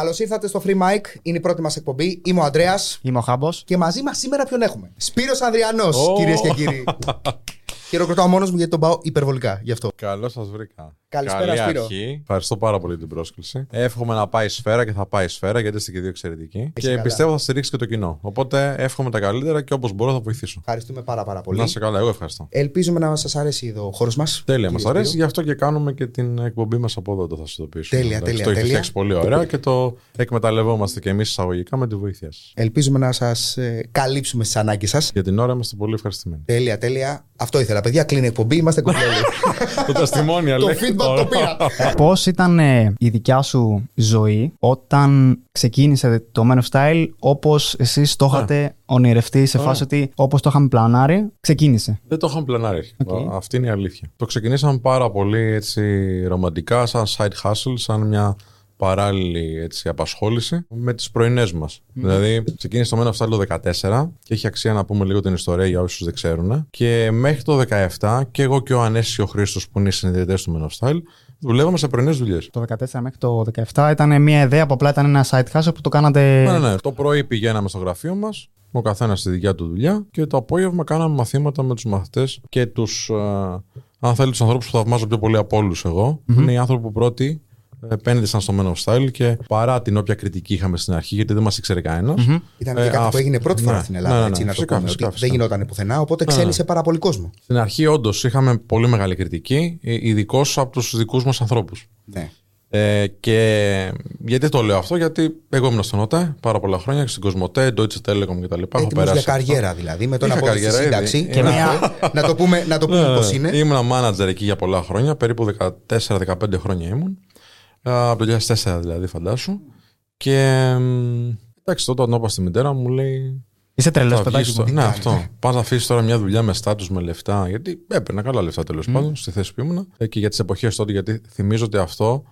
Καλώς ήρθατε στο Free Mic. Είναι η πρώτη μας εκπομπή. Είμαι ο Αντρέα. Είμαι ο Χάμπος. Και μαζί μας σήμερα ποιον έχουμε; Σπύρος Ανδριανός, Ω. κυρίες και κύριοι. Χειροκροτάω μόνος μου γιατί τον πάω υπερβολικά γι' αυτό. Καλώς σας βρήκα. Καλησπέρα, Καλή Σπύρο. αρχή. Ευχαριστώ πάρα πολύ για την πρόσκληση. Εύχομαι να πάει σφαίρα και θα πάει σφαίρα γιατί είστε και δύο εξαιρετικοί. και καλά. πιστεύω θα στηρίξει και το κοινό. Οπότε εύχομαι τα καλύτερα και όπως μπορώ θα βοηθήσω. Ευχαριστούμε πάρα, πάρα πολύ. Να σε καλά, εγώ ευχαριστώ. Ελπίζουμε να σας αρέσει εδώ ο χώρος μας. Τέλεια, μας αρέσει. Γι' αυτό και κάνουμε και την εκπομπή μας από εδώ, το θα σα το πείσω. Τέλεια, Εντάξει, τέλεια, Το έχει τέλεια. φτιάξει πολύ ωραία και το εκμεταλλευόμαστε και εμείς εισαγωγικά με τη βοήθεια σας. Ελπίζουμε να σας καλύψουμε στις ανάγκες σας. Για την ώρα είμαστε πολύ ευχαριστημένοι. Τέλεια, τέλεια. Αυτό ήθελα, παιδιά. Κλείνει η εκπομπή. Είμαστε κομπλέλοι. το ταστημόνια το λέει. Feedback το πήρα. Πώς ήταν ε, η δικιά σου ζωή όταν ξεκίνησε το Men of Style όπως εσείς το είχατε ονειρευτεί σε φάση ότι όπως το είχαμε πλανάρει, ξεκίνησε; Δεν το είχαμε πλανάρει. αρχικά. Οκ. Αυτή είναι η αλήθεια. Το ξεκινήσαμε πάρα πολύ έτσι ρομαντικά, σαν side hustle, σαν μια παράλληλη έτσι, απασχόληση με τις πρωινές μας. Δηλαδή, ξεκίνησε το Men of Style το 2014 και έχει αξία να πούμε λίγο την ιστορία για όσους δεν ξέρουν. Και μέχρι το 2017 και εγώ και ο Ανέστης και ο Χρήστος που είναι οι συνιδρυτές του Men of Style δουλεύαμε σε πρωινές δουλειές. Το 14 μέχρι το 17 ήταν μια ιδέα που απλά ήταν ένα side hustle που το κάνατε. Ναι, ναι, ναι. Το πρωί πηγαίναμε στο γραφείο μας, ο καθένας στη δικιά του δουλειά, και το απόγευμα κάναμε μαθήματα με τους μαθητές και τους, αν θέλει, τους ανθρώπους που θαυμάζω πιο πολύ από όλους εγώ. που Είναι οι άνθρωποι που πρώτοι επένδυσαν στο Men of Style και παρά την όποια κριτική είχαμε στην αρχή, γιατί δεν μας ήξερε κανένας. Ήταν Ε, και κάτι αυ- που έγινε πρώτη φορά ναι, στην Ελλάδα. ναι, ναι, έτσι, ναι, να το φυσικά, πούμε. φυσικά, ότι φυσικά. δεν γινόταν πουθενά, οπότε ξένησε πάρα πολύ κόσμο. Στην αρχή, όντως, είχαμε πολύ μεγάλη κριτική, ε, ειδικώς από τους δικούς μας ανθρώπους. Ναι. Ε, και γιατί το λέω αυτό, γιατί εγώ ήμουν στον ΟΤΕ πάρα πολλά χρόνια, στην Κοσμοτέ, Deutsche Telekom κτλ. Έχω Έτοιμος για αυτό. καριέρα δηλαδή, με το να Είχα πω στη καριέρα ήδη. σύνταξη. Και να, μια- να το πούμε, να το πούμε Ναι, πώς είναι. Ήμουν manager εκεί για πολλά χρόνια, περίπου 14-15 χρόνια ήμουν. Α, Από το 2004 δηλαδή, φαντάσου. Και μ, εντάξει, τότε όταν το είπα στη μητέρα μου, λέει. Είσαι τρελός «Θα παιδάκι. βγεις μου. το- Ναι, κάνεις, αυτό. ναι. Πας να αφήσεις τώρα μια δουλειά με στάτους, με λεφτά. Γιατί έπαιρνα καλά λεφτά τέλος πάντων στη θέση που ήμουν. Ε, Και για τις εποχές τότε, γιατί θυμίζω ότι αυτό.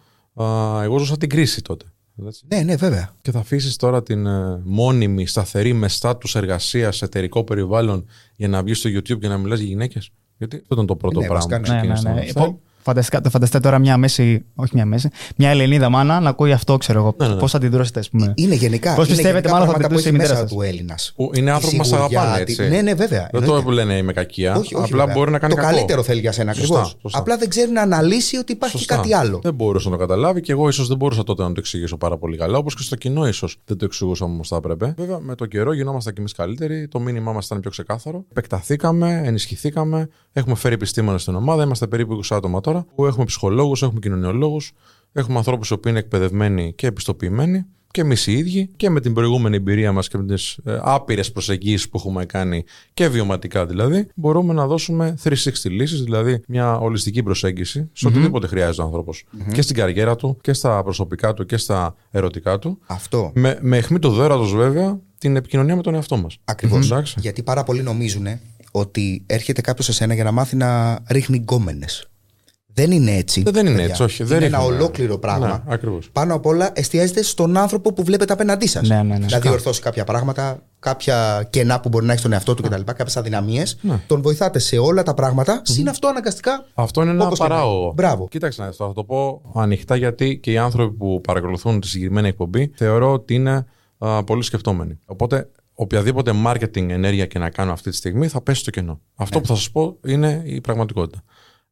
α, εγώ ζούσα την κρίση τότε. Έτσι. Ναι, ναι, βέβαια. Και θα αφήσεις τώρα την ε, μόνιμη, σταθερή, με στάτους εργασίας σε εταιρικό περιβάλλον για να βγεις στο YouTube και να μιλάς για γυναίκες. Γιατί αυτό ήταν το πρώτο Ναι, πράγμα βασικά, που ναι. Ναι, ναι, ξεκίνησε ναι. το Style. Φανταστικά, το φανταστείτε τώρα μια μέση, όχι μια μέση, μια Ελληνίδα μάνα να ακούει αυτό, ξέρω εγώ. Ναι, ναι, ναι. Πώς θα αντιδρώσετε, ας πούμε. Είναι γενικά. Πώς είναι πιστεύετε, γενικά μάλλον θα πράγματα που την έχει δώσει η μέσα μητέρα του Έλληνας. Που είναι άνθρωποι που μας αγαπάνε, έτσι. Ναι, ναι, βέβαια. Δεν το εννοείται. που λένε είμαι κακία. Όχι, όχι, απλά βέβαια. μπορεί να κάνει το κακό. καλύτερο θέλει για σένα Σωστά, ακριβώς. σωστά. Απλά δεν ξέρει να αναλύσει ότι υπάρχει Σωστά. κάτι άλλο. Δεν μπορούσε να το καταλάβει και εγώ ίσως δεν μπορούσα τότε να το εξηγήσω πάρα πολύ καλά. Όπως και στο κοινό ίσως δεν το εξηγούσαμε όπως θα έπρεπε. Βέβαια, με το καιρό γινόμαστε κι εμείς καλύτεροι. Το μήνυμά μας ήταν πιο ξεκάθαρο. Επεκταθήκαμε, ενισχυθήκαμε. Έχουμε φέρει επιστήμονες στην ομάδα. Είμαστε περίπου 20 άτομα τώρα. Που έχουμε ψυχολόγους, έχουμε κοινωνιολόγους. Έχουμε ανθρώπους που είναι εκπαιδευμένοι και επιστοποιημένοι. Και εμείς οι ίδιοι και με την προηγούμενη εμπειρία μας και με τις ε, άπειρες προσεγγίσεις που έχουμε κάνει και βιωματικά δηλαδή, μπορούμε να δώσουμε 360 λύσεις, δηλαδή μια ολιστική προσέγγιση σε οτιδήποτε χρειάζεται ο ανθρωπο Και στην καριέρα του και στα προσωπικά του και στα ερωτικά του. Αυτό. Με, με αιχμή του δέρατος βέβαια την επικοινωνία με τον εαυτό μας. Ακριβώς. Εντάξει. Γιατί πάρα πολλοί νομίζουν ότι έρχεται κάποιος σε σένα για να μάθει να ρίχνει γκόμενες. Δεν είναι έτσι. Δεν είναι παιδιά. έτσι, όχι. Είναι δεν ένα ρίχνουμε. ολόκληρο πράγμα. Ναι, ακριβώς. Πάνω απ' όλα εστιάζεται στον άνθρωπο που βλέπετε απέναντί σας. Ναι, ναι, ναι. Να διορθώσει κάποια πράγματα, κάποια κενά που μπορεί να έχει στον εαυτό του κτλ. Κάποιες αδυναμίες. Ναι. Τον βοηθάτε σε όλα τα πράγματα. Συν αυτό αναγκαστικά. Αυτό είναι ένα Όπως και να παράγωγο. είναι. Μπράβο. Κοίταξε, να δεις, θα το πω ανοιχτά γιατί και οι άνθρωποι που παρακολουθούν τη συγκεκριμένη εκπομπή θεωρώ ότι είναι α, πολύ σκεπτόμενοι. Οπότε, οποιαδήποτε marketing ενέργεια και να κάνω αυτή τη στιγμή θα πέσει στο κενό. Αυτό που θα σας πω είναι η πραγματικότητα.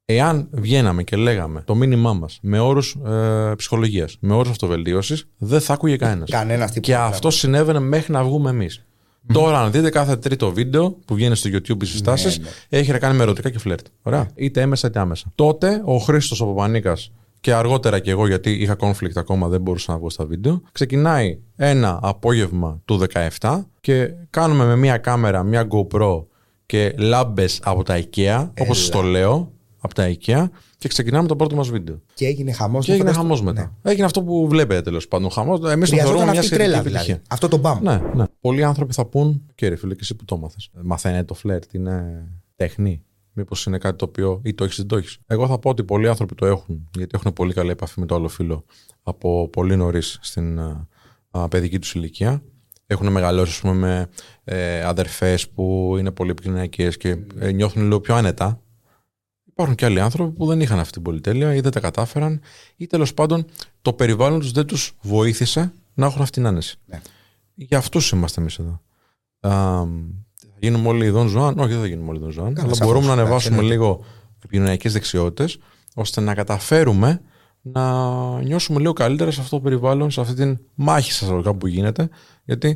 Εάν βγαίναμε και λέγαμε το μήνυμά μας με όρους ε, ψυχολογίας, με όρους αυτοβελτίωσης, δεν θα άκουγε κανένας. Κανένα τύπο. Και αυτό συνέβαινε μέχρι να βγούμε εμείς. Τώρα, αν δείτε κάθε τρίτο βίντεο που βγαίνει στο YouTube οι συστάσεις, ναι. έχει να κάνει με ερωτικά και φλερτ. Ωραία. Είτε έμεσα είτε άμεσα. Τότε ο Χρήστος ο Παπανίκας και αργότερα και εγώ, γιατί είχα conflict ακόμα, δεν μπορούσα να βγω στα βίντεο, ξεκινάει ένα απόγευμα του 17 και κάνουμε με μία κάμερα, μία GoPro και λάμπες από τα IKEA, όπως το λέω, από τα IKEA, και ξεκινάμε το πρώτο μας βίντεο. Και έγινε χαμός. Και έγινε χαμός μετά. Έγινε αυτό που βλέπετε τέλος πάντων. Χαμός. Εμείς το θεωρούμε Χρειαζόταν μια αυτή η σχετική τρέλα επιτυχία. δηλαδή. Αυτό το μπαμ. Ναι, ναι. Πολλοί άνθρωποι θα πούν, και ρε φίλε, και εσύ που το μάθε. Μαθαίνετε το φλερτ, είναι τέχνη. Μήπως είναι κάτι το οποίο ή το έχεις ή το έχεις. Εγώ θα πω ότι πολλοί άνθρωποι το έχουν, γιατί έχουν πολύ καλή επαφή με το άλλο φίλο από πολύ νωρίς στην α, α, παιδική τους ηλικία. Έχουν μεγαλώσει, ας πούμε, με ε, αδερφές που είναι πολύ επικοινωνιακές και ε, νιώθουν λίγο πιο άνετα. Υπάρχουν και άλλοι άνθρωποι που δεν είχαν αυτή την πολυτέλεια ή δεν τα κατάφεραν ή τέλος πάντων το περιβάλλον τους δεν τους βοήθησε να έχουν αυτή την άνεση. Ναι. Για αυτούς είμαστε εμείς εδώ. Α, θα γίνουμε όλοι Δον Ζωάν; Όχι, δεν θα γίνουμε όλοι Δον Ζωάν. Αλλά σαφώς. μπορούμε να Εντάξει, ανεβάσουμε εννοείται. λίγο επικοινωνιακές δεξιότητες ώστε να καταφέρουμε να νιώσουμε λίγο καλύτερα σε αυτό το περιβάλλον, σε αυτή την μάχη σας που γίνεται. Γιατί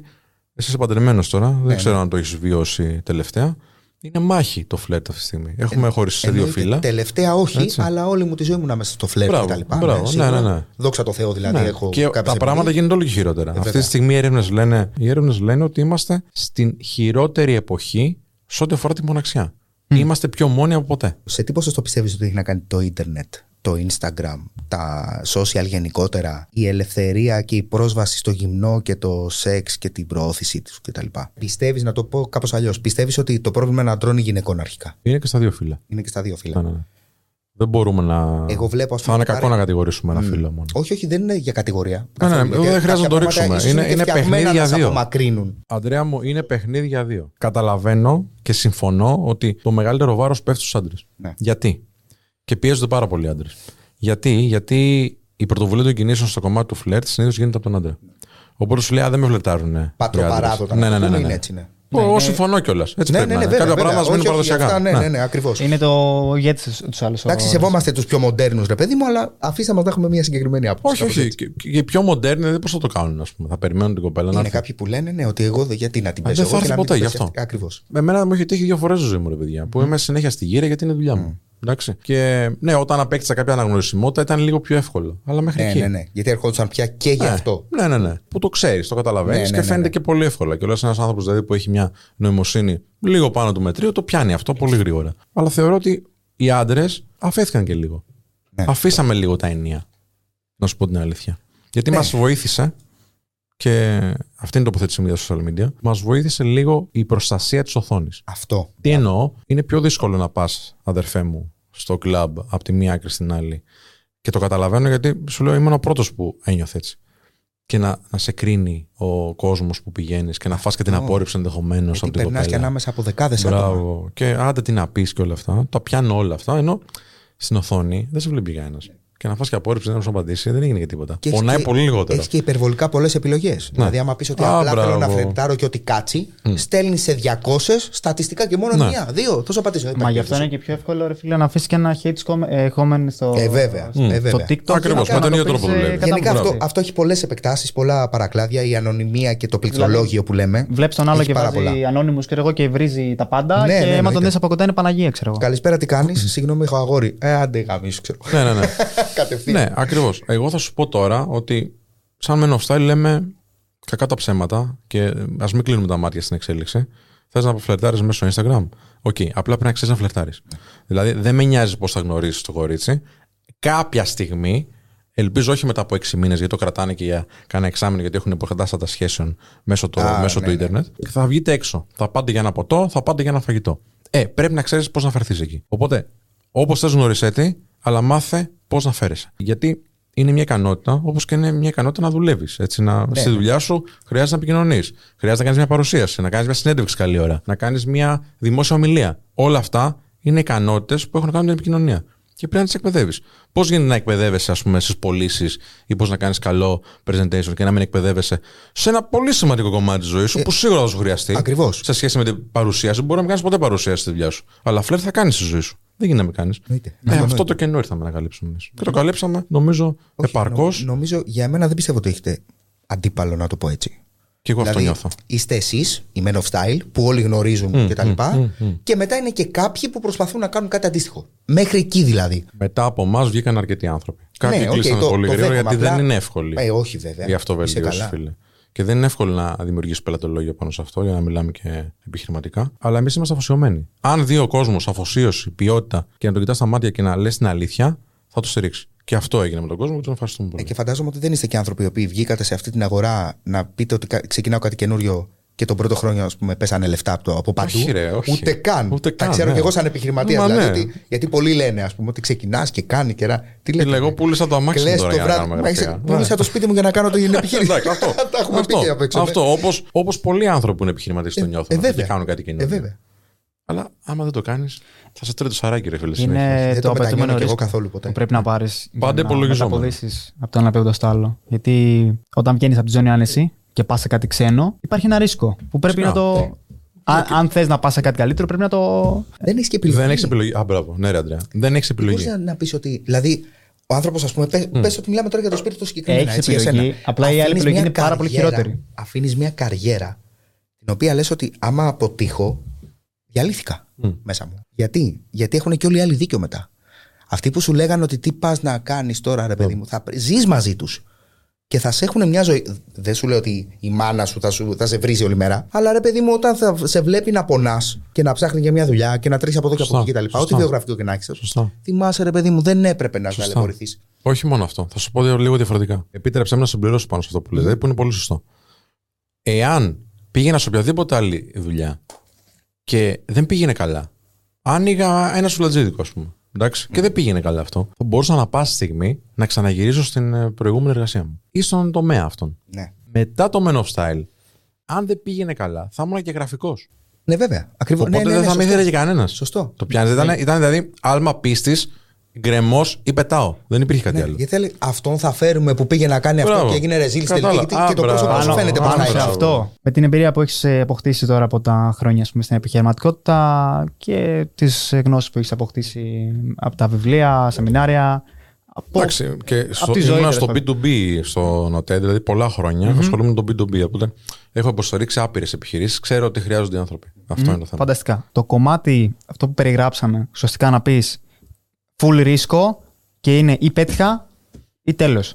εσύ είσαι παντρεμένος τώρα, Ναι, δεν ξέρω αν το έχεις βιώσει τελευταία. Είναι μάχη το φλερτ αυτή τη στιγμή. Έχουμε χωρίσει σε δύο Εννοείται, φύλλα. Τελευταία όχι, Έτσι. αλλά όλη μου τη ζωή ήμουν μέσα στο φλερτ Μπράβο, και τα λοιπά. μπράβο, ναι, σίγουρα. ναι, ναι. Δόξα τω Θεώ δηλαδή Ναι. έχω και κάποιες τα πράγματα εμπειρίες. γίνονται όλο και χειρότερα. Αυτή βέβαια. τη στιγμή οι έρευνες λένε, οι έρευνες λένε ότι είμαστε στην χειρότερη εποχή σε ό,τι αφορά τη μοναξιά. Είμαστε πιο μόνοι από ποτέ. Σε τι ποσοστό πιστεύεις ότι έχει να κάνει το ίντερνετ, το Instagram, τα social γενικότερα, η ελευθερία και η πρόσβαση στο γυμνό και το σεξ και την προώθησή τους κτλ. Πιστεύεις, να το πω κάπως αλλιώς, πιστεύεις ότι το πρόβλημα είναι αντρών ή γυναικών αρχικά; Είναι και στα δύο φύλλα. Είναι και στα δύο φύλλα. Ναι, ναι, ναι. Δεν μπορούμε να. Εγώ βλέπω, ας Θα είναι πούμε, κακό πάρε- να κατηγορήσουμε ένα φύλλο μόνο. Όχι, όχι, δεν είναι για κατηγορία. Ναι, Καθόλου, ναι, γιατί δεν χρειάζεται να το κάποια ρίξουμε. πράγματα ίσως Είναι- και είναι φτιαγμένα παιχνίδι για να σε δύο. απομακρύνουν. Αντρέα μου, είναι παιχνίδι για δύο. Καταλαβαίνω και συμφωνώ ότι το μεγαλύτερο βάρος πέφτει στους άντρες. Ναι. Γιατί; Και πιέζονται πάρα πολλοί άντρες. Γιατί; Γιατί η πρωτοβουλία των κινήσεων στο κομμάτι του φλερτ συνήθως γίνεται από τον άντρα. Οπότε σου λέει, Α, δεν με φλερτάρουν. Πατροπαράδοτα. Ναι, να ναι, το ναι. πούμε, ναι, είναι ναι. έτσι, ναι. Εγώ συμφωνώ κιόλας. Έτσι Ναι, πρέπει ναι, να ναι, είναι. βέβαια. Κάποια βέβαια. πράγματα μα Όχι, μένουν όχι, παραδοσιακά. αυτά, Ναι, Ναι. ναι, ναι, ακριβώς. Είναι το ηγέτης τους άλλους. Εντάξει, σεβόμαστε τους πιο μοντέρνους, ρε παιδί μου, αλλά αφήσαμε να έχουμε μια συγκεκριμένη άποψη. Όχι, κάπως όχι. έτσι. Και, και οι πιο μοντέρνοι δεν πώς θα το κάνουν, ας πούμε. Θα περιμένουν την κοπέλα να Είναι έρθει. κάποιοι που λένε ναι, ότι εγώ δεν- γιατί να την Α, παίζω. δεν θα έρθει ποτέ γι' αυτό. Ακριβώς. Εμένα μου έχει τύχει δύο φορές στη ζωή μου, ρε παιδιά. Που είμαι συνέχεια στη γύρα γιατί είναι δουλειά μου. Εντάξει. Και ναι, όταν απέκτησα κάποια αναγνωρισιμότητα ήταν λίγο πιο εύκολο. Αλλά μέχρι Ναι, εκεί. ναι, ναι. Γιατί ερχόντουσαν πια και γι' Ναι. αυτό. Ναι, ναι, ναι. Που το ξέρεις, το καταλαβαίνεις Ναι, ναι, και ναι, φαίνεται ναι. και πολύ εύκολα. Και όλο ένας άνθρωπος δηλαδή, που έχει μια νοημοσύνη λίγο πάνω του μετρίου, το πιάνει αυτό πολύ γρήγορα. Αλλά θεωρώ ότι οι άντρες αφέθηκαν και λίγο. Ναι. Αφήσαμε λίγο τα ενία. Να σου πω την αλήθεια. Γιατί Ναι. μας βοήθησε και αυτή είναι η τοποθέτησή μου για τα social media. Μας βοήθησε λίγο η προστασία της οθόνης. Αυτό. Τι εννοώ, είναι πιο δύσκολο να πας, αδερφέ μου, στο κλαμπ από τη μία άκρη στην άλλη. Και το καταλαβαίνω γιατί σου λέω ήμουν ο πρώτος που ένιωθε έτσι. Και να, να σε κρίνει ο κόσμος που πηγαίνεις και να φας και την Αυτό. απόρριψη ενδεχομένως από Γιατί την περνάς και κοπέλα. ανάμεσα από δεκάδες άτομα. Μπράβο. Και άντε τι να πεις και όλα αυτά. Τα πιάνω όλα αυτά. Ενώ στην οθόνη δεν σε βλέπει κανένας. Και να φας και απόρριψη δεν να σου απαντήσει δεν έγινε και τίποτα. Και έχεις Πονάει και- πολύ λιγότερο. Έχει και υπερβολικά πολλές επιλογές. Δηλαδή, άμα πεις ότι Α, απλά θέλω να μπράβο. φρετάρω και ότι κάτσει, στέλνει σε 200 στατιστικά και μόνο Ναι. μία, δύο. Θα σου απαντήσω. δεν Μα υπάρχει γι' αυτό είναι περίπτωση. και πιο εύκολο, ρε φίλε, να αφήσεις και ένα hate comment- ε, comment στο, Ε, βέβαια. στο Ε, βέβαια. TikTok. Ακριβώς, και με να τον το ίδιο πεις, τρόπο ε, δουλεύει. κατά Γενικά αυτό, βουλευτή. αυτό έχει πολλές επεκτάσεις, πολλά παρακλάδια. Η ανωνυμία και το πληκτρολόγιο που λέμε. Βλέπεις τον άλλο Έχει και πάρα βάζει πολλά. ανώνυμου και εγώ και βρίζει τα πάντα. Ναι, και ναι, άμα τον εννοείται. δεις από κοντά είναι Παναγία, ξέρω εγώ. Καλησπέρα, τι κάνεις; Συγγνώμη, έχω αγόρι. Ε, άντε γαμίσου, ξέρω. ναι, ναι, ναι. Κατευθείαν. ναι, ακριβώς. Εγώ θα σου πω τώρα ότι σαν Men of Style λέμε κακά τα ψέματα και ας μην κλείνουμε τα μάτια στην εξέλιξη. Θες να φλερτάρεις μέσω Instagram; Οκ, απλά πρέπει να ξέρεις να φλερτάρεις. Δηλαδή δεν με νοιάζει πώς θα γνωρίσει το κορίτσι. Κάποια στιγμή, ελπίζω όχι μετά από 6 μήνες, γιατί το κρατάνε και για κάνα εξάμεινο, γιατί έχουν υποκατάστατα σχέσεων μέσω, το, Α, μέσω ναι, του ναι. Ιντερνετ. Και θα βγείτε έξω. Θα πάτε για ένα ποτό, θα πάτε για ένα φαγητό. Ε, πρέπει να ξέρεις πώς να φερθείς εκεί. Οπότε, όπως θες γνωρισέ τη, αλλά μάθε πώς να φέρεσαι. Γιατί είναι μια ικανότητα, όπως και είναι μια ικανότητα να δουλεύεις. Να, Ναι, στη δουλειά σου χρειάζεται να επικοινωνείς. Χρειάζεται να κάνεις μια παρουσίαση, να κάνεις μια συνέντευξη καλή ώρα, να κάνεις μια δημόσια ομιλία. Όλα αυτά είναι ικανότητες που έχουν να κάνουν με την επικοινωνία. Και πρέπει να τις εκπαιδεύεις. Πώς γίνεται να εκπαιδεύεσαι, ας πούμε, στις πωλήσεις ή πώς να κάνεις καλό presentation και να μην εκπαιδεύεσαι σε ένα πολύ σημαντικό κομμάτι της ζωής σου που σίγουρα θα σου χρειαστεί. Ακριβώς. Σε σχέση με την παρουσίαση, μπορεί να μην κάνεις ποτέ παρουσίαση στη δουλειά σου. Αλλά φλερ θα κάνεις στη ζωή σου. Δεν γίνεται να μην κάνει. Εννοείται. Ε, αυτό το κενό ήρθαμε να καλύψουμε εμείς. Και το καλύψαμε, νομίζω, Όχι, επαρκώς. νο- νομίζω για μένα δεν πιστεύω ότι έχετε αντίπαλο, να το πω έτσι. Και εγώ αυτό Δηλαδή, νιώθω. είστε εσείς, οι Men of Style, που όλοι γνωρίζουν και τα λοιπά. Και μετά είναι και κάποιοι που προσπαθούν να κάνουν κάτι αντίστοιχο. Μέχρι εκεί δηλαδή. Μετά από εμάς βγήκαν αρκετοί άνθρωποι. Κάποιοι Ναι, οκ, κλείσανε το- πολύ το γρήγορα δέχομαι, γιατί απλά- δεν είναι εύκολη Ε, όχι βέβαια. η Είσαι αυτοβελτίωση, καλά. φίλε. Και δεν είναι εύκολο να δημιουργήσει πελατολόγια πάνω σε αυτό, για να μιλάμε και επιχειρηματικά. Αλλά εμείς είμαστε αφοσιωμένοι. Αν δει ο κόσμος αφοσίωση, ποιότητα και να τον κοιτάς στα μάτια και να λες την αλήθεια, θα το στηρίξει. Και αυτό έγινε με τον κόσμο και τον ευχαριστούμε πολύ. Ε, και φαντάζομαι ότι δεν είστε και άνθρωποι οι οποίοι βγήκατε σε αυτή την αγορά να πείτε ότι κα- ξεκινάω κάτι καινούριο και τον πρώτο χρόνο, ας πούμε, πέσανε λεφτά από, το, από παντού. Όχι, ρε, όχι. Ούτε καν. Ούτε Τα καν, ξέρω ναι. και εγώ σαν επιχειρηματία. Μα Δηλαδή, ναι. ότι- γιατί πολλοί λένε, ας πούμε, ότι ξεκινάς και κάνει και ρα. Τι λέτε. Και εγώ πούλησα το αμάξι μου Κλαις τώρα το για να βράδυ. κάνουμε Μα έχεις- γραφεία. Πούλησα το σπίτι μου για να κάνω την επιχείρηση. Εντάξει, αυτό. Τα έχουμε πει αυτό, και απ' έξω. ναι. αυτό όπως, όπως πολλοί άνθρωποι που είναι επιχειρηματίες το νιώθουν. Ε, αυτοί βέβαια. και κάνουν κάτι Ε, καινούργιο. βέβαια. Αλλά άμα δεν το κάνεις, θα σε τρώει το σαράκι, ρε φίλε. συνέχεια. Είναι Δεν το το απαιτούμενο μετανιώνω κι εγώ ρίσκο καθόλου ποτέ. που πρέπει να πάρεις. Πάντα να υπολογιζόμενο. μεταποδήσεις από το ένα επίπεδο στο άλλο. Γιατί όταν βγαίνεις από τη ζώνη άνεση και πας σε κάτι ξένο, υπάρχει ένα ρίσκο που πρέπει Φυσικά. να το. Αν, αν θες να πας σε κάτι καλύτερο, πρέπει να το. Δεν έχεις και επιλογή. Δεν έχεις επιλογή. Α, μπράβο. Ναι, ρε Αντρέα. Δεν έχεις επιλογή. Μπορεί να, να πεις ότι. Δηλαδή, ο άνθρωπος, ας πούμε, πε πες ότι μιλάμε τώρα για το σπίτι του συγκεκριμένα. Έχεις έτσι, επιλογή, εσένα. απλά η άλλη Αφήνεις επιλογή μια είναι πάρα πολύ καριέρα- χειρότερη. Αφήνεις μια καριέρα την οποία λες ότι άμα αποτύχω, διαλύθηκα μέσα μου. Γιατί; Γιατί έχουν και όλοι οι άλλοι δίκιο μετά. Αυτοί που σου λέγανε ότι τι πας να κάνεις τώρα, ρε παιδί μου, θα ζεις μαζί τους. Και θα σε έχουν μια ζωή. Δεν σου λέω ότι η μάνα σου θα, σου, θα σε βρίζει όλη μέρα. Αλλά ρε παιδί μου, όταν θα σε βλέπει να πονάς και να ψάχνει για μια δουλειά και να τρέχεις από εδώ και από Σωστά, εκεί κτλ. Ό,τι σωστά. βιογραφικό και να έχεις. Σωστά. Θυμάσαι, ρε παιδί μου, δεν έπρεπε να Σωστά. ταλαιπωρηθείς. Όχι μόνο αυτό. Θα σου πω δύο- λίγο διαφορετικά. Επίτρεψέ μου να συμπληρώσω πάνω σε αυτό που λέτε, που είναι πολύ σωστό. Εάν πήγαινα σε οποιαδήποτε άλλη δουλειά και δεν πήγαινε καλά, άνοιγα ένα σουλατζίδικο, ας πούμε. Εντάξει, και δεν πήγαινε καλά αυτό. Θα μπορούσα να πάσα στιγμή να ξαναγυρίσω στην ε, προηγούμενη εργασία μου ή στον τομέα αυτόν. Ναι. Μετά το Men of Style, αν δεν πήγαινε καλά, θα ήμουν και γραφικός. ναι, βέβαια. Ακριβώς. Οπότε ναι, ναι, δεν ναι, θα με σωστό. ήθελε και κανένας. Σωστό. Το πιάνεις. Ήταν, ήταν δηλαδή άλμα πίστης, γκρεμός ή πετάω. Δεν υπήρχε κάτι Ναι, άλλο. γιατί έλεγε, αυτόν θα φέρουμε που πήγε να κάνει αυτό Μπράβο. και έγινε ρεζίλ στην Κατάλαβα. τελική. Και, και το Α, πρόσωπο μπράβο. σου φαίνεται Πάνω- πώ πάνω να σε είναι. μπράβο. αυτό. Με την εμπειρία που έχεις αποκτήσει τώρα από τα χρόνια ας πούμε, στην επιχειρηματικότητα και τις γνώσεις που έχεις αποκτήσει από τα βιβλία, σεμινάρια. Από... Εντάξει, και στο, τη ζωή, ήμουνα τέλος στο πάντων. B2B στο ΝΟΤΕ, δηλαδή πολλά χρόνια. Ασχολούμαι με το B2B. Οπότε έχω υποστηρίξει άπειρες επιχειρήσεις. Ξέρω ότι χρειάζονται οι άνθρωποι. Αυτό είναι το θέμα. Φανταστικά. Το κομμάτι, αυτό που περιγράψαμε, ουσιαστικά να πεις full ρίσκο και είναι ή πέτυχα ή τέλος.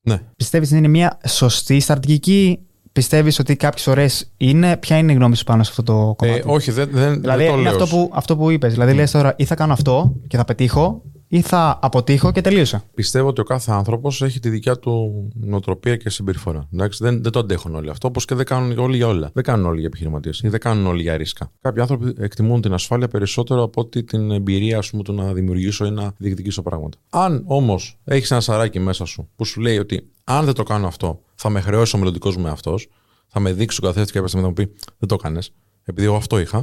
Ναι. Πιστεύεις ότι είναι μια σωστή στρατηγική, πιστεύεις ότι κάποιες φορέ είναι; Ποια είναι η γνώμη σου πάνω σε αυτό το κομμάτι; Ε, όχι, δεν, δεν, Δηλαδή δεν το είναι λέω. αυτό που, αυτό που είπες. Δηλαδή λες τώρα ή θα κάνω αυτό και θα πετύχω ή θα αποτύχω και τελείωσα. Πιστεύω ότι ο κάθε άνθρωπος έχει τη δικιά του νοοτροπία και συμπεριφορά. Εντάξει, δεν, δεν το αντέχουν όλοι αυτό, όπως και δεν κάνουν όλοι για όλα. Δεν κάνουν όλοι για επιχειρηματίες ή δεν κάνουν όλοι για ρίσκα. Κάποιοι άνθρωποι εκτιμούν την ασφάλεια περισσότερο από ότι την εμπειρία ας πούμε, του να δημιουργήσω ή να διεκδικήσω πράγματα. Αν όμως έχεις ένα σαράκι μέσα σου που σου λέει ότι αν δεν το κάνω αυτό, θα με χρεώσει ο μελλοντικός μου εαυτός, θα με δείξει ο καθένα και κάποια στιγμή θα μου πει Δεν το έκανες, επειδή εγώ αυτό είχα,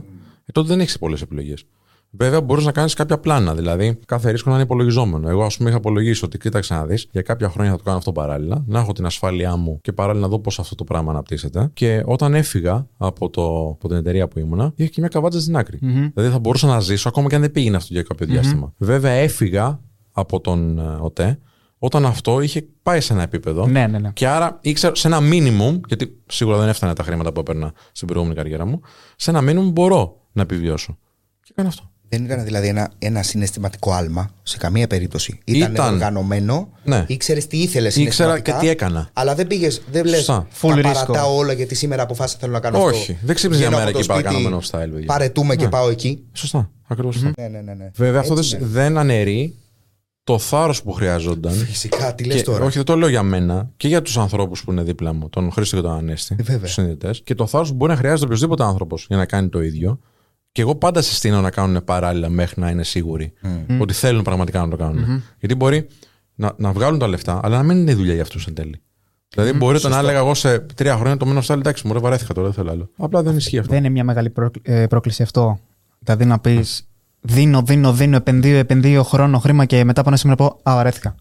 ε, τότε δεν έχεις πολλές επιλογές. Βέβαια, μπορείς να κάνεις κάποια πλάνα. Δηλαδή, κάθε ρίσκο να είναι υπολογιζόμενο. Εγώ, ας πούμε, είχα υπολογίσει ότι κοίταξε να δεις, για κάποια χρόνια θα το κάνω αυτό παράλληλα, να έχω την ασφάλειά μου και παράλληλα να δω πώς αυτό το πράγμα αναπτύσσεται. Και όταν έφυγα από, το, από την εταιρεία που ήμουνα, είχε και μια καβάτσα στην άκρη. Δηλαδή, θα μπορούσα να ζήσω ακόμα και αν δεν πήγαινε αυτό για κάποιο διάστημα. Βέβαια, έφυγα από τον ε, ΟΤΕ όταν αυτό είχε πάει σε ένα επίπεδο. Ναι, ναι, ναι. Και άρα ήξερα σε ένα minimum, γιατί σίγουρα δεν έφτανε τα χρήματα που έπαιρνα στην προηγούμενη καριέρα μου, σε ένα minimum μπορώ να επιβιώσω. Και έκανα αυτό. Δεν ήταν δηλαδή ένα, ένα συναισθηματικό άλμα σε καμία περίπτωση. Ήταν, Ήταν. οργανωμένο, Ναι. ήξερες τι ήθελες Ήξερα και τι έκανα. Αλλά δεν πήγες, δεν λες. Σωστά. Θα Full παρατάω ρίσκο. όλα γιατί σήμερα αποφάσισα θέλω να κάνω Όχι, αυτό. δεν ξύπνησε μια Βγαίνω μέρα από το και είπα, σπίτι, κάνω style, παιδιά. Παρετούμε και Ναι. πάω εκεί. Σωστά. Ακριβώς αυτό. Ναι, ναι, ναι. ναι. Βέβαια, αυτό Έτσι δεν, είναι. δεν αναιρεί το θάρρος που χρειαζόταν. Φυσικά, τι λες Και- τώρα. όχι, δεν το λέω για μένα και για τους ανθρώπους που είναι δίπλα μου, τον Χρήστο και τον Ανέστη, Ε, βέβαια. τους συνδετέ. Και το θάρρος που μπορεί να χρειάζεται οποιοδήποτε άνθρωπος για να κάνει το ίδιο. Και εγώ πάντα συστήνω να κάνουν παράλληλα μέχρι να είναι σίγουροι ότι θέλουν πραγματικά να το κάνουν. Γιατί μπορεί να, να βγάλουν τα λεφτά, αλλά να μην είναι η δουλειά για αυτούς εν τέλει. Δηλαδή, μπορεί το να έλεγα εγώ σε τρία χρόνια το μήνο στάλει, εντάξει, μου ρε, βαρέθηκα τώρα, δεν θέλω άλλο. Απλά δεν ισχύει αυτό. Δεν είναι μια μεγάλη πρόκλη- ε, πρόκληση αυτό. Δηλαδή να πεις δίνω, δίνω, δίνω, επενδύω, επενδύω χρόνο, χρήμα και μετά πάνω σήμερα πω Α, βαρέθηκα.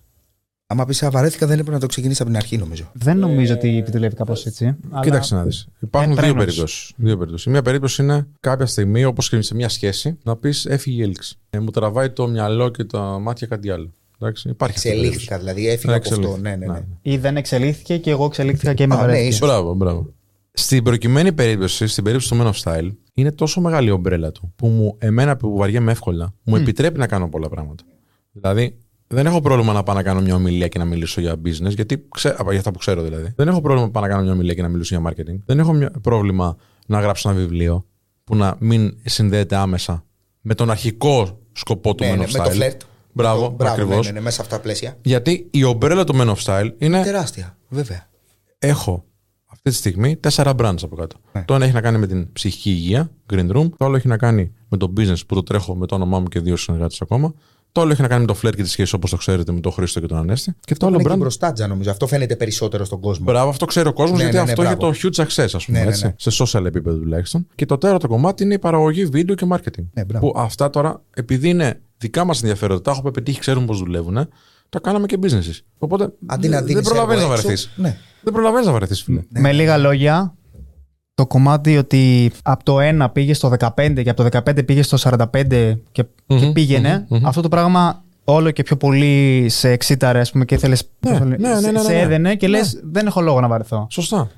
Άμα πεις αβαρέθηκα, δεν έπρεπε να το ξεκινήσει από την αρχή, νομίζω. Δεν νομίζω ότι επιτελεύει κάπως έτσι. αλλά- Κοίταξε να δεις. Υπάρχουν Ε, δύο τρένος. περιπτώσεις. Δύο περιπτώσεις. Μία περίπτωση είναι κάποια στιγμή, όπως και σε μια σχέση, να πεις έφυγε η έλξη. Ε, μου τραβάει το μυαλό και τα μάτια κάτι άλλο. Εντάξει, υπάρχει αυτή η Εξελίχθηκα, δηλαδή έφυγα από αυτό. Εξελίχθηκα. Ναι, ναι, ναι. Ή δεν εξελίχθηκε και εγώ εξελίχθηκα και με Α, ναι, βαρέθηκε. ίσως. Μπράβο, μπράβο. Στην προκειμένη περίπτωση, στην περίπτωση του Men of Style, είναι τόσο μεγάλη η ομπρέλα του που μου, εμένα που βαριέμαι εύκολα, μου επιτρέπει να κάνω πολλά πράγματα. Δηλαδή, δεν έχω πρόβλημα να πάω να κάνω μια ομιλία και να μιλήσω για business, γιατί ξέ, για αυτά που ξέρω δηλαδή. Δεν έχω πρόβλημα να πάω να κάνω μια ομιλία και να μιλήσω για marketing. Δεν έχω μια- πρόβλημα να γράψω ένα βιβλίο που να μην συνδέεται άμεσα με τον αρχικό σκοπό του Ναι, Men ναι, of με το Style. φλερτ. Μπράβο, Με το- μπράβο, ακριβώς. ναι, ναι, ναι, μέσα σε αυτά τα πλαίσια. Γιατί η ομπρέλα του Men of Style είναι Τεράστια, βέβαια. έχω αυτή τη στιγμή τέσσερα brands από κάτω. Ναι. Το ένα έχει να κάνει με την ψυχική υγεία, Green Room. Το άλλο έχει να κάνει με το business που το τρέχω με το όνομά μου και δύο συνεργάτες ακόμα. Το άλλο έχει να κάνει με το φλερ και τη σχέση, όπως το ξέρετε, με τον Χρήστο και τον Ανέστη. Και το άλλο Είναι εκεί brand. μπροστά, νομίζω. Αυτό φαίνεται περισσότερο στον κόσμο. Μπράβο, αυτό ξέρει ο κόσμος Ναι, γιατί ναι, ναι, αυτό έχει μπράβο. το huge success, ας πούμε. Ναι, ναι, έτσι, ναι. Σε social επίπεδο τουλάχιστον. Και το τέταρτο κομμάτι είναι η παραγωγή βίντεο και marketing. Ναι, μπράβο. που αυτά τώρα, επειδή είναι δικά μας ενδιαφέροντα, τα έχουμε πετύχει, ξέρουμε πώς δουλεύουν, ε, τα κάναμε και businesses. Οπότε Αντί να δεν δίνεις προλαβαίνεις να έργο έξω, βρεθεί. ναι. Δεν προλαβαίνεις να βρεθεί, φίλε. Με λίγα λόγια, το κομμάτι ότι από το 1 πήγε στο 15 και από το 15 πήγε στο 45 και, και πήγαινε, αυτό το πράγμα όλο και πιο πολύ σε εξήταρε, ας πούμε, και ήθελες. Ναι, ναι, ναι, ναι, ναι, σε ναι. έδαινε και Ναι. λες: Δεν έχω λόγο να βαρεθώ. Σωστά.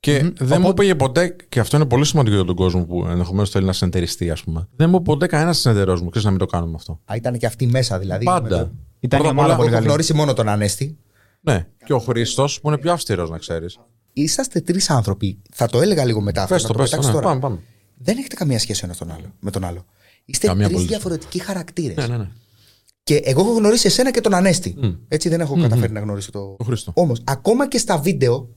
Και δεν μου πήγε ποτέ, και αυτό είναι πολύ σημαντικό για τον κόσμο που ενδεχομένως θέλει να συνεταιριστεί, ας πούμε. Δεν μου είπε ποτέ κανένας συνεταιρός μου, ξέρεις να μην το κάνουμε αυτό. Α, ήταν και αυτή μέσα δηλαδή. με Πάντα. το- Ήταν Πρώτα η απ' ομάδα όλα, πολύ Έχω καλή. γνωρίσει μόνο τον Ανέστη. Ναι, και ο Χρήστος που είναι πιο αυστηρός, να ξέρεις. Είσαστε τρεις άνθρωποι. Θα το έλεγα λίγο μετά. Πες θα το, πες το. πετάξω Ναι, τώρα. πάμε, πάμε. Δεν έχετε καμία σχέση ο ένας τον άλλο, με τον άλλο. Είστε Καμία τρεις απολύτως. διαφορετικοί χαρακτήρες. Ναι, ναι, ναι. Και εγώ έχω γνωρίσει εσένα και τον Ανέστη. Έτσι δεν έχω καταφέρει να γνωρίσω το. Ο Χρήστο. Όμως, ακόμα και στα βίντεο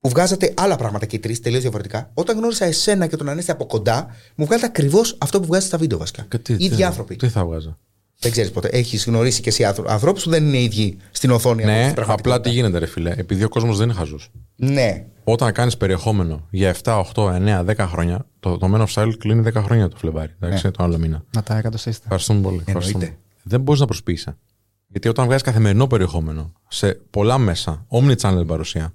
που βγάζατε άλλα πράγματα και οι τρεις τελείως διαφορετικά, όταν γνώρισα εσένα και τον Ανέστη από κοντά, μου βγάλετε ακριβώς αυτό που βγάζετε στα βίντεο βασικά. Και τι- ίδιοι τι- άνθρωποι. Τι θα βγάζα. Δεν ξέρεις ποτέ. Έχεις γνωρίσει και εσύ ανθρώπους που δεν είναι ίδιοι στην οθόνη. από Ναι, την πραγματικότητα. απλά τι γίνεται, ρε φίλε. Επειδή ο κόσμος δεν είναι χαζός. Ναι. Όταν κάνεις περιεχόμενο για 7, 8, 9, 10 χρόνια, το, το Men of Style κλείνει 10 χρόνια το Φλεβάρι. Εντάξει, Ναι. τον άλλο μήνα. Να τα εκατοστήσετε. Ευχαριστούμε πολύ. Ευχαριστούμε. Εννοείται. Δεν μπορείς να προσποιήσει. Γιατί όταν βγάζει καθημερινό περιεχόμενο σε πολλά μέσα, omni-channel παρουσία,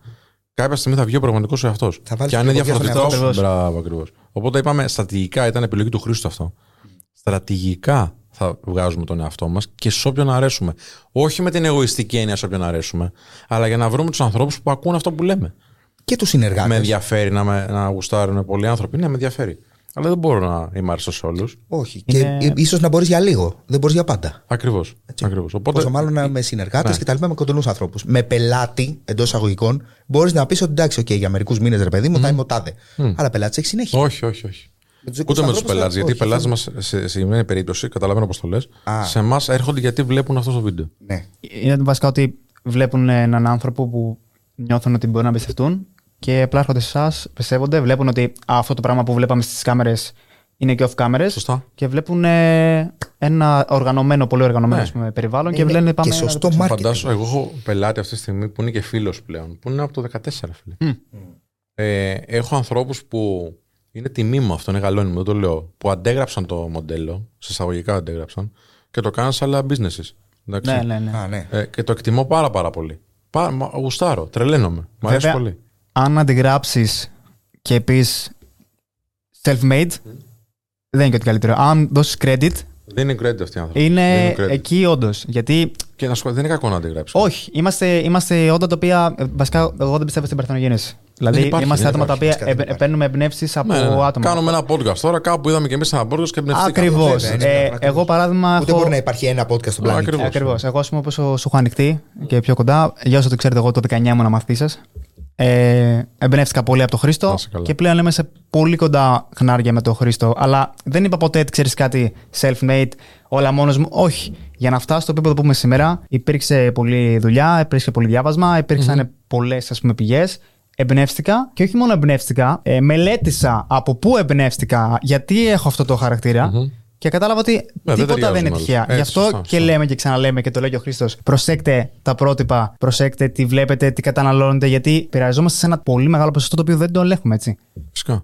κάποια στιγμή θα βγει ο πραγματικός σου εαυτός. Θα βάλεις Και αν είναι την ποδιά στον διαφορετικός. εαυτό σου. Μπράβο, ακριβώς. Οπότε είπαμε στρατηγικά, ήταν επιλογή του Χρήστου αυτό. Στρατηγικά θα βγάζουμε τον εαυτό μας και σε όποιον αρέσουμε. Όχι με την εγωιστική έννοια σε όποιον αρέσουμε, αλλά για να βρούμε τους ανθρώπους που ακούν αυτό που λέμε. Και τους συνεργάτες. Με ενδιαφέρει να, με, να γουστάρουν πολλοί άνθρωποι. Ναι, με ενδιαφέρει. Αλλά δεν μπορώ να είμαι άρεστο σε όλους. Όχι. Είναι- Και ίσως να μπορείς για λίγο. Δεν μπορείς για πάντα. Ακριβώς. Ακριβώς. Οπότε. Πόσο μάλλον να με συνεργάτε Ναι. και τα λοιπά με κοντινούς ανθρώπους. Με πελάτη εντός εισαγωγικών μπορείς να πεις ότι εντάξει, okay, για μερικούς μήνες ρε παιδί μου θα είμαι ο τάδε. Αλλά πελάτης έχεις συνέχεια. Όχι, όχι, όχι. Με τους δικούς Ούτε με τους ανθρώπους, πελάτες. όχι, Γιατί οι πελάτες όχι. μας, σε συγκεκριμένη περίπτωση, καταλαβαίνω πώς το λες, Α. σε εμάς έρχονται γιατί βλέπουν αυτό το βίντεο. Ναι. Είναι βασικά ότι βλέπουν έναν άνθρωπο που νιώθουν ότι μπορούν να εμπιστευτούν και απλά έρχονται σε εσάς, πιστεύονται, βλέπουν ότι α, αυτό το πράγμα που βλέπαμε στις κάμερες είναι και off κάμερες. Σωστά. Και βλέπουν ε, ένα οργανωμένο, πολύ οργανωμένο Ναι. ας πούμε, περιβάλλον και Είναι λένε και πάμε. να το σωστό παίξουμε». marketing. Φαντάσου, εγώ έχω πελάτη αυτή τη στιγμή που είναι και φίλος πλέον, που είναι από το 14, φίλε. Ε, έχω ανθρώπους που είναι τιμή μου αυτό, είναι γαλόνι μου, δεν το λέω, που αντέγραψαν το μοντέλο, σε εισαγωγικά αντέγραψαν, και το κάναν σε άλλα businesses. Εντάξει. Ναι, ναι, ναι. Α, ναι. Ε, και το εκτιμώ πάρα πάρα πολύ. Πά, μα, γουστάρω, τρελαίνομαι. Μ' αρέσει Βέβαια, πολύ. Αν αντιγράψεις και πεις self-made, δεν είναι και ότι καλύτερο. Αν δώσεις credit, Δεν είναι credit αυτοί οι άνθρωποι. είναι Δεν είναι credit. εκεί όντως. Γιατί Και να σου πω, δεν είναι κακό να αντιγράψεις. όχι, είμαστε, είμαστε όντα τα οποία. ε, Βασικά, εγώ δεν πιστεύω στην παρθενογέννηση. Δηλαδή, Δεν υπάρχει, είμαστε δεν άτομα τα υπάρχει, οποία φυσικά δεν ε, υπάρχει. παίρνουμε εμπνεύσεις από Ναι, ναι, ναι. άτομα. Κάνουμε ένα podcast τώρα. Κάπου είδαμε και εμείς ένα podcast και εμπνευστήκαμε. Ακριβώς. Βέβαια, έτσι, Ε, ακριβώς. εγώ παράδειγμα. Ούτε έχω... μπορεί να υπάρχει ένα podcast στον πλανήτη. Ακριβώς. Ακριβώς. Εγώ, ας πούμε, όπως σου έχω ανοιχτεί και πιο κοντά, για όσο το ξέρετε, εγώ το 19 ήμουν μαθητή σας. Ε, εμπνεύστηκα πολύ από τον Χρήστο Να είσαι καλά. και πλέον είμαι σε πολύ κοντά χνάρια με τον Χρήστο. Αλλά δεν είπα ποτέ, ξέρεις κάτι, self-made, όλα μόνος μου. Όχι. Για να φτάσω στο επίπεδο που είμαι σήμερα, υπήρξε πολλή δουλειά, υπήρξε πολύ διάβασμα, υπήρξαν πολλές πηγές. Εμπνεύστηκα και όχι μόνο εμπνεύστηκα, ε, μελέτησα από πού εμπνεύστηκα, γιατί έχω αυτό το χαρακτηρα και κατάλαβα ότι Ναι, δεν τίποτα δεν ταιριάζουν είναι όλους. τυχαία. Έτσι, Γι' αυτό σωστά, και σωστά. λέμε και ξαναλέμε και το λέει και ο Χρήστος. Προσέξτε τα πρότυπα, προσέξτε τι βλέπετε, τι καταναλώνετε, γιατί πειραζόμαστε σε ένα πολύ μεγάλο ποσοστό το οποίο δεν το ελέγχουμε έτσι. Φυσικά.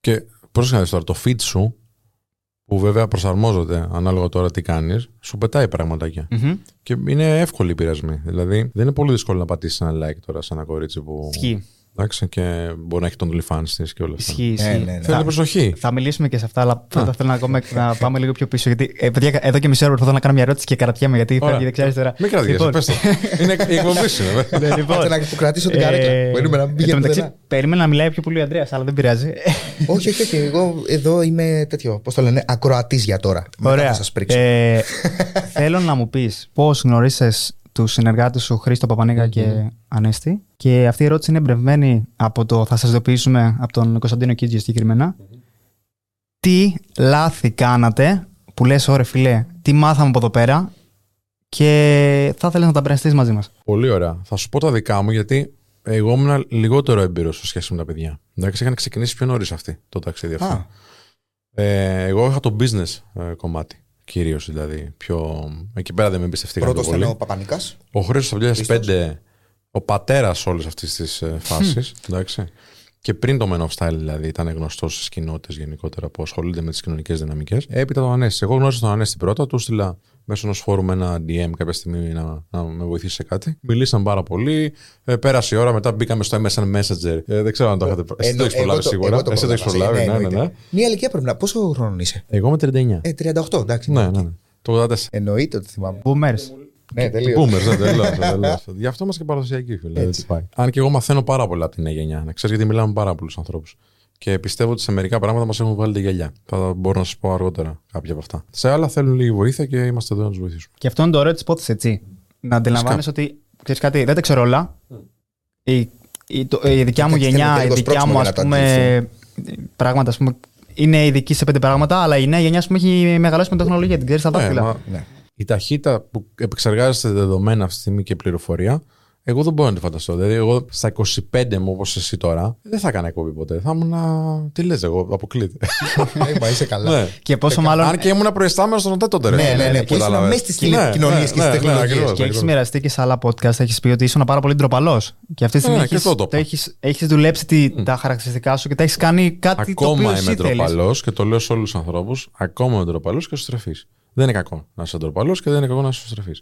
Και πρόσεχε να δεις τώρα, το feed σου, που βέβαια προσαρμόζεται ανάλογα τώρα τι κάνεις, σου πετάει πραγματάκια. Και είναι εύκολη η πειρασμή. Δηλαδή, δεν είναι πολύ δύσκολο να πατήσεις ένα like τώρα σε ένα κορίτσι που. Ισχύει. Εντάξει, και μπορεί να έχει τον OnlyFans της και όλα αυτά. Ισχύει, Ε, ισχύει. ναι, ναι. Θέλει προσοχή. Θα μιλήσουμε και σε αυτά, αλλά πρώτα θέλω να, ακόμα, να πάμε λίγο πιο πίσω. Γιατί ε, παιδιά, εδώ και μισή ώρα προσπαθώ να κάνω μια ερώτηση και καρατιέμαι γιατί Ωραία. φεύγει δεξιά αριστερά. Μην κρατιέσαι, Λοιπόν, πες το. Είναι η εκπομπή σου, βέβαια. ναι, λοιπόν. Κάτσε να του κρατήσω την καρέκλα. Περίμενα να μην εν τω πηγαίνει μεταξύ, πουθενά. Περίμενα να μιλάει πιο πολύ ο Αντρέα, αλλά δεν πειράζει. Όχι, όχι, όχι. Εγώ εδώ είμαι τέτοιο. Πώς το λένε, ακροατής για τώρα. Μετά Ωραία. θα σας πρίξω. Ε, θέλω να μου πεις πώς γνωρίσες του συνεργάτε σου Χρήστο Παπανίγα και Ανέστη. Και αυτή η ερώτηση είναι εμπνευσμένη από το θα σας ειδοποιήσουμε από τον Κωνσταντίνο Κίτζιο συγκεκριμένα. Τι λάθη κάνατε που λες ωρε φιλέ, τι μάθαμε από εδώ πέρα και θα ήθελες να τα μπραστείς μαζί μας; Πολύ ωραία. Θα σου πω τα δικά μου γιατί εγώ ήμουν λιγότερο έμπειρος σε σχέση με τα παιδιά. Εντάξει, είχαν ξεκινήσει πιο νωρίς αυτή το ταξίδι αυτό. Α. Ε, εγώ είχα το business ε, κομμάτι. Κυρίως δηλαδή. Πιο... Εκεί πέρα δεν με εμπιστευτήκαν Πρώτος πολύ. ήταν ο Παπανικάς. Ο Χρήστος το 2005, ο πατέρας όλης αυτής της φάσης. εντάξει. Και πριν το Men of Style, δηλαδή, ήταν γνωστός στις κοινότητες γενικότερα που ασχολούνται με τις κοινωνικές δυναμικές. Έπειτα τον Ανέστη. Εγώ γνώρισα τον Ανέστη πρώτα, του στείλα μέσω ενός φόρουμ ένα DM κάποια στιγμή να, να με βοηθήσει σε κάτι. Μιλήσαν πάρα πολύ. Ε, πέρασε η ώρα, μετά μπήκαμε στο MSN Messenger. Ε, δεν ξέρω αν το είχατε. Εσύ το έχεις προλάβει σίγουρα. Εσύ το έχεις προλάβει. Ναι, ναι, ναι. Μία ηλικία πρέπει να. Πόσο χρόνο είσαι; Εγώ είμαι 39. Ε, 38, εντάξει. Ναι, ναι, ναι. Το 84. Εννοείται ότι θυμάμαι. Boomers. Ναι, τελείως. Boomers, ναι, τελείως, τελείως. Γι' αυτό είμαστε και παραδοσιακοί, φίλε. Έτσι πάει. Αν και εγώ μαθαίνω πάρα πολλά από την νέα γενιά. Να ξέρεις, γιατί μιλάμε με πάρα πολλούς ανθρώπους. Και πιστεύω ότι σε μερικά πράγματα μας έχουν βάλει τη γυαλιά. Θα μπορώ να σας πω αργότερα κάποια από αυτά. Σε άλλα θέλουν λίγη βοήθεια και είμαστε εδώ να τους βοηθήσουμε. Και αυτό είναι το ωραίο της υπόθεσης, έτσι. Να αντιλαμβάνεσαι ότι. Ξέρεις κάτι, δεν τα ξέρω όλα. Η, η, το- η δικιά μου Εντάξει, γενιά, θέλει η λίγο δικιά σπρώξιμο μου για ας να το πούμε. Πράγματα, ας πούμε. Είναι ειδική σε πέντε πράγματα, αλλά η νέα γενιά ας πούμε, έχει μεγαλώσει με τεχνολογία. Την ξέρεις στα Ναι, δάχτυλα. μα Ναι. η ταχύτητα που επεξεργάζεται δεδομένα αυτή τη στιγμή και πληροφορία, εγώ δεν μπορώ να τη φανταστώ. Δηλαδή, εγώ στα 25 μου, όπως εσύ τώρα, δεν θα έκανα εκπομπή ποτέ. Θα ήμουν. Τι λες, εγώ, αποκλείται. Ε, μα είσαι καλά. ναι. Και πόσο μάλλον. Αν και ήμουν προϊστάμενος στον ΟΤΕ τότε. ρε. Ναι, ναι, ναι. Που ήσουν Κατάλαβες. μέσα στις Ναι, τηλεπικοινωνίε ναι, και στις ναι, ναι, τεχνολογίες. ακριβώς. Και έχεις μοιραστεί και σε άλλα podcast, έχεις πει ότι ήσουν πάρα πολύ ντροπαλός. Και αυτή τη στιγμή Ναι, και έχεις, αυτό το είπα. έχεις, έχεις δουλέψει τη- τα χαρακτηριστικά σου και τα έχεις κάνει κάτι το οποίο Ακόμα εσύ είμαι θέλεις. ντροπαλός και το λέω σε όλους τους ανθρώπους. Ακόμα είμαι ντροπαλός και στρεφή. Δεν είναι κακό να είσαι ντροπαλός και δεν είναι κακό να είσαι στρεφή.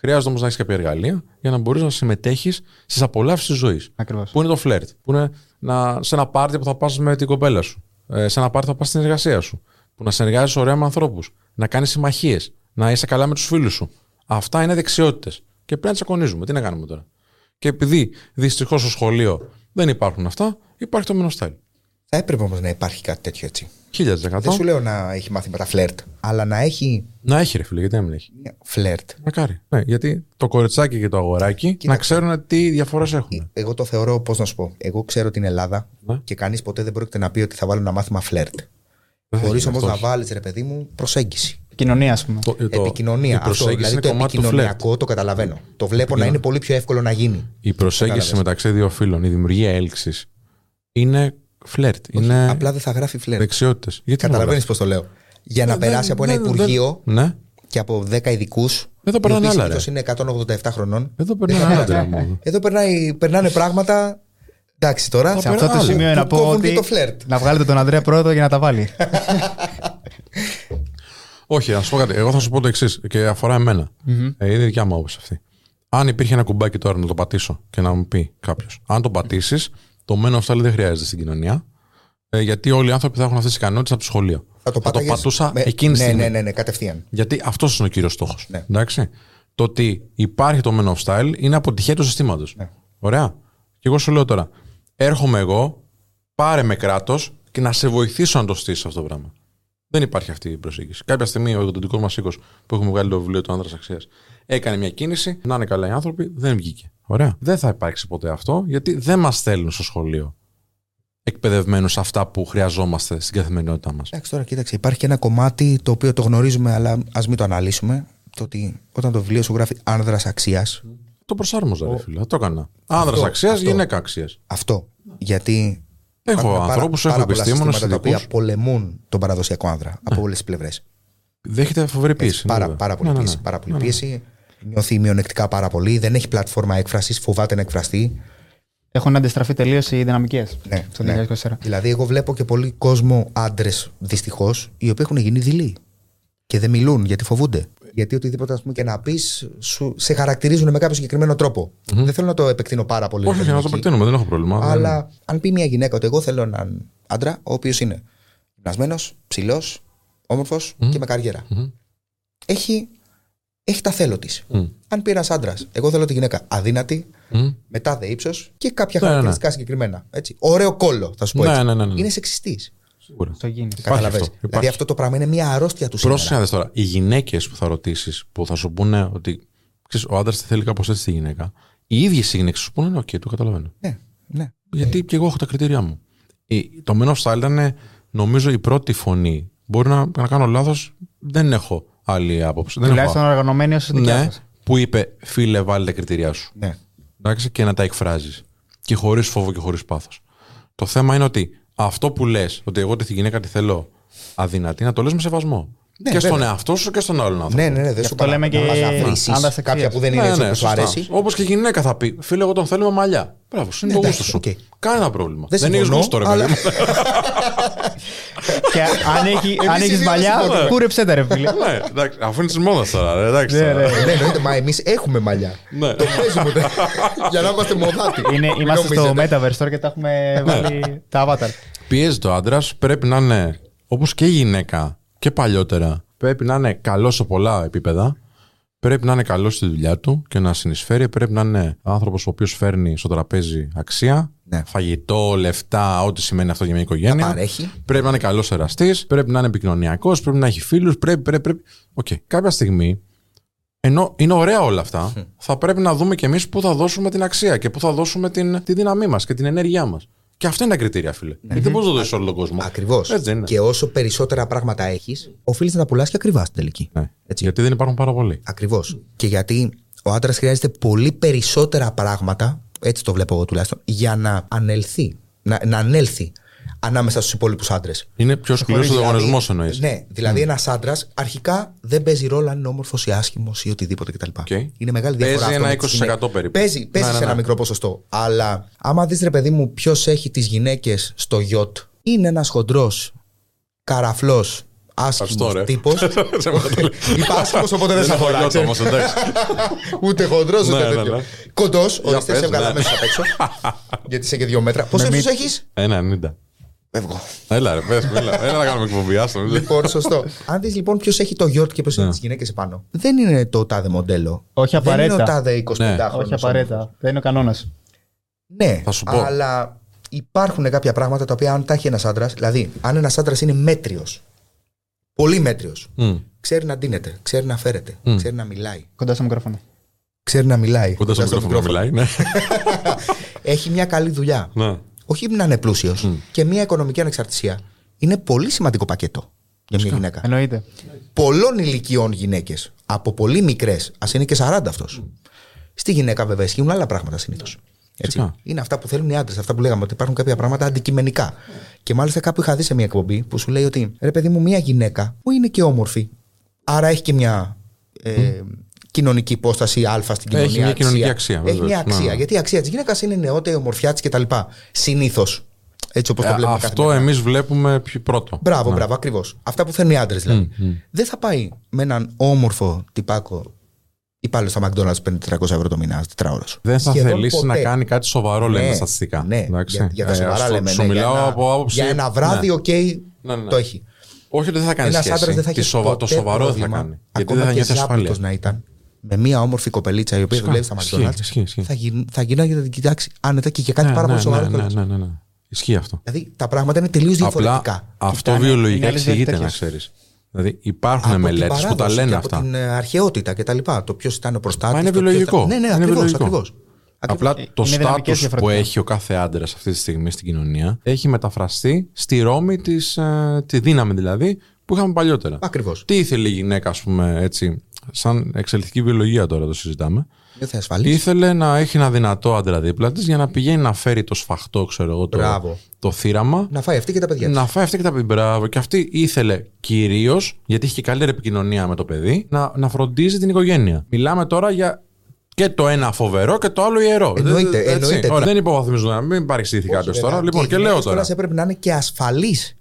Χρειάζεται όμως να έχεις κάποια εργαλεία για να μπορείς να συμμετέχεις στις απολαύσεις της ζωής. Ακριβώς. Πού είναι το φλερτ, που είναι να, σε ένα πάρτι που θα πας με την κοπέλα σου, ε, σε ένα πάρτι που θα πας στην εργασία σου, που να συνεργάζεσαι ωραία με ανθρώπους, να κάνεις συμμαχίες, να είσαι καλά με τους φίλους σου. Αυτά είναι δεξιότητες. Και πρέπει να τις ακονίζουμε. Τι να κάνουμε τώρα; Και επειδή δυστυχώς στο σχολείο δεν υπάρχουν αυτά, υπάρχει το μενοστάιλ. Θα έπρεπε όμως να υπάρχει κάτι τέτοιο έτσι. Χίλιας Δεν σου λέω να έχει μάθηματα φλερτ, αλλά να έχει Να έχει ρε φίλε, γιατί να μην έχει; μια φλερτ. Μακάρι. Ναι, γιατί το κοριτσάκι και το αγοράκι να ξέρουν τι διαφορές έχουν. Εγώ το θεωρώ, πώς να σου πω. Εγώ ξέρω την Ελλάδα Ναι. και κανείς ποτέ δεν πρόκειται να πει ότι θα βάλω ένα μάθημα φλερτ. Δεν θα Χωρί γίνει όμως να αυτός. βάλεις, ρε παιδί μου, προσέγγιση. Κοινωνία, ας πούμε. Το- το- επικοινωνία. Η Αυτό, προσέγγιση δηλαδή είναι το κομμάτι του φλερτ. επικοινωνιακό το καταλαβαίνω. Το βλέπω να είναι πολύ πιο εύκολο να γίνει. Η προσέγγιση Κατάλαβες. μεταξύ δύο φίλων, η δημιουργία έλξης είναι φλερτ. Είναι Απλά δεν θα γράφει φλερτ. δεξιότητες. Γιατί Καταλαβαίνεις πώς το λέω. Για να Δεν- περάσει από ένα δεν- δεν- υπουργείο Ναι. και από 10 ειδικούς. Εδώ περνάνε άλλα, ρε. είναι 187 χρονών. Εδώ περνάνε άλλα τώρα μόνο. Εδώ περνάει, περνάνε πράγματα. Εντάξει τώρα. Σε αυτό το άλλο. σημείο Που να πω κόβουν και ότι. το φλερτ. Να βγάλετε τον Ανδρέα πρώτο για να τα βάλει. Όχι, να σου πω κάτι. Εγώ θα σου πω το εξής και αφορά εμένα. Ε, είναι δικιά μου άποψη αυτή. Αν υπήρχε ένα κουμπάκι τώρα να το πατήσω και να μου πει κάποιος, αν το πατήσεις, το μένο αυτό δεν χρειάζεται στην κοινωνία. Ε, γιατί όλοι οι άνθρωποι θα έχουν αυτές τις ικανότητες από το σχολείο. Θα το, πάταγες πατούσα με- εκείνη τη ναι, στιγμή. ναι, ναι, ναι, κατευθείαν. Γιατί αυτός είναι ο κύριος στόχος. Ναι. Εντάξει. Το ότι υπάρχει το Men of Style είναι αποτυχία του συστήματος. Ναι. Ωραία. Και εγώ σου λέω τώρα, έρχομαι εγώ, πάρε με κράτος και να σε βοηθήσω να το στήσει αυτό το πράγμα. Δεν υπάρχει αυτή η προσέγγιση. Κάποια στιγμή ο εκδοτικός μας οίκος που έχουμε βγάλει το βιβλίο του Άνδρας Αξίας έκανε μια κίνηση, να είναι καλά οι άνθρωποι, δεν βγήκε. Ωραία. Δεν θα υπάρξει ποτέ αυτό, γιατί δεν μας στέλνουν στο σχολείο εκπαιδευμένους σε αυτά που χρειαζόμαστε στην καθημερινότητά μας. Εντάξει, τώρα κοίταξε. Υπάρχει και ένα κομμάτι το οποίο το γνωρίζουμε, αλλά ας μην το αναλύσουμε. Το ότι όταν το βιβλίο σου γράφει άνδρας αξίας, Το προσάρμοζα, ρε φίλε. Το έκανα. Άνδρας αξίας, αυτό. γυναίκα αξίας. αυτό. Γιατί. Έχω υπάρχουν πάρα- ανθρώπους, έχω πάρα πολλά επιστήμονες, συστήματα τα οποία ειδικού. πολεμούν τον παραδοσιακό άνδρα από όλες τις πλευρές. Δέχεται φοβερή πίεση. Πάρα, βέβαια. πάρα πολύ Ναι, ναι, πίεση. ναι. Πάρα πολύ πίεση. Νιώθει μειονεκτικά πάρα πολύ. Δεν έχει πλατφόρμα έκφρασης. Φοβάται να εκφραστεί. Έχουν αντιστραφεί τελείως οι δυναμικές. Ναι, Το ναι. 2024. Δηλαδή, εγώ βλέπω και πολύ κόσμο άντρες, δυστυχώς, οι οποίοι έχουν γίνει δειλοί. Και δεν μιλούν γιατί φοβούνται. Γιατί οτιδήποτε ας πούμε, και να πεις, σε χαρακτηρίζουν με κάποιο συγκεκριμένο τρόπο. Δεν θέλω να το επεκτείνω πάρα πολύ. Όχι, όχι, να το εκεί. επεκτείνουμε, δεν έχω πρόβλημα. Δεν- Αλλά αν πει μια γυναίκα ότι εγώ θέλω έναν άντρα, ο οποίος είναι γυμνασμένος, ψηλός, όμορφος και με καριέρα. Έχει, έχει τα θέλω της. Μμ. Αν πει ένας άντρας, εγώ θέλω τη γυναίκα αδύνατη, Μμ. με τάδε ύψος και κάποια Ναι, ναι, ναι. χαρακτηριστικά συγκεκριμένα. Έτσι. Ωραίο κόλλο, θα σου πω Ναι, έτσι. ναι, ναι, ναι. Είναι σεξιστής. Σίγουρα. Το γίνει. Καταλαβες. αυτό, Δηλαδή υπάρχει. αυτό το πράγμα είναι μια αρρώστια του Πρόσεχε σήμερα. να δεις τώρα. Οι γυναίκες που θα ρωτήσεις, που θα σου πούνε ότι ξέρεις, ο άντρας θέλει κάπως έτσι τη γυναίκα, οι ίδιες οι γυναίκες σου πούνε: Οκ, το καταλαβαίνω. Ναι, ναι. Γιατί και εγώ έχω τα κριτήριά μου. Η- Το Men of Style ήταν, νομίζω, η πρώτη φωνή. Μπορεί να, να κάνω λάθος, δεν έχω άλλη άποψη. Δεν Τουλάχιστον έχω. οργανωμένοι ως δικιά Ναι, σας. που είπε, φίλε, βάλε τα κριτήριά σου. ναι. Εντάξει, και να τα εκφράζεις. Και χωρίς φόβο και χωρίς πάθος. Το θέμα είναι ότι αυτό που λες, ότι εγώ τη γυναίκα τη θέλω αδυνατή, να το λες με σεβασμό. Ναι, και στον βέβαια. εαυτό σου και στον άλλον άνθρωπο. Ναι, ναι, ναι. Δεν Γι' σου αυτό λέμε και παραφρήσεις άντρας κάποια αξίας. που δεν είναι έτσι όπως σου αρέσει. Όπως και η γυναίκα θα πει: Φίλε, εγώ τον θέλω με μαλλιά. Μπράβο, σου είναι Ναι, το εντάξει, γούστο σου. οκ. Κανένα πρόβλημα. Δεν Δεν έχεις συμφωνώ, γούστο, ρε αλλά- παιδί μου. και αν, έχει, αν Εμείς οι έχεις δύο μαλλιά, συμφωνούμε. κούρεψέ τα ρε φίλε. Ναι, εντάξει, αφού είναι τη μόδας τώρα. ρε, Εντάξει. Ναι, τώρα. ναι. Ναι, εννοείται, μα εμείς έχουμε μαλλιά. Ναι. Το παίζουμε για να είμαστε μοδάτοι. Είναι, Μην είμαστε στο νομίζετε. Metaverse τώρα και τα έχουμε βάλει τα avatar. Πιέζει το άντρας, πρέπει να είναι όπως και η γυναίκα και παλιότερα. Πρέπει να είναι καλός σε πολλά επίπεδα. Πρέπει να είναι καλός στη δουλειά του και να συνεισφέρει. Πρέπει να είναι άνθρωπος ο οποίος φέρνει στο τραπέζι αξία. Ναι. Φαγητό, λεφτά, ό,τι σημαίνει αυτό για μια οικογένεια. Να παρέχει. Πρέπει να είναι καλός εραστής. Πρέπει να είναι επικοινωνιακός. Πρέπει να έχει φίλους. Πρέπει, πρέπει, πρέπει. Οκ. Κάποια στιγμή, ενώ είναι ωραία όλα αυτά, θα πρέπει να δούμε κι εμείς πού θα δώσουμε την αξία και πού θα δώσουμε την, τη δύναμή μας και την ενέργειά μας. Και αυτά είναι τα κριτήρια, φίλε. Γιατί δεν μπορεί να το δώσει όλο τον κόσμο; Ακριβώς. Έτσι δεν είναι. Και όσο περισσότερα πράγματα έχεις, οφείλεις να τα πουλάς και ακριβά στην τελική. Ναι. Έτσι. Γιατί δεν υπάρχουν πάρα πολλοί. Ακριβώς. Και γιατί ο άντρας χρειάζεται πολύ περισσότερα πράγματα, έτσι το βλέπω εγώ τουλάχιστον, για να ανελθεί. Να, να ανέλθει ανάμεσα στους υπόλοιπους άντρες. Είναι πιο σκληρός ο διαγωνισμό εννοείς. Ναι, δηλαδή ένας άντρας αρχικά δεν παίζει ρόλο αν είναι όμορφος ή άσχημος ή οτιδήποτε κτλ. Οκ. Είναι μεγάλη Παίζει διαφορά. αυτό ένα με τις 20% γυναίκες. περίπου. Παίζει, παίζει Ναι, ναι, σε ένα ναι. μικρό ποσοστό. Αλλά άμα δεις ρε παιδί μου ποιος έχει τις γυναίκες στο γιοτ, είναι ένας χοντρός, καραφλός, άσχημος Ευχαριστώ, ρε. τύπος. Είπα άσχημος, οπότε δεν σε αφορά. ξέρεις. όμως, εντάξει. Ούτε χοντρός, ούτε Ναι, ναι, τέτοιο. ναι. Κοντός, Για ορίστε, πες, σε έβγαλα ναι. μέσα απ' έξω. Γιατί είσαι και δύο μέτρα. Πόσο ύψος έχεις, Ένα 90. Φεύγω. Έλα, ρε, πες, μίλα. Έλα να κάνουμε εκπομπή. Άστο. Λοιπόν, σωστό. Αν δεις λοιπόν ποιος έχει το γιορτ και ποιο Ναι. έχει τις γυναίκες επάνω, δεν είναι το τάδε μοντέλο. Όχι Δεν είναι απαραίτητα. ο τάδε 25 Ναι. χρόνο. Όχι απαραίτητα. Δεν είναι ο κανόνας. Ναι, Θα σου πω. αλλά υπάρχουν κάποια πράγματα τα οποία αν τα έχει ένας άντρας, δηλαδή αν ένας άντρας είναι μέτριος, πολύ μέτριος, ξέρει να ντύνεται, ξέρει να φέρεται, ξέρει να μιλάει. Κοντά στο μικρόφωνο. Ξέρει να μιλάει. Κοντά στο μικρόφωνο μιλάει, ναι. Έχει μια καλή δουλειά. Ναι. Όχι να είναι πλούσιος και μια οικονομική ανεξαρτησία. Είναι πολύ σημαντικό πακέτο για μια γυναίκα. Εννοείται. πολλών ηλικιών γυναίκες, από πολύ μικρές, ας είναι και 40 αυτός. Στη γυναίκα, βέβαια, ισχύουν άλλα πράγματα συνήθως. Φυσικά. Είναι αυτά που θέλουν οι άντρες, αυτά που λέγαμε, ότι υπάρχουν κάποια πράγματα αντικειμενικά. Και μάλιστα κάπου είχα δει σε μια εκπομπή που σου λέει ότι ρε παιδί μου, μια γυναίκα που είναι και όμορφη, άρα έχει και μια ε, κοινωνική υπόσταση Α στην κοινωνία. Έχει μια κοινωνική αξία, Έχει βεβαίως. μια αξία. Ναι. Γιατί η αξία της γυναίκας είναι η νεότητα, η ομορφιά τη κτλ. Συνήθως. Έτσι όπως το Ε, βλέπουμε Αυτό καθημερινά. εμείς βλέπουμε πιο πρώτο. Μπράβο, Ναι. μπράβο, ακριβώς. Αυτά που θέλουν οι άντρες δηλαδή. Δεν θα πάει με έναν όμορφο τυπάκο υπάλληλο στα McDonald's που παίρνει 400 ευρώ το μήνα, τετράωρος. Δεν θα θελήσει να κάνει κάτι σοβαρό, λένε Ναι, τα στατιστικά. Ναι, Εντάξει. για, για τα Ε, σοβαρά σου- λέμε. Σου ναι, για μιλάω ένα, από άποψη. Για ένα βράδυ, Ναι. οκ, Ναι, ναι. το έχει. Όχι ότι δεν θα κάνει Ένας σχέση. άντρας δεν θα Τη έχει σοβα- Το ποτέ σοβαρό δεν θα πρόβλημα, κάνει. Γιατί Ακόμα δεν θα και νιώθει ασφάλεια. ζάπλητος να ήταν με μια όμορφη κοπελίτσα η οποία Φυσικά, δουλεύει στα ισχύει, McDonald's. ισχύει, ισχύει. Θα, γι, θα γυρνάει και θα την κοιτάξει άνετα και για κάτι Ναι, πάρα ναι, πολύ σοβαρό. ναι, κιόλας. ναι, ναι, ναι. Ισχύει αυτό. Δηλαδή τα πράγματα είναι τελείως Απλά διαφορετικά. αυτό Κοιτάνε, είναι βιολογικά άλλες εξηγείται, να τέτοιες. ξέρεις. Δηλαδή υπάρχουν από μελέτες την που τα παράδοση λένε και αυτά. Από την ε, αρχαιότητα κτλ. Το ποιος ήταν ο προστάτης. Μα είναι βιολογικό. Ναι, ναι, Είναι ακριβώς. βιολογικό. Ακριβώς. Απλά Ε, το είναι δυναμικές στάτους που διαφορετικά. έχει ο κάθε άντρας αυτή τη στιγμή στην κοινωνία έχει μεταφραστεί στη ρόμη της, ε, τη δύναμη δηλαδή που είχαμε παλιότερα. Ακριβώς. Τι ήθελε η γυναίκα, ας πούμε, έτσι, σαν εξελικτική βιολογία τώρα το συζητάμε. Νιώθει ασφαλή. Ήθελε να έχει ένα δυνατό άντρα δίπλα της για να πηγαίνει να φέρει το σφαχτό, ξέρω εγώ, το, Μπράβο. το θύραμα. Να φάει αυτή και τα παιδιά της. Να φάει αυτή και τα παιδιά. Μπράβο. Και αυτή ήθελε κυρίως, γιατί είχε και καλύτερη επικοινωνία με το παιδί, να, να φροντίζει την οικογένεια. Μιλάμε τώρα για και το ένα φοβερό και το άλλο ιερό. Εννοείται, Έτσι. εννοείται. Ωραία. Δεν υποβαθμίζω να μην παρεξηγηθεί κάποιος Όχι, τώρα. βέβαια. Λοιπόν, οι και λέω γυναίκες τώρα. κιόλας έπρεπε να είναι και ασφαλείς.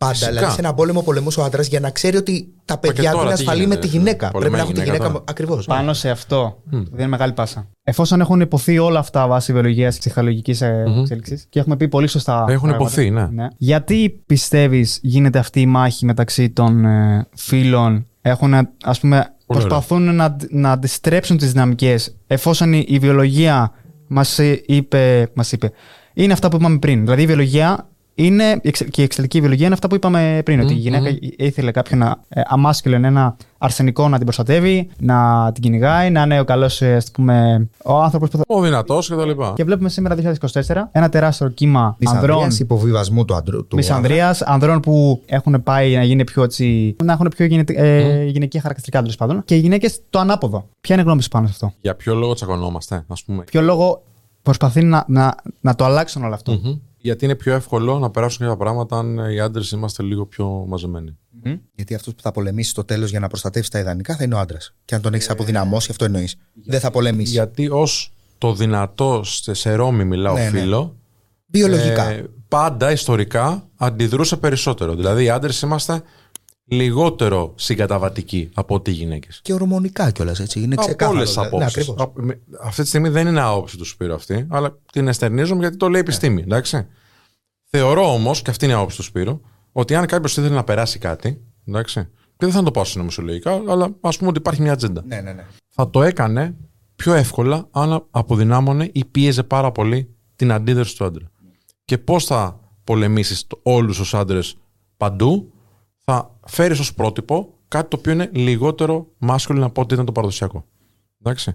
Πάντα. Φυσικά. Δηλαδή σε ένα πόλεμο πολεμούσε ο άντρας για να ξέρει ότι τα και παιδιά του τώρα είναι τι ασφαλή με γίνεται, τη ρε, γυναίκα. Πρέπει πολεμάει να έχουν τη γυναίκα γυναίκα. τώρα. Ακριβώ. Πάνω σε αυτό δίνει μεγάλη πάσα. Εφόσον έχουν υποθεί όλα αυτά βάσει βιολογίας και ψυχολογική εξέλιξης και έχουμε πει πολύ σωστά. Έχουν πράγματα, υποθεί, ναι. Γιατί πιστεύεις γίνεται αυτή η μάχη μεταξύ των ε, φίλων, έχουν, ας πούμε, Πολύ προσπαθούν να, να αντιστρέψουν τις δυναμικές, εφόσον η, η βιολογία μας είπε, μας είπε. Είναι αυτά που είπαμε πριν. Δηλαδή η βιολογία είναι, η εξε- και η εξελική βιολογία είναι αυτά που είπαμε πριν. Ότι η γυναίκα ήθελε κάποιον να, ε, αμάσκελο, ένα αρσενικό να την προστατεύει, να την κυνηγάει, να είναι ο καλός, πούμε, ο άνθρωπος που θα. Ο δυνατός και τα λοιπά. Και βλέπουμε σήμερα 2024 ένα τεράστιο κύμα ανδρών. Μισανδρία υποβιβασμού του άντρου. του Μισανδρίας, ανδρών που έχουν πάει να γίνει πιο έτσι. να έχουν πιο γυναι, ε, γυναικεία χαρακτηριστικά τέλος πάντων. Και οι γυναίκες το ανάποδο. Ποια είναι η γνώμη σου πάνω σε αυτό; Για ποιο λόγο τσακωνόμαστε, ας πούμε; Ποιο λόγο προσπαθεί να, να, να το αλλάξουν όλο αυτό; Μμμ. Γιατί είναι πιο εύκολο να περάσουν κάποια πράγματα αν οι άντρες είμαστε λίγο πιο μαζεμένοι. Γιατί αυτός που θα πολεμήσει στο τέλος για να προστατεύσει τα ιδανικά θα είναι ο άντρας. Και αν τον έχεις αποδυναμώσει, αυτό εννοείς. Δεν θα πολεμήσει. Γιατί ως το δυνατό σε, σε Ρώμη, μιλάω Ναι, ναι. φίλο. Βιολογικά. ε, πάντα ιστορικά αντιδρούσε περισσότερο. Δηλαδή, οι άντρες είμαστε λιγότερο συγκαταβατικοί από ότι οι γυναίκες. Και ορμονικά κιόλας έτσι. Είναι Από ξεκάθαρο. όλες τις δηλαδή. Ναι, απόψεις. ακριβώς. Αυτή τη στιγμή δεν είναι άποψη του Σπύρου αυτή, αλλά την εστερνίζομαι γιατί το λέει η επιστήμη. Εντάξει. Θεωρώ όμως, και αυτή είναι η άποψη του Σπύρου, ότι αν κάποιος ήθελε να περάσει κάτι. Εντάξει, και δεν θα το πάω συνωμοσιολογικά, αλλά ας πούμε ότι υπάρχει μια ατζέντα. Ναι, ναι, ναι. Θα το έκανε πιο εύκολα αν αποδυνάμωνε ή πίεζε πάρα πολύ την αντίδραση του άντρα. Και πώς θα πολεμήσεις όλους τους άντρες παντού, θα φέρεις ως πρότυπο κάτι το οποίο είναι λιγότερο μάσκουλο από ό,τι ήταν το παραδοσιακό. Εντάξει.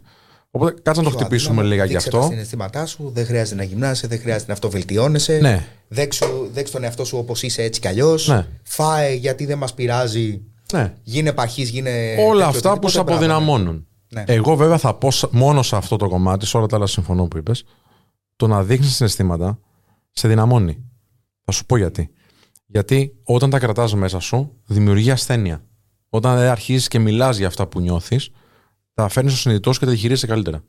Οπότε κάτσε να το Πιο χτυπήσουμε αδύναμο. λίγα γι' Δείξε τα αυτό. συναισθήματά σου, δεν χρειάζεται να γυμνάσαι, δεν χρειάζεται να αυτοβελτιώνεσαι. Ναι. Δέξου, δέξου τον εαυτό σου όπως είσαι έτσι κι αλλιώς. Ναι. Φάε γιατί δεν μας πειράζει. Ναι. Γίνε παχή, γίνε. Όλα τέτοιο, αυτά που σε οτιδήποτε, μπράβο, αποδυναμώνουν. Ναι. Εγώ βέβαια θα πω σ- μόνο σε αυτό το κομμάτι, σε όλα τα άλλα συμφωνώ που είπες. Το να δείχνεις συναισθήματα σε δυναμώνει. Θα σου πω γιατί. Γιατί όταν τα κρατάς μέσα σου, δημιουργεί ασθένεια. Όταν δεν αρχίζεις και μιλάς για αυτά που νιώθεις, τα φέρνεις στο συνειδητό σου και τα διχειρίζεσαι καλύτερα.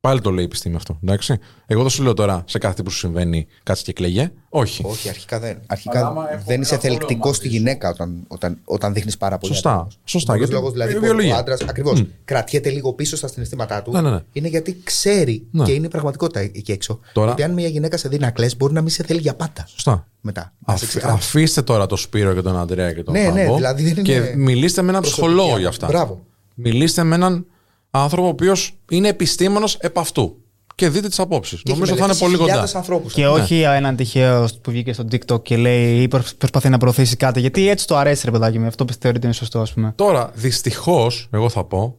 Πάλι το λέει η επιστήμη αυτό. Εντάξει. Εγώ δεν σου λέω τώρα σε κάθε τι που σου συμβαίνει κάτσε και κλαίγε. Όχι. Ναι. Όχι, αρχικά δεν. Αλλά Αρχικά άμα έχω δεν είσαι καθόλου θελκτικός μαζί στη σου. γυναίκα όταν, όταν, όταν δείχνεις πάρα πολύ. Σωστά, αδύναμος. σωστά, Ο μόνος γιατί λόγος, δηλαδή είναι που ο βιολογία. άντρα ακριβώς κρατιέται λίγο πίσω στα συναισθήματά του Ναι, ναι, ναι. είναι γιατί ξέρει Ναι. και είναι η πραγματικότητα εκεί έξω. Τώρα- Ότι αν μια γυναίκα σε δει να κλαις, μπορεί να μην σε θέλει για πάντα Σωστά. μετά. Να σε Αφ- ξεγράψει. αφήστε τώρα το Σπύρο και τον Αντρέα και τον Ναι, ναι, Φαμπό δηλαδή δεν είναι και μιλήστε με έναν προσωπική ψυχολόγο άποψη. για αυτά. Μπράβο. Μιλήστε με έναν άνθρωπο ο οποίος είναι επιστήμονο επ' αυτού. Και δείτε τις απόψεις. Και έχει Νομίζω θα είναι μελετήσει πολύ κοντά. χιλιάδες ανθρώπους. Και όχι έναν τυχαίο που βγήκε στο TikTok και λέει ή προσπ- προσπαθεί να προωθήσει κάτι. Γιατί έτσι το αρέσει, ρε παιδάκι μου. Αυτό πιστεύω ότι είναι σωστό, ας πούμε. Τώρα, δυστυχώς, εγώ θα πω,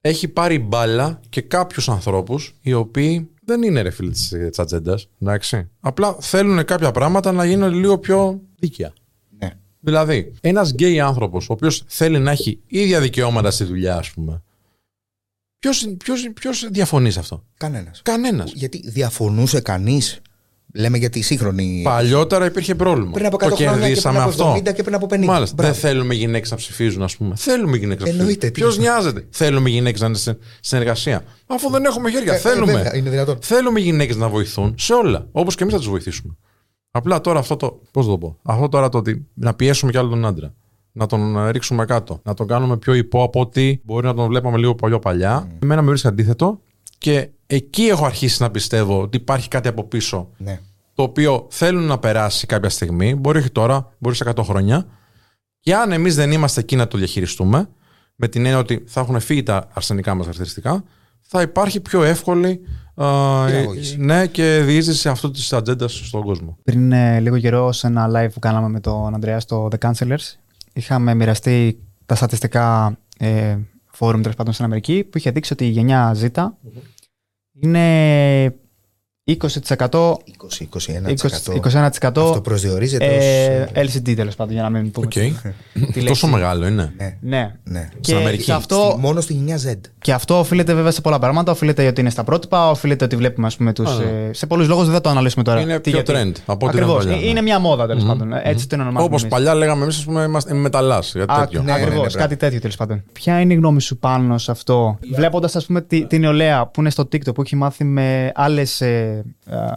έχει πάρει μπάλα και κάποιους ανθρώπους οι οποίοι δεν είναι ρε φίλοι της ατζέντας. Εντάξει. Απλά θέλουν κάποια πράγματα να γίνουν λίγο πιο δίκαια. Ναι. Δηλαδή, ένας γκέι άνθρωπος, ο οποίος θέλει να έχει ίδια δικαιώματα στη δουλειά, ας πούμε. Ποιος διαφωνεί σε αυτό; Κανένας. Κανένας. Γιατί διαφωνούσε κανείς. Λέμε για τη σύγχρονη. Παλιότερα υπήρχε πρόβλημα. Πριν από 100 το χρόνια και πριν κερδίσαμε από αυτό. 70 και πριν από 50. Μάλιστα. Μπράβο. Δεν θέλουμε γυναίκες να ψηφίζουν, ας πούμε. Θέλουμε γυναίκες να Εννοείται, ψηφίζουν. τι Ποιος είναι νοιάζεται; Θέλουμε γυναίκες να είναι σε συνεργασία. Αφού δεν έχουμε χέρια. Ε, ε, θέλουμε. βέβαια, είναι δυνατόν. Θέλουμε γυναίκες να βοηθούν σε όλα. Όπως και εμείς θα τους βοηθήσουμε. Απλά τώρα αυτό το. Πώς το πω; Αυτό τώρα το ότι να πιέσουμε κι άλλο τον άντρα. Να τον ε, ρίξουμε κάτω. Να τον κάνουμε πιο υπό από ότι μπορεί να τον βλέπαμε λίγο πιο παλιά. Mm. Εμένα με βρίσκει αντίθετο. Και εκεί έχω αρχίσει να πιστεύω ότι υπάρχει κάτι από πίσω Ναι. το οποίο θέλουν να περάσει κάποια στιγμή, μπορεί όχι τώρα, μπορεί σε 100 χρόνια. Και αν εμείς δεν είμαστε εκεί να το διαχειριστούμε, με την έννοια ότι θα έχουν φύγει τα αρσενικά μας χαρακτηριστικά, θα υπάρχει πιο εύκολη α, Χειραγώγηση. ναι, και διείσδυση αυτού της ατζέντας στον κόσμο. Πριν ε, λίγο καιρό, σε ένα live που κάναμε με τον Ανδρέας στο The Counselors, είχαμε μοιραστεί τα στατιστικά ε, φόρουμ τέλος πάντων στην Αμερική που είχε δείξει ότι η γενιά Z είναι 20%, 20-21%. 20, 21% Αυτό προσδιορίζεται ε, ως... LGBT τέλος πάντων, για να μην πούμε. Οκ. τη λέξη. Τόσο μεγάλο είναι. Ναι. Ναι. ναι. Και Αμερική. σε αυτό, Στη- μόνο στη γενιά Z. και αυτό οφείλεται βέβαια σε πολλά πράγματα. Οφείλεται ότι είναι στα πρότυπα, οφείλεται ότι βλέπουμε ας πούμε, τους, Α, ναι. ε, σε πολλούς λόγους δεν θα το αναλύσουμε τώρα. Είναι τι πιο γιατί. trend από ό,τι ήταν Ακριβώς. παλιά, ναι. Είναι μια μόδα τέλος πάντων. Έτσι το ονομάζουμε. Όπως εμείς. παλιά λέγαμε εμείς, ας πούμε, είμαστε μεταλλά. Κάτι Α, τέτοιο. ναι, ναι, ακριβώς. ναι, κάτι τέτοιο τέλος πάντων. Ποια είναι η γνώμη σου πάνω σε αυτό, βλέποντας, ας πούμε, τη, την νεολαία που είναι στο TikTok, που έχει μάθει με άλλες ε,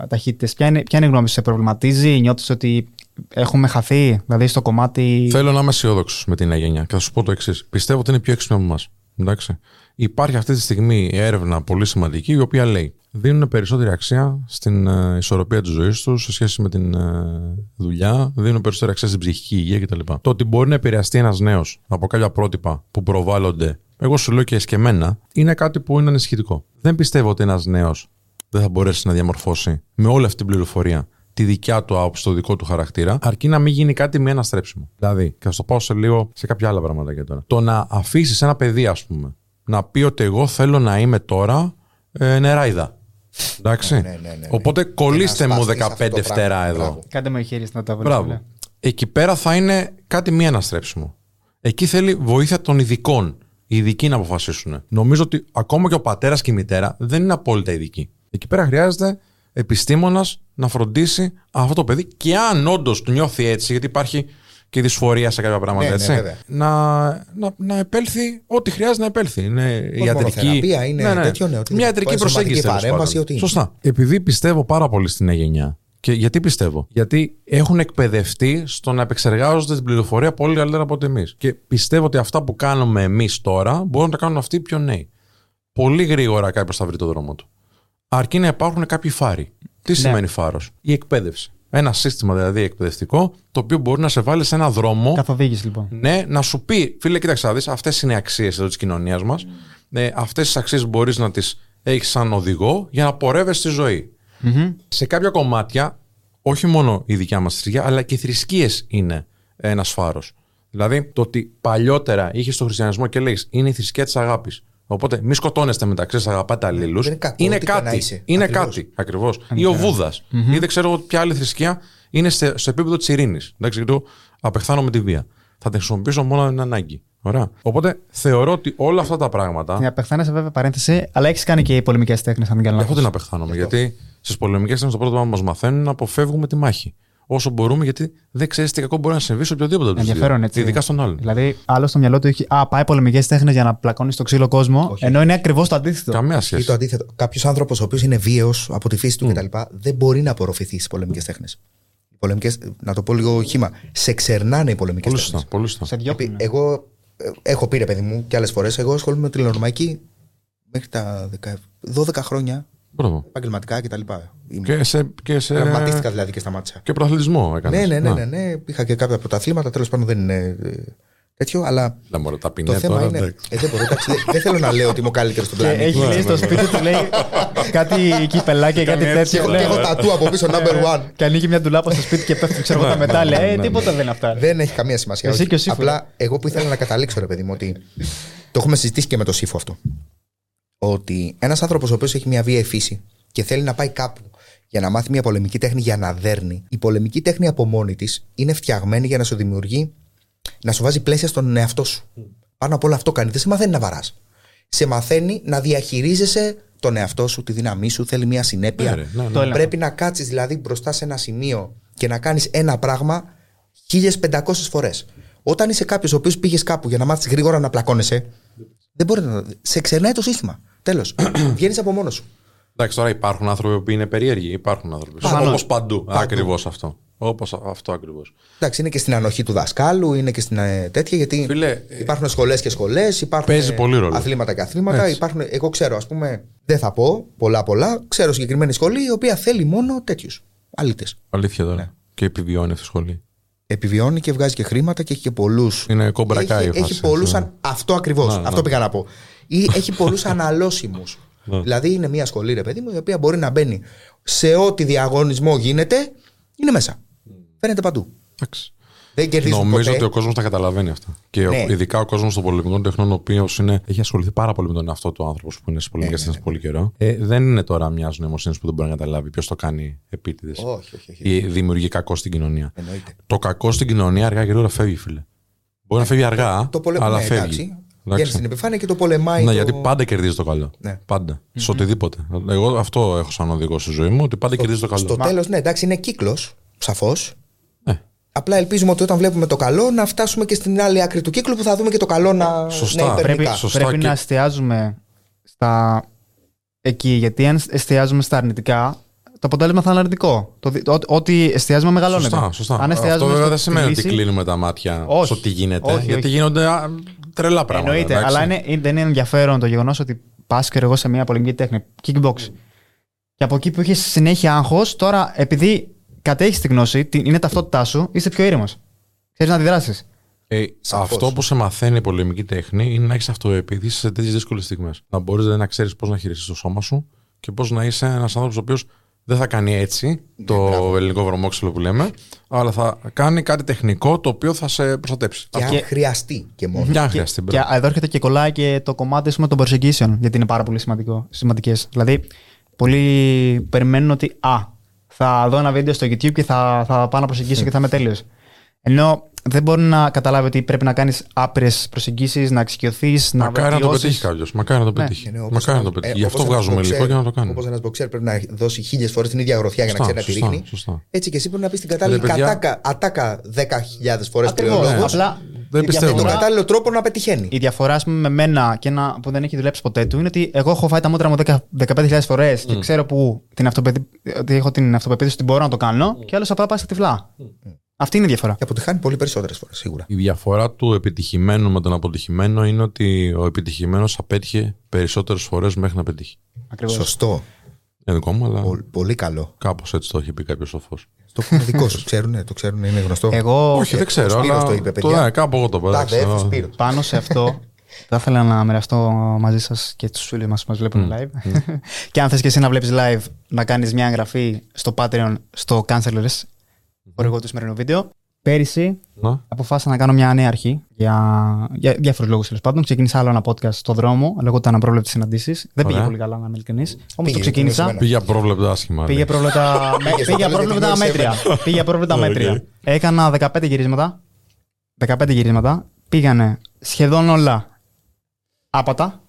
ταχύτητες, ποια είναι, ποια είναι η γνώμη σου, σε προβληματίζει, νιώθεις ότι έχουμε χαθεί, δηλαδή στο κομμάτι. Θέλω να είμαι αισιόδοξος με την νέα γενιά και θα σου πω το εξής. Πιστεύω ότι είναι πιο έξυπνο από εμάς. Εντάξει. Υπάρχει αυτή τη στιγμή έρευνα πολύ σημαντική η οποία λέει δίνουν περισσότερη αξία στην ε, ισορροπία της ζωής τους σε σχέση με την ε, δουλειά, δίνουν περισσότερη αξία στην ψυχική υγεία κτλ. Το ότι μπορεί να επηρεαστεί ένας νέος από κάποια πρότυπα που προβάλλονται, εγώ σου λέω και εσκεμμένα, είναι κάτι που είναι ανησυχητικό. Δεν πιστεύω ότι ένας νέος δεν θα μπορέσει να διαμορφώσει με όλη αυτή την πληροφορία τη δικιά του άποψη, το δικό του χαρακτήρα, αρκεί να μην γίνει κάτι με ένα στρέψιμο. Δηλαδή, και θα στο πάω σε λίγο σε κάποια άλλα πράγματα για τώρα. Το να αφήσεις ένα παιδί, ας πούμε, να πει ότι εγώ θέλω να είμαι τώρα ε, νεράιδα. Εντάξει. Ναι, ναι, ναι, ναι. Οπότε κολλήστε Και να μου σπαστείς 15 αυτό το φτερά πράγμα. εδώ. Μπράβο. Κάντε μου χέρι να τα βρω. Μπράβο. Εκεί πέρα θα είναι κάτι μη αναστρέψιμο. Εκεί θέλει βοήθεια των ειδικών. Οι ειδικοί να αποφασίσουν. Νομίζω ότι ακόμα και ο πατέρας και η μητέρα δεν είναι απόλυτα ειδικοί. Εκεί πέρα χρειάζεται επιστήμονας να φροντίσει αυτό το παιδί και αν όντως του νιώθει έτσι, γιατί υπάρχει και δυσφορία σε κάποια πράγματα. Ναι, ναι, έτσι. βέβαια. να, να, να επέλθει ό,τι χρειάζεται να επέλθει. Είναι μόνο ιατρική. θεραπεία, είναι τέτοιο, ναι, ότι Μια ιατρική σωματική προσέγγιση. τέλος παρέμβαση, πάντων. ό,τι είναι. Σωστά. Επειδή πιστεύω πάρα πολύ στην νέα γενιά. Και γιατί πιστεύω; Γιατί έχουν εκπαιδευτεί στο να επεξεργάζονται την πληροφορία πολύ καλύτερα από ότι εμείς. Και πιστεύω ότι αυτά που κάνουμε εμείς τώρα μπορούν να τα κάνουν αυτοί οι πιο νέοι. Πολύ γρήγορα κάποιος θα βρει το δρόμο του. Αρκεί να υπάρχουν κάποιοι φάροι. Τι σημαίνει φάρος, Η εκπαίδευση. Ένα σύστημα δηλαδή εκπαιδευτικό, το οποίο μπορεί να σε βάλει σε ένα δρόμο. Καθοδήγηση λοιπόν. Ναι, να σου πει, φίλε, κοίταξε να δεις, αυτές είναι οι αξίες εδώ της κοινωνίας μας. Ε, αυτές τις αξίες μπορείς να τις έχεις σαν οδηγό για να πορεύεσαι στη ζωή. Σε κάποια κομμάτια, όχι μόνο η δικιά μας θρησκεία, αλλά και οι θρησκείες είναι ένας φάρος. Δηλαδή, το ότι παλιότερα είχες στο χριστιανισμό και λέει είναι η θρησκεία της αγάπης. Οπότε μη σκοτώνεστε μεταξύ σας, αγαπάτε αλλήλους. δεν είναι κακό, Είναι ό,τι και να κάτι. είσαι. Είναι Ακριβώς. κάτι. Ακριβώς. Ή ο βουδα Ή δεν ξέρω ποια άλλη θρησκεία είναι σε- στο επίπεδο της ειρήνης. Εντάξει, γιατί απεχθάνω με τη βία. Θα την χρησιμοποιήσω μόνο αν είναι ανάγκη. Ωραία. Οπότε θεωρώ ότι όλα αυτά τα πράγματα. Για απεχθάνεσαι βέβαια παρένθεση, αλλά έχεις κάνει και οι πολεμικές τέχνες, αν δεν κάνω Γι' αυτό λάθος. την απεχθάνομαι. Γιατί στις πολεμικές τέχνες το πρώτο πράγμα που μας μαθαίνουν είναι να αποφεύγουμε τη μάχη. Όσο μπορούμε, γιατί δεν ξέρεις τι κακό μπορεί να συμβεί σε οποιοδήποτε από τους Ενδιαφέρον έτσι. Ειδικά στον άλλον. Δηλαδή, άλλο στο μυαλό του έχει Α, πάει πολεμικές τέχνες για να πλακώνεις στο ξύλο κόσμο, ενώ είναι ακριβώς το αντίθετο. Καμία Ή σχέση. το αντίθετο. Κάποιος άνθρωπος ο οποίος είναι βίαιος από τη φύση του κτλ. δεν μπορεί να απορροφηθεί στις πολεμικές τέχνες. Οι πολεμικές, να το πω λίγο χήμα, σε ξερνάνε οι πολεμικές Πολύ τέχνες. σωστά. Πολύ σωστά. Σε διώχνουν. Εγώ ε, έχω πει ρε παιδί μου και άλλες φορές, εγώ ασχολούμαι με τηλεορμαϊκή μέχρι τα 10 12 χρόνια Μπράβο. επαγγελματικά κτλ. Και σε. Και σε... Τραυματίστηκα δηλαδή και σταμάτησα. Και προαθλητισμό έκανες. Ναι, ναι, ναι, ναι, ναι. Είχα και κάποια πρωταθλήματα, τέλος πάντων δεν είναι ε, τέτοιο, αλλά Λέμε όλα τα το πινέ θέμα τώρα. είναι. εντάξει. Ε, δεν μπορώ, εντάξει, δεν- δεν θέλω να λέω ότι είμαι ο καλύτερος στον Και πλανήτη. έχει λέει στο σπίτι του, λέει κάτι κυπελάκια, κάτι Και τέτοιο. έχω- λέει. και έχω τατού από πίσω, number one. Και ανοίγει μια ντουλάπα στο σπίτι και πέφτει, ξέρω εγώ, τα μετάλλια. ναι, Ε, ναι, τίποτα δεν είναι αυτά. Δεν έχει καμία σημασία. Εσύ όχι. και ο Σύφου. Απλά εγώ που ήθελα να καταλήξω, ρε παιδί μου, ότι το έχουμε συζητήσει και με τον Σύφο αυτό. Ότι ένας άνθρωπος ο οποίος έχει μια βία φύση και θέλει να πάει κάπου για να μάθει μια πολεμική τέχνη για να δέρνει, η πολεμική τέχνη από μόνη της είναι φτιαγμένη για να σου δημιουργεί, να σου βάζει πλαίσια στον εαυτό σου. Πάνω απ' όλα αυτό κάνει. Δεν σε μαθαίνει να βαράς. Σε μαθαίνει να διαχειρίζεσαι τον εαυτό σου, τη δύναμή σου, θέλει μια συνέπεια. Ναι, ρε, ναι, ναι. Το έλεγα. Πρέπει να κάτσεις δηλαδή μπροστά σε ένα σημείο και να κάνεις ένα πράγμα 1500 φορές. Όταν είσαι κάποιος ο οποίος πήγες κάπου για να μάθεις γρήγορα να πλακώνεσαι, δεν μπορεί να. Σε ξερνάει το σύστημα. Τέλος. Βγαίνεις από μόνος σου. Εντάξει, τώρα υπάρχουν άνθρωποι που είναι περίεργοι. Υπάρχουν άνθρωποι. Προφανώς. Όπως παντού. Ακριβώς αυτό. Όπως αυτό ακριβώς. Εντάξει, είναι και στην ανοχή του δασκάλου, είναι και στην ε, τέτοια, γιατί Φίλε, υπάρχουν σχολές και σχολές, υπάρχουν παίζει ε, πολύ ρόλο. αθλήματα και αθλήματα. Έτσι. Υπάρχουν, εγώ ξέρω, ας πούμε, δεν θα πω πολλά πολλά, ξέρω συγκεκριμένη σχολή η οποία θέλει μόνο τέτοιους. Αλήτες. Αλήθεια τώρα. Ναι. Και επιβιώνει αυτή η σχολή. Επιβιώνει και βγάζει και χρήματα και έχει και πολλούς. Είναι κομπρακάι η Έχει, φάση, έχει πολλούς. έτσι. Αν... Αυτό ακριβώς. Να, αυτό να. πήγα να πω. Ή έχει πολλούς αναλώσιμους. Ναι. δηλαδή είναι μια σχολή, ρε παιδί μου, η οποία μπορεί να μπαίνει σε ό,τι διαγωνισμό γίνεται, είναι μέσα. Φαίνεται παντού. Εντάξει. Δεν κερδίζουν Νομίζω ποτέ. ότι ο κόσμος τα καταλαβαίνει αυτά. Και ο- Ναι. ειδικά ο κόσμος των πολεμικών τεχνών, ο οποίος έχει ασχοληθεί πάρα πολύ με τον εαυτό του άνθρωπος που είναι στι πολεμικές ναι, τέχνε πολύ καιρό. Ε, δεν είναι τώρα μιας νοημοσύνης που δεν μπορεί να καταλάβει ποιος το κάνει επίτηδες. Όχι, όχι, όχι. Ή δημιουργεί κακό στην κοινωνία. Εννοείται. Το κακό στην κοινωνία αργά και γρήγορα φεύγει, φίλε. Μπορεί να φεύγει αργά, Το πολε... αλλά ναι, φεύγει. εντάξει. Εντάξει. Βγαίνει στην επιφάνεια και το πολεμάει. Ναι, το... γιατί πάντα κερδίζει το καλό. Ναι. Πάντα. Σε οτιδήποτε. Εγώ αυτό έχω σαν οδηγό στη ζωή μου, ότι πάντα κερδίζει το καλό. Στο τέλος, ναι, εντάξει, είναι κύκλος, σαφώς. Ναι. Απλά ελπίζουμε ότι όταν βλέπουμε το καλό να φτάσουμε και στην άλλη άκρη του κύκλου που θα δούμε και το καλό να, Σωστά. να υπερνικά. Πρέπει, Σωστά πρέπει και- να εστιάζουμε στα εκεί, γιατί αν εστιάζουμε στα αρνητικά, το αποτέλεσμα θα είναι αρνητικό. Το, δι- ό- ό,τι εστιάζουμε μεγαλώνεται. Σωστά, σωστά. Αν Αυτό εστιάζουμε βέβαια στο- δεν στη σημαίνει ότι λύση, κλείνουμε τα μάτια Όχι. στο τι γίνεται. Όχι, γιατί όχι. γίνονται α, τρελά πράγματα. Εννοείται, εντάξει. αλλά είναι, είναι- δεν είναι ενδιαφέρον το γεγονός ότι πας και εγώ σε μια πολεμική τέχνη, kickbox. Και από εκεί που είχες συνέχεια άγχος, τώρα επειδή κατέχεις τη γνώση, την- είναι ταυτότητά σου, είσαι πιο ήρεμος. Ξέρεις να αντιδράσεις. Ε, Σαφώς. αυτό που σε μαθαίνει η πολεμική τέχνη είναι να έχεις αυτοεπίθεση σε τέτοιες δύσκολες στιγμές. Να μπορείς να ξέρεις πώς να χειριστείς το σώμα σου και πώς να είσαι ένας άνθρωπος ο οποίος δεν θα κάνει έτσι το Ναι, μπράβο. ελληνικό βρωμόξυλο που λέμε, αλλά θα κάνει κάτι τεχνικό το οποίο θα σε προστατέψει. Και αν Και- χρειαστεί και μόνο. Μια χρειαστεί. Και μπράβο. εδώ έρχεται και κολλάει και το κομμάτι ας πούμε, των προσεγγίσεων, γιατί είναι πάρα πολύ σημαντικές. Δηλαδή, πολλοί περιμένουν ότι α, θα δω ένα βίντεο στο YouTube και θα, θα πάω να προσεγγίσω και θα είμαι τέλειος. Ενώ δεν μπορεί να καταλάβει ότι πρέπει να κάνεις άπειρες προσεγγίσεις, να εξοικειωθείς, να Μακάρι να το βελτιώσεις. πετύχει κάποιος. Μακάρι να το Ναι. πετύχει. Ε, ναι, όπως Μακάρι να ένας- το πετύχει. ε, Γι' όπως αυτό ένας βγάζουμε μποξέρ- υλικό για να το κάνει. Όπως ένας μποξέρ πρέπει να δώσει χίλιες φορές την ίδια γροθιά για να Σωστά, ξέρει να τη σωστά, ρίχνει. σωστά. Έτσι και εσύ πρέπει να πεις την κατάλληλη Ρε, παιδιά- κατάκα, ατάκα 10.000 φορές Ακριβώς. πλέον. Απλά Δεν η πιστεύω. Με τον διαφορά- κατάλληλο τρόπο να πετυχαίνει. Η διαφορά ας πούμε, με μένα και ένα που δεν έχει δουλέψει ποτέ του είναι ότι εγώ έχω φάει τα μούτρα μου 10 15.000 φορές και ξέρω που την αυτοπεδί... ότι έχω την αυτοπεποίθηση ότι μπορώ να το κάνω και άλλος απλά πάει στα τυφλά. Αυτή είναι η διαφορά. Και αποτυχάνει πολύ περισσότερες φορές σίγουρα. Η διαφορά του επιτυχημένου με τον αποτυχημένο είναι ότι ο επιτυχημένος απέτυχε περισσότερες φορές μέχρι να πετύχει. Ακριβώς. Σωστό. Είναι δικό μου, αλλά Πο- Πολύ καλό. κάπως έτσι το έχει πει κάποιος σοφό. Το είναι δικό σου. Ξέρουνε, το ξέρουν, είναι γνωστό. Εγώ Όχι, δεν ξέρω. Σπύρος Αλλά το είπε, το, παιδιά. ναι, κάπου εγώ το Τα πέταξα. αδέρφη Σπύρος. πάνω σε αυτό θα ήθελα να μοιραστώ μαζί σας και τους φίλους μας που μας βλέπουν live. και αν θες και εσύ να βλέπεις live, να κάνεις μια εγγραφή στο Patreon στο Cancelers, χορηγό του σημερινού βίντεο. Πέρυσι Να. αποφάσισα να κάνω μια νέα αρχή για, για διάφορους λόγους τέλος πάντων. Ξεκίνησα άλλο ένα podcast στο δρόμο, λέγονταν Απρόβλεπτες Συναντήσεις. Δεν πήγε Ωραία. πολύ καλά, να είμαι ειλικρινής. Όμως το Πήγε, ξεκίνησα. πήγε Πήγε απρόβλεπτα άσχημα. Πήγε λέει. απρόβλεπτα, με- Πήγε στο πήγε τέλος απρόβλεπτα γιατί μέτρια. Πήγε απρόβλεπτα Οκ. μέτρια. Έκανα 15 γυρίσματα. 15 γυρίσματα. Πήγανε σχεδόν όλα άπατα.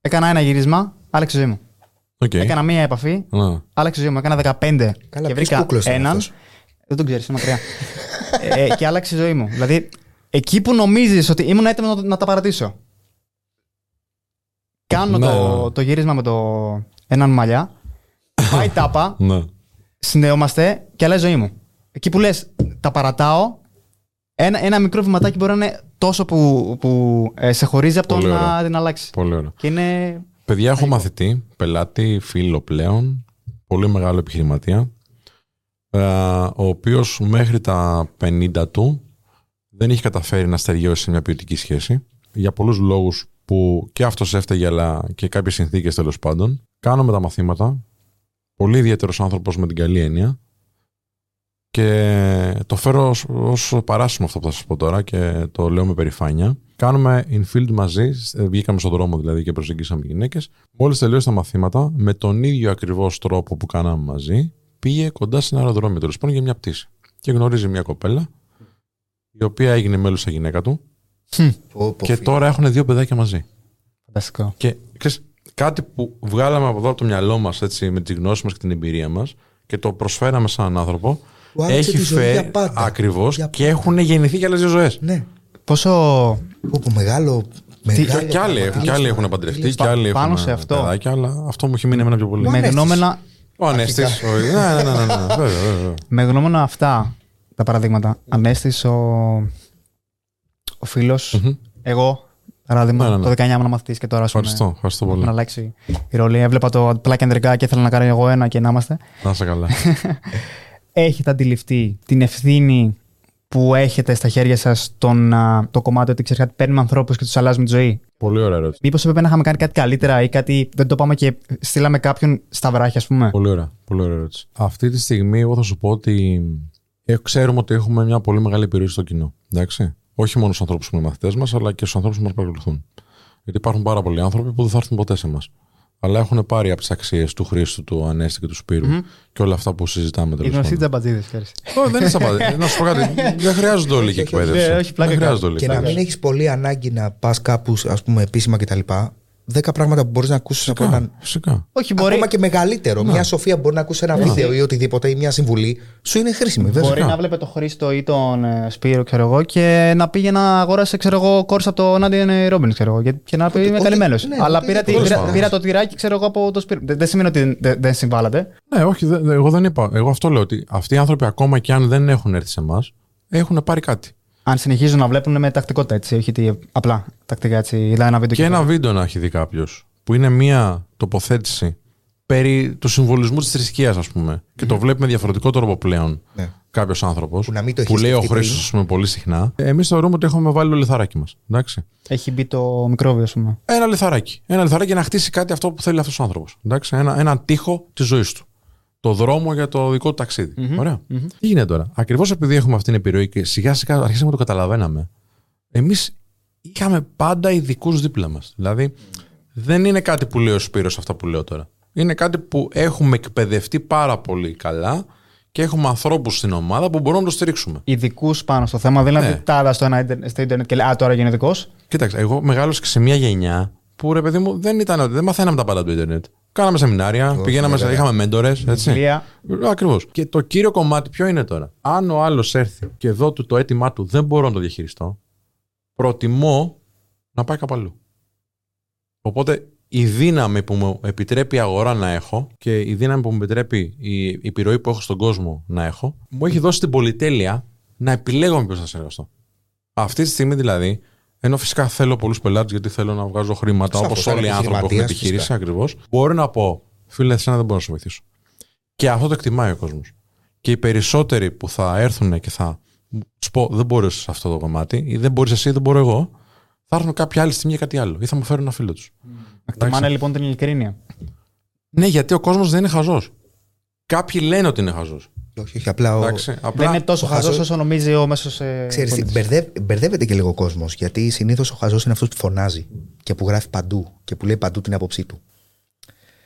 Έκανα ένα γύρισμα, άλλαξε η ζωή μου. Οκ. Έκανα μία επαφή, Να. άλλαξε η ζωή μου. Έκανα 15 Καλά, και ποιος βρήκα κούκλος ήταν έναν. αυτός; Δεν τον ξέρεις, είναι μακριά. ε, και άλλαξε η ζωή μου. Δηλαδή, εκεί που νομίζεις ότι ήμουν έτοιμο να, να τα παρατήσω. Κάνω Ναι. το, το γύρισμα με το έναν μαλλιά. Πάει τάπα, Ναι. συνδεόμαστε και αλλάζει η ζωή μου. Εκεί που λες, τα παρατάω, ένα, ένα μικρό βηματάκι μπορεί να είναι τόσο που, που ε, σε χωρίζει από το Πολύ να ωραία. την αλλάξεις. Πολύ ωραία. Και είναι. Παιδιά, έχω μαθητή, πελάτη, φίλο πλέον, πολύ μεγάλο επιχειρηματία, ε, ο οποίος μέχρι τα 50 του δεν έχει καταφέρει να στεριώσει σε μια ποιοτική σχέση. Για πολλούς λόγους που και αυτός έφταιγε, αλλά και κάποιες συνθήκες τέλος πάντων. Κάνουμε τα μαθήματα. Πολύ ιδιαίτερος άνθρωπος με την καλή έννοια. Και το φέρω ως, ως παράσημο αυτό που θα σας πω τώρα και το λέω με περηφάνεια. Κάνουμε infield μαζί, ε, βγήκαμε στον δρόμο δηλαδή και προσεγγίσαμε γυναίκες. Μόλις τελείωσε τα μαθήματα, με τον ίδιο ακριβώς τρόπο που κάναμε μαζί, πήγε κοντά σε ένα αεροδρόμιο τέλος πάντων για μια πτήση. Και γνωρίζει μια κοπέλα, η οποία έγινε μέλος στα γυναίκα του Πω, πω, και φίλε. τώρα έχουν δύο παιδάκια μαζί. Φανταστικό. Και ξέρεις, κάτι που βγάλαμε από εδώ από το μυαλό μας με τη γνώση μας και την εμπειρία μας και το προσφέραμε σαν έναν άνθρωπο, Του άλλαξε έχει τη ζωή φέρει για πάντα. ακριβώς Για και έχουν γεννηθεί και άλλες δύο ζωές. Ναι. Πόσο. Πω, πω, μεγάλο. μεγάλο Και άλλοι, έχουν- και άλλοι έχουν πραγματικό. παντρευτεί, και άλλοι Πάνω έχουν σε αυτό. παιδάκια, αλλά αυτό μου έχει μείνει εμένα πιο πολύ. Ο με Ανέστης. γνώμενα, Ο Ανέστη. Ναι, ναι, ναι, ναι, ναι, βέβαια, βέβαια. με γνώμενα αυτά τα παραδείγματα. Ανέστης, ο, ο φίλος, Μμμ. εγώ, παράδειγμα, Ναι, ναι, ναι. το 19 ήμουν μαθητής και τώρα ας πούμε, Ευχαριστώ, ευχαριστώ πολύ. Έχουν αλλάξει η ρόλη. Έβλεπα το απλά κεντρικά και ήθελα να κάνω εγώ ένα και να είμαστε. Να είσαι καλά. Έχετε αντιληφθεί την ευθύνη που έχετε στα χέρια σας το κομμάτι ότι ξέρεις κάτι, παίρνουμε ανθρώπους και τους αλλάζουμε τη ζωή; Πολύ ωραία ερώτηση. Μήπως έπρεπε να είχαμε κάνει κάτι καλύτερα ή κάτι. Δεν το πάμε και στείλαμε κάποιον στα βράχια, ας πούμε; Πολύ ωραία. Πολύ ωραία ερώτηση. Αυτή τη στιγμή, εγώ θα σου πω ότι ε, ξέρουμε ότι έχουμε μια πολύ μεγάλη επιρροή στο κοινό. Εντάξει; Όχι μόνο στους ανθρώπους που είναι μαθητές μας, αλλά και στους ανθρώπους που μας παρακολουθούν. Γιατί υπάρχουν πάρα πολλοί άνθρωποι που δεν θα έρθουν ποτέ σε εμάς. Αλλά έχουν πάρει από τις αξίες του Χρήστου, του Ανέστη και του σπυρου και όλα αυτά που συζητάμε Οι τέλο γνωστοί πάντων. τζαμπατζίδες, Όχι, δεν είναι σαπάτη. Να σου πω κάτι. Δεν χρειάζονται όλοι και Ναι, εκπαίδευση. όχι, πλάκα Δεν χρειάζονται όλοι. Και να μην εκπαίδευση. έχεις πολύ ανάγκη να πας κάπους, ας πούμε, επίσημα κτλ. Δέκα πράγματα που μπορείς να ακούσεις από έναν. Φυσικά. Όχι, μπορεί, Ακόμα και μεγαλύτερο. Μια σοφία μπορεί να ακούσει ένα βίντεο ή οτιδήποτε ή μια συμβουλή. Σου είναι χρήσιμη, βέβαια. μπορεί να βλέπει τον Χρήστο ή τον ε, Σπύρο, ξέρω εγώ, και να πήγε να αγόρασε, ξέρω εγώ, κόρσα από τον Άντιον Ρόμπιν, ξέρω εγώ, και- και να πει είμαι ότι- καλυμμένο. ναι, Αλλά ότι- πήρα, τη- τέλος πήρα, πάντων. πήρα το τυράκι, ξέρω εγώ, από τον Σπύρο. Δεν, δεν σημαίνει ότι δεν, δεν συμβάλλατε. Ναι, όχι, δε- δε- εγώ δεν είπα. Εγώ αυτό λέω ότι αυτοί οι άνθρωποι, ακόμα και αν δεν έχουν έρθει σε εμάς, έχουν πάρει κάτι. Αν συνεχίζουν να βλέπουν με τακτικότητα, έτσι, όχι τι, απλά τακτικά έτσι. Δηλαδή ένα βίντεο Και ένα πέρα. βίντεο να έχει δει κάποιος, που είναι μία τοποθέτηση περί του συμβολισμού της θρησκείας, ας πούμε, και το βλέπει με διαφορετικό τρόπο πλέον Ναι. κάποιος άνθρωπος, Που να μην το έχει που λέει ο σκεφτεί Χρήστος, ας πούμε, πολύ συχνά, εμείς θεωρούμε ότι έχουμε βάλει το λιθαράκι μας. Εντάξει. Έχει μπει το μικρόβιο, ας πούμε. Ένα λιθαράκι. Ένα λιθαράκι να χτίσει κάτι αυτό που θέλει αυτός ο άνθρωπος. Ένα, έναν τοίχο της ζωής του. Το δρόμο για το δικό του ταξιδι Ωραία. Τι γίνεται τώρα; Ακριβώς επειδή έχουμε αυτή την επιρροή και σιγά σιγά αρχίσαμε να το καταλαβαίναμε, εμείς είχαμε πάντα ειδικούς δίπλα μας. Δηλαδή, δεν είναι κάτι που λέει ο Σπύρος αυτά που λέω τώρα. Είναι κάτι που έχουμε εκπαιδευτεί πάρα πολύ καλά και έχουμε ανθρώπους στην ομάδα που μπορούμε να το στηρίξουμε. Ειδικούς πάνω στο θέμα, δηλαδή Ναι. τάδας στο, ένα, ίντερνετ- στο Ιντερνετ και λέει Α, τώρα γίνει ειδικό. Κοίταξε, εγώ μεγάλωσα και σε μια γενιά που ρε παιδί μου δεν, ήταν, δεν μαθαίναμε τα πάντα του Ιντερνετ. Κάναμε σεμινάρια, Όχι, πηγαίναμε, σε- βέβαια. είχαμε μέντορες. Έτσι. Βιβλία. Ακριβώς. Και το κύριο κομμάτι ποιο είναι τώρα; Αν ο άλλος έρθει και εδώ του το αίτημά του δεν μπορώ να το διαχειριστώ, προτιμώ να πάει κάπου αλλού. Οπότε η δύναμη που μου επιτρέπει η αγορά να έχω και η δύναμη που μου επιτρέπει η επιρροή που έχω στον κόσμο να έχω, μου έχει δώσει την πολυτέλεια να επιλέγω με ποιος θα συνεργαστώ. Αυτή τη στιγμή δηλαδή, ενώ φυσικά θέλω πολλούς πελάτες γιατί θέλω να βγάζω χρήματα Σαφώς, όπως όλοι οι αλλά άνθρωποι που έχουν επιχειρηματίας, επιχείρηση φυσικά. ακριβώς, μπορώ να πω, φίλε, εσένα δεν μπορώ να σε βοηθήσω. Και αυτό το εκτιμάει ο κόσμος. Και οι περισσότεροι που θα έρθουν και θα τους πω δεν μπορεί σε αυτό το κομμάτι, ή δεν μπορείς εσύ, δεν μπορώ εγώ, θα έρθουν κάποια άλλη στιγμή για κάτι άλλο. Ή θα μου φέρουν ένα φίλο τους. Εκτιμάνε λοιπόν την ειλικρίνεια. Ναι, γιατί ο κόσμος δεν είναι χαζός. Κάποιοι λένε ότι είναι χαζός. Όχι, όχι, απλά. Ο... Εντάξει. Απλά Δεν είναι τόσο ο χαζός χαζός- όσο νομίζει ο μέσος. Ε, Ξέρεις, τι, πολίτης. μπερδεύει- μπερδεύεται και λίγο ο κόσμος. Γιατί συνήθως ο χαζός είναι αυτός που φωνάζει και που γράφει παντού και που λέει παντού την άποψή του.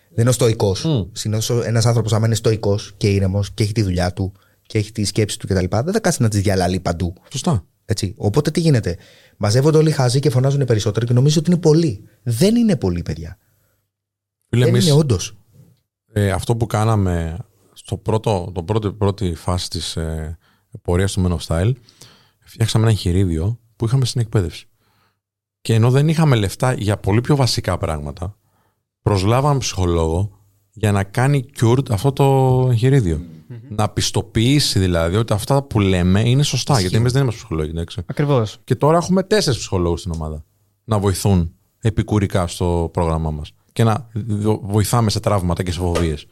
Δεν είναι ο στοικό. Μμ. Συνήθως ένας άνθρωπος, άμα είναι στοικό και ήρεμος και έχει τη δουλειά του και έχει τη σκέψη του κτλ., δεν θα κάτσει να τις διαλαλεί παντού. Σωστά. Έτσι. Οπότε τι γίνεται; Μαζεύονται όλοι οι χαζοί και φωνάζουν περισσότερο και νομίζω ότι είναι πολλοί. Δεν είναι πολλοί, παιδιά. Φίλε, Δεν εμείς, είναι όντως. ε, αυτό που κάναμε στο πρώτο, το πρώτο, πρώτη φάση της ε, πορείας του Men of Style, φτιάξαμε ένα εγχειρίδιο που είχαμε στην εκπαίδευση. Και ενώ δεν είχαμε λεφτά για πολύ πιο βασικά πράγματα, προσλάβαμε ψυχολόγο για να κάνει cured αυτό το εγχειρίδιο. Να πιστοποιήσει δηλαδή ότι αυτά που λέμε είναι σωστά. Γιατί εμείς δεν είμαστε ψυχολόγοι, εντάξει. Ακριβώς. Και τώρα έχουμε τέσσερις ψυχολόγους στην ομάδα να βοηθούν επικουρικά στο πρόγραμμά μας και να δο- βοηθάμε σε τραύματα και σε φοβίες.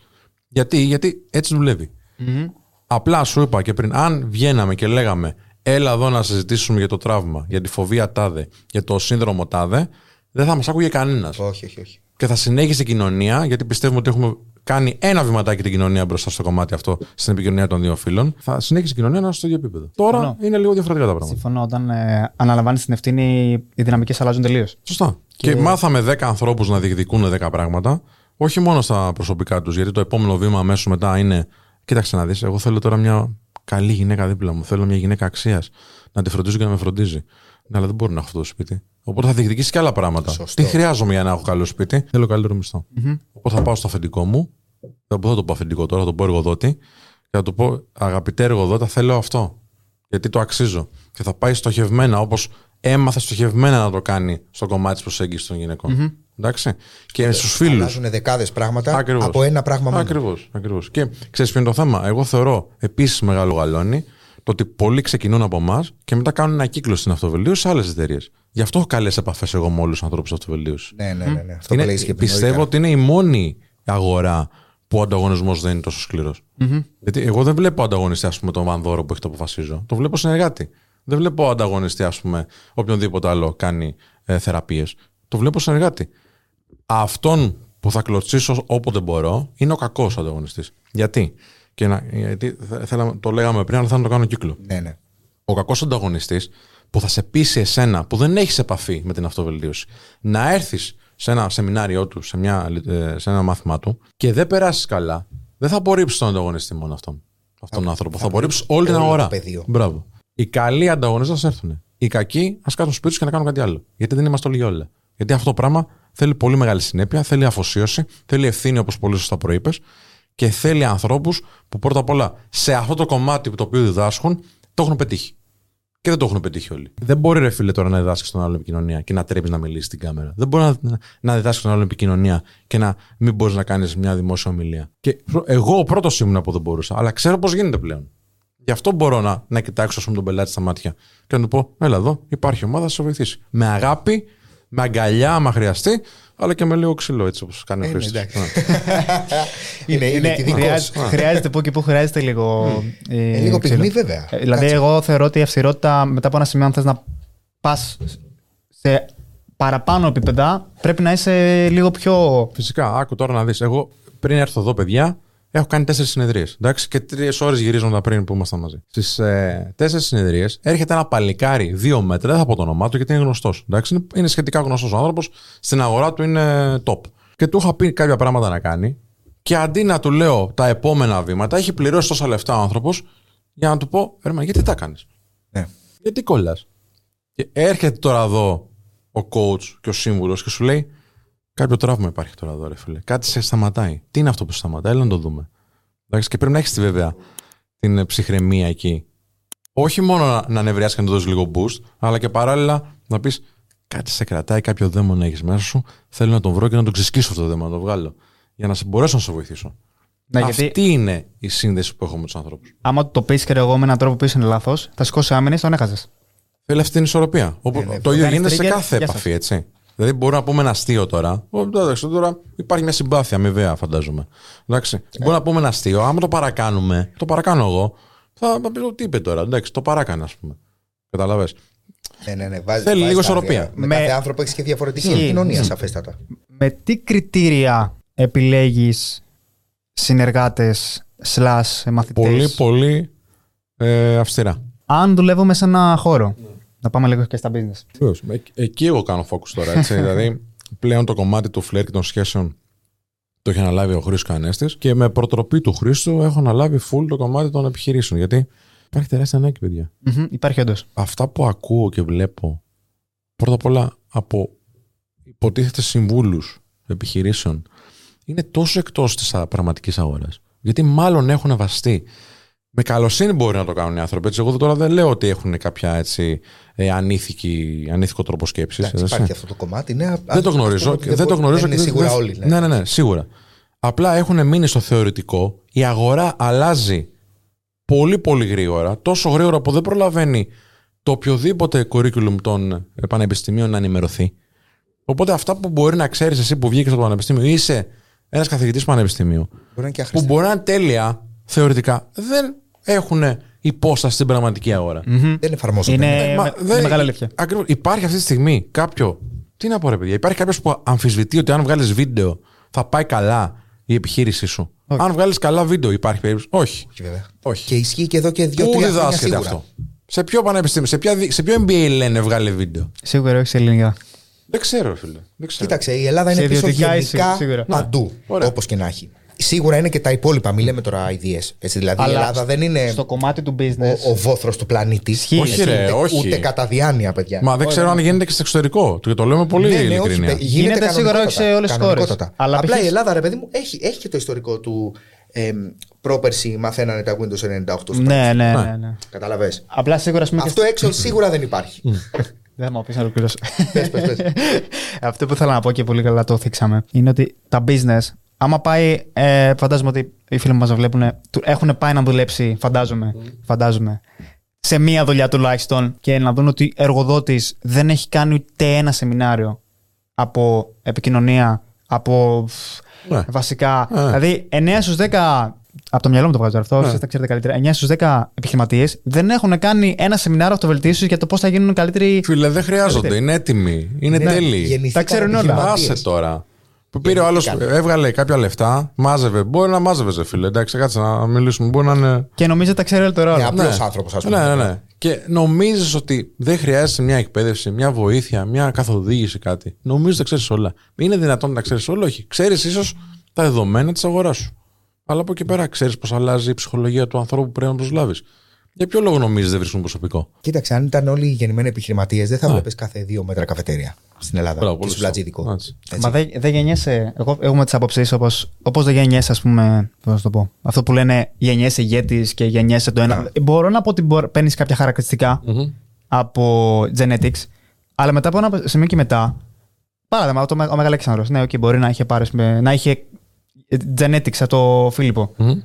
Γιατί, γιατί έτσι δουλεύει. Απλά σου είπα και πριν, αν βγαίναμε και λέγαμε έλα εδώ να συζητήσουμε για το τραύμα, για τη φοβία τάδε, για το σύνδρομο τάδε, δεν θα μας άκουγε κανένας. Όχι, όχι, όχι. Και θα συνέχισε η κοινωνία, γιατί πιστεύουμε ότι έχουμε κάνει ένα βηματάκι την κοινωνία μπροστά στο κομμάτι αυτό, στην επικοινωνία των δύο φίλων. Θα συνέχισε η κοινωνία να είναι στο ίδιο επίπεδο. Τώρα Συμφωνώ. είναι λίγο διαφορετικά τα πράγματα. Συμφωνώ. Όταν ε, αναλαμβάνεις την ευθύνη, οι δυναμικές αλλάζουν τελείως. Σωστά. Και, μάθαμε 10 ανθρώπους να διεκδικούν 10 πράγματα, όχι μόνο στα προσωπικά τους, γιατί το επόμενο βήμα αμέσως μετά είναι. Κοίταξε να δεις, εγώ θέλω τώρα μια καλή γυναίκα δίπλα μου. Θέλω μια γυναίκα αξίας. Να τη φροντίζω και να με φροντίζει. Ναι, αλλά δεν μπορεί να έχω αυτό το σπίτι. Οπότε θα διεκδικήσεις και άλλα πράγματα. Σωστό. Τι χρειάζομαι για να έχω καλό σπίτι; Θέλω καλύτερο μισθό. Οπότε θα πάω στο αφεντικό μου. Δεν θα το πω αφεντικό τώρα, θα το πω εργοδότη. Και θα του πω, αγαπητέ εργοδότα, θέλω αυτό. Γιατί το αξίζω. Και θα πάει στοχευμένα, όπως έμαθε στοχευμένα να το κάνει στο κομμάτι της προσέγγισης των γυναικών. Εντάξει. Και στους φίλους. Αλλάζουν δεκάδες πράγματα Ακριβώς. από ένα πράγμα μόνο. Ακριβώς. Ακριβώς. Και ξέρεις ποιο είναι το θέμα; Εγώ θεωρώ επίσης μεγάλο γαλόνι το ότι πολλοί ξεκινούν από εμάς και μετά κάνουν ένα κύκλο στην αυτοβελτίωση σε άλλες εταιρείες. Γι' αυτό έχω καλές επαφές εγώ με όλους τους ανθρώπους αυτοβελτίωσης. Ναι, ναι, ναι. ναι. Αυτό Είναι- που λέγεις και πριν. πιστεύω νωρίτερα. ότι είναι η μόνη αγορά που ο ανταγωνισμός δεν είναι τόσο σκληρός. Γιατί εγώ δεν βλέπω ανταγωνιστή, ας πούμε, τον Βανδόρο που έχει το αποφασίζω. Το βλέπω συνεργάτη. Δεν βλέπω ανταγωνιστή, ας πούμε, οποιονδήποτε άλλο κάνει ε, θεραπείες. Το βλέπω συνεργάτη. Αυτόν που θα κλωτσίσω όποτε μπορώ είναι ο κακός ανταγωνιστής. Γιατί; Και να, γιατί θε- θέλαμε, το λέγαμε πριν, αλλά θέλω να το κάνω κύκλο Ναι, ναι. ο κακός ανταγωνιστής που θα σε πείσει εσένα που δεν έχεις επαφή με την αυτοβελτίωση να έρθεις σε ένα σεμινάριό του, σε, μια, ε, σε ένα μάθημά του και δεν περάσεις καλά, δεν θα απορρίψεις τον ανταγωνιστή μόνο αυτόν. Αυτόν τον άνθρωπο. Θα απορρίψεις όλη την όλο το αγορά. πεδίο. Μπράβο. Οι καλοί ανταγωνιστές θα έρθουν. Οι κακοί ας κάτσουν σπίτι τους και να κάνουν κάτι άλλο. Γιατί δεν είμαστε όλοι για όλα. Γιατί αυτό το πράγμα θέλει πολύ μεγάλη συνέπεια, θέλει αφοσίωση, θέλει ευθύνη όπως πολύ σωστά προείπες και θέλει ανθρώπους που πρώτα απ' όλα σε αυτό το κομμάτι που το οποίο διδάσκουν το έχουν πετύχει. Και δεν το έχουν πετύχει όλοι. Δεν μπορεί, ρε φίλε, τώρα να διδάσκεις τον άλλο επικοινωνία και να τρέπεις να μιλήσεις στην κάμερα. Δεν μπορεί να, να διδάσκεις τον άλλο επικοινωνία και να μην μπορείς να κάνεις μια δημόσια ομιλία. Και προ- εγώ ο πρώτος ήμουν που δεν μπορούσα, αλλά ξέρω πώς γίνεται πλέον. Γι' αυτό μπορώ να, να κοιτάξω ας πούμε, τον πελάτη στα μάτια και να του πω: Έλα εδώ, υπάρχει ομάδα, θα σε βοηθήσει. Με αγάπη, με αγκαλιά, άμα χρειαστεί, αλλά και με λίγο ξύλο, έτσι όπως κάνει ο Είναι, Χρήστος. εντάξει. είναι, είναι, Είναι- ειδικός. χρειάζεται, χρειάζεται που και που χρειάζεται λίγο. ε, Ε, λίγο ξύλο. πυγμή, βέβαια. Ε, Δηλαδή, Κάτσε. εγώ θεωρώ ότι η αυστηρότητα μετά από ένα σημείο, αν θες να πας σε παραπάνω επίπεδα, πρέπει να είσαι λίγο πιο. Φυσικά, άκου τώρα να δεις. Εγώ πριν έρθω εδώ, παιδιά, έχω κάνει τέσσερις συνεδρίες. Και τρεις ώρες γυρίζοντα πριν που ήμασταν μαζί. Στις ε, τέσσερις συνεδρίες έρχεται ένα παλικάρι δύο μέτρα, δεν θα πω το όνομά του γιατί είναι γνωστός. Είναι, είναι σχετικά γνωστός άνθρωπος. Στην αγορά του είναι top. Και του είχα πει κάποια πράγματα να κάνει Και αντί να του λέω τα επόμενα βήματα, έχει πληρώσει τόσα λεφτά ο άνθρωπος για να του πω, Ερμαν, γιατί τα κάνεις; Ναι. Γιατί κολλάς; Και έρχεται τώρα εδώ ο coach και ο σύμβουλος και σου λέει, Κάποιο τραύμα υπάρχει τώρα εδώ, ρε φίλε. Κάτι σε σταματάει. Τι είναι αυτό που σε σταματάει, έλα να το δούμε. Εντάξει, και πρέπει να έχεις βέβαια την ε, ψυχραιμία εκεί. Όχι μόνο να, να νευριάσει και να του δώσεις λίγο boost, αλλά και παράλληλα να πεις κάτι σε κρατάει, κάποιο δαίμονα έχεις μέσα σου. Θέλω να τον βρω και να τον ξεσκίσω αυτό το δαίμονα, να το βγάλω. Για να σε μπορέσω να σε βοηθήσω. Ναι, Αυτή γιατί είναι η σύνδεση που έχω με τους ανθρώπους. άμα το πεις και εγώ με έναν τρόπο που είναι λάθος, θα σηκώσει άμυνε, τον έχασες. Θέλει αυτή την ισορροπία. Όπου ναι, το ίδιο κάνεις γίνεται σε trigger, κάθε γεια σας. επαφή, έτσι. Δηλαδή, μπορούμε να πούμε ένα αστείο τώρα. Ω, Εντάξει, τώρα υπάρχει μια συμπάθεια αμοιβαία, φαντάζομαι. Εντάξει. Μπορούμε να πούμε ένα αστείο. Άμα το παρακάνουμε, το παρακάνω εγώ, θα θα πει τι είπε τώρα. Εντάξει, το παράκανε, ας πούμε. Καταλαβέ. Ναι, ναι, ναι. Βάζει, Θέλει βάζεις λίγο τα ισορροπία. όρια. Με, Με- κάθε άνθρωπο έχεις και διαφορετική Ισχύει, επικοινωνία, ισχύει. σαφέστατα. Με τι κριτήρια επιλέγεις συνεργάτες slash μαθητές; Πολύ, πολύ ε, αυστηρά. Αν δουλεύουμε σε ένα χώρο. Να πάμε λίγο και στα business. Βεβαίως. Ε, εκεί εγώ κάνω focus τώρα. Έτσι. δηλαδή, πλέον το κομμάτι του φλερ και των σχέσεων το έχει αναλάβει ο Χρήστος Κανέστης και με προτροπή του Χρήστου έχω αναλάβει full το κομμάτι των επιχειρήσεων. Γιατί υπάρχει τεράστια ανάγκη, παιδιά. Μμμ, Υπάρχει όντως. Αυτά που ακούω και βλέπω πρώτα απ' όλα από υποτίθεται συμβούλους επιχειρήσεων είναι τόσο εκτός της α, πραγματικής αγοράς. Γιατί μάλλον έχουν βαστεί. Με καλοσύνη μπορεί να το κάνουν οι άνθρωποι. Έτσι. Εγώ τώρα δεν λέω ότι έχουν κάποια έτσι, ε, ανήθικη, ανήθικο τρόπο σκέψης. Εντάξει, υπάρχει αυτό το κομμάτι. Ναι, Δεν το γνωρίζω. Δεν, Δεν το γνωρίζω. Δεν είναι και σίγουρα δεν- όλοι. Ναι. Ναι, ναι, ναι, σίγουρα. Απλά έχουν μείνει στο θεωρητικό. Η αγορά αλλάζει πολύ πολύ γρήγορα. Τόσο γρήγορα που δεν προλαβαίνει το οποιοδήποτε curriculum των ε, πανεπιστημίων να ενημερωθεί. Οπότε αυτά που μπορεί να ξέρεις εσύ που βγήκες από το πανεπιστήμιο ή είσαι ένας καθηγητής πανεπιστημίου, Μπορεί να είναι και που άχρηστα. μπορεί να είναι τέλεια θεωρητικά, δεν έχουν υπόσταση στην πραγματική αγορά. Δεν εφαρμόζονται. Είναι, Ε, μα με- δεν- είναι μεγάλη αλήθεια. Ακριβώς. Υπάρχει αυτή τη στιγμή κάποιο. Τι να πω, ρε παιδιά. Υπάρχει κάποιος που αμφισβητεί ότι αν βγάλεις βίντεο θα πάει καλά η επιχείρησή σου. Αν βγάλεις καλά βίντεο, υπάρχει περίπτωση. Όχι. Όχι, βέβαια. Όχι. Και ισχύει και εδώ και Πού δύο-τρία χρόνια διδάσκεται σίγουρα. αυτό; Σε ποιο πανεπιστήμιο, σε, ποια, δι- σε ποιο MBA λένε βγάλε βίντεο; Σίγουρα όχι σε ελληνικά. Δεν ξέρω, φίλε. Δεν ξέρω. Κοίταξε, η Ελλάδα Σε είναι πίσω ιδιωτικά γενικά είσαι, σίγουρα. παντού, Ωραία. όπως και να έχει. Σίγουρα είναι και τα υπόλοιπα, μην λέμε τώρα ideas. Έτσι, δηλαδή η Αλλά Ελλάδα δεν είναι Στο κομμάτι του business. ο, ο βόθρος του πλανήτη. Ισχύει. Όχι, ρε, ούτε, όχι. ούτε κατά διάνοια, παιδιά. Μα δεν ξέρω αν γίνεται και στο εξωτερικό. Και το λέμε πολύ Ναι, ναι, όχι, ειλικρινά. παι- Γίνεται σίγουρα όχι σε όλες τις κανονικότατα. χώρες. Αλλά Απλά π.χ. η Ελλάδα, ρε παιδί μου, έχει, έχει και το ιστορικό του. Ε, πρόπερση μαθαίνανε τα Windows 98 στο ναι, ναι, Ναι. ναι, ναι. Καταλαβες. Απλά σίγουρα ας πούμε, και Αυτό έξω σίγουρα δεν υπάρχει. Δεν θα μου πεις να ολοκληρώσω. πες, πες, πες. Αυτό που ήθελα να πω και πολύ καλά το θίξαμε είναι ότι τα business, άμα πάει. Ε, φαντάζομαι ότι οι φίλοι μας βλέπουν, έχουν πάει να δουλέψει, φαντάζομαι, φαντάζομαι, σε μία δουλειά τουλάχιστον και να δουν ότι ο εργοδότης δεν έχει κάνει ούτε ένα σεμινάριο από επικοινωνία, από Ναι. βασικά. Ναι. Δηλαδή, 9 στους 10. Από το μυαλό μου το βγάζω αυτό, Ναι. εσείς τα ξέρετε καλύτερα. 9 στους 10 επιχειρηματίες δεν έχουν κάνει ένα σεμινάριο αυτοβελτίωσης για το πώς θα γίνουν καλύτεροι. Φίλε, δεν χρειάζονται. Είναι έτοιμοι. Είναι Ναι, τέλειοι. γεννηθήκαμε Τα ξέρουν όλα. επιχειρηματίες. Άσε τώρα. Που πήρε ο άλλος, Γεννηθήκαμε. έβγαλε κάποια λεφτά, μάζευε. Μπορεί να μάζευε, ρε φίλε. Εντάξει, κάτσε να μιλήσουμε. Μπορεί να είναι. Και νομίζω τα ξέρει όλο το ρόλο. Ναι, απλός άνθρωπος, ας πούμε. Ναι, ναι, ναι. Και νομίζεις ότι δεν χρειάζεσαι μια εκπαίδευση, μια βοήθεια, μια καθοδήγηση, κάτι. Νομίζω ότι τα ξέρεις όλα. Είναι δυνατόν να τα ξέρεις όλα, όχι. Ξέρεις ίσως τα δεδομένα της αγοράς σου. Αλλά από εκεί πέρα ξέρεις πώς αλλάζει η ψυχολογία του ανθρώπου που πρέπει να προσλάβεις. Για ποιο λόγο νομίζεις δεν βρίσκουν προσωπικό; Κοίταξε, αν ήταν όλοι γεννημένοι επιχειρηματίες, δεν θα βλέπεις κάθε δύο μέτρα καφετέρια στην Ελλάδα. Μπράβο, και πολύ στο σωστό. πλατζίδικο. Έτσι. Έτσι. Μα δεν δεν γεννιέσαι. Εγώ έχουμε τις απόψεις όπως όπως δεν γεννιέσαι, ας πούμε. Πώς να το πω. Αυτό που λένε γεννιέσαι ηγέτης και γεννιέσαι το ένα. Μπορώ να πω ότι παίρνεις κάποια χαρακτηριστικά από genetics, αλλά μετά από ένα σημείο και μετά. Παράδειγμα, το, ο Μεγαλέξανδρος, Ναι, okay, μπορεί να είχε, πάρει, να είχε genetics από το Φίλιππο. Μμμ.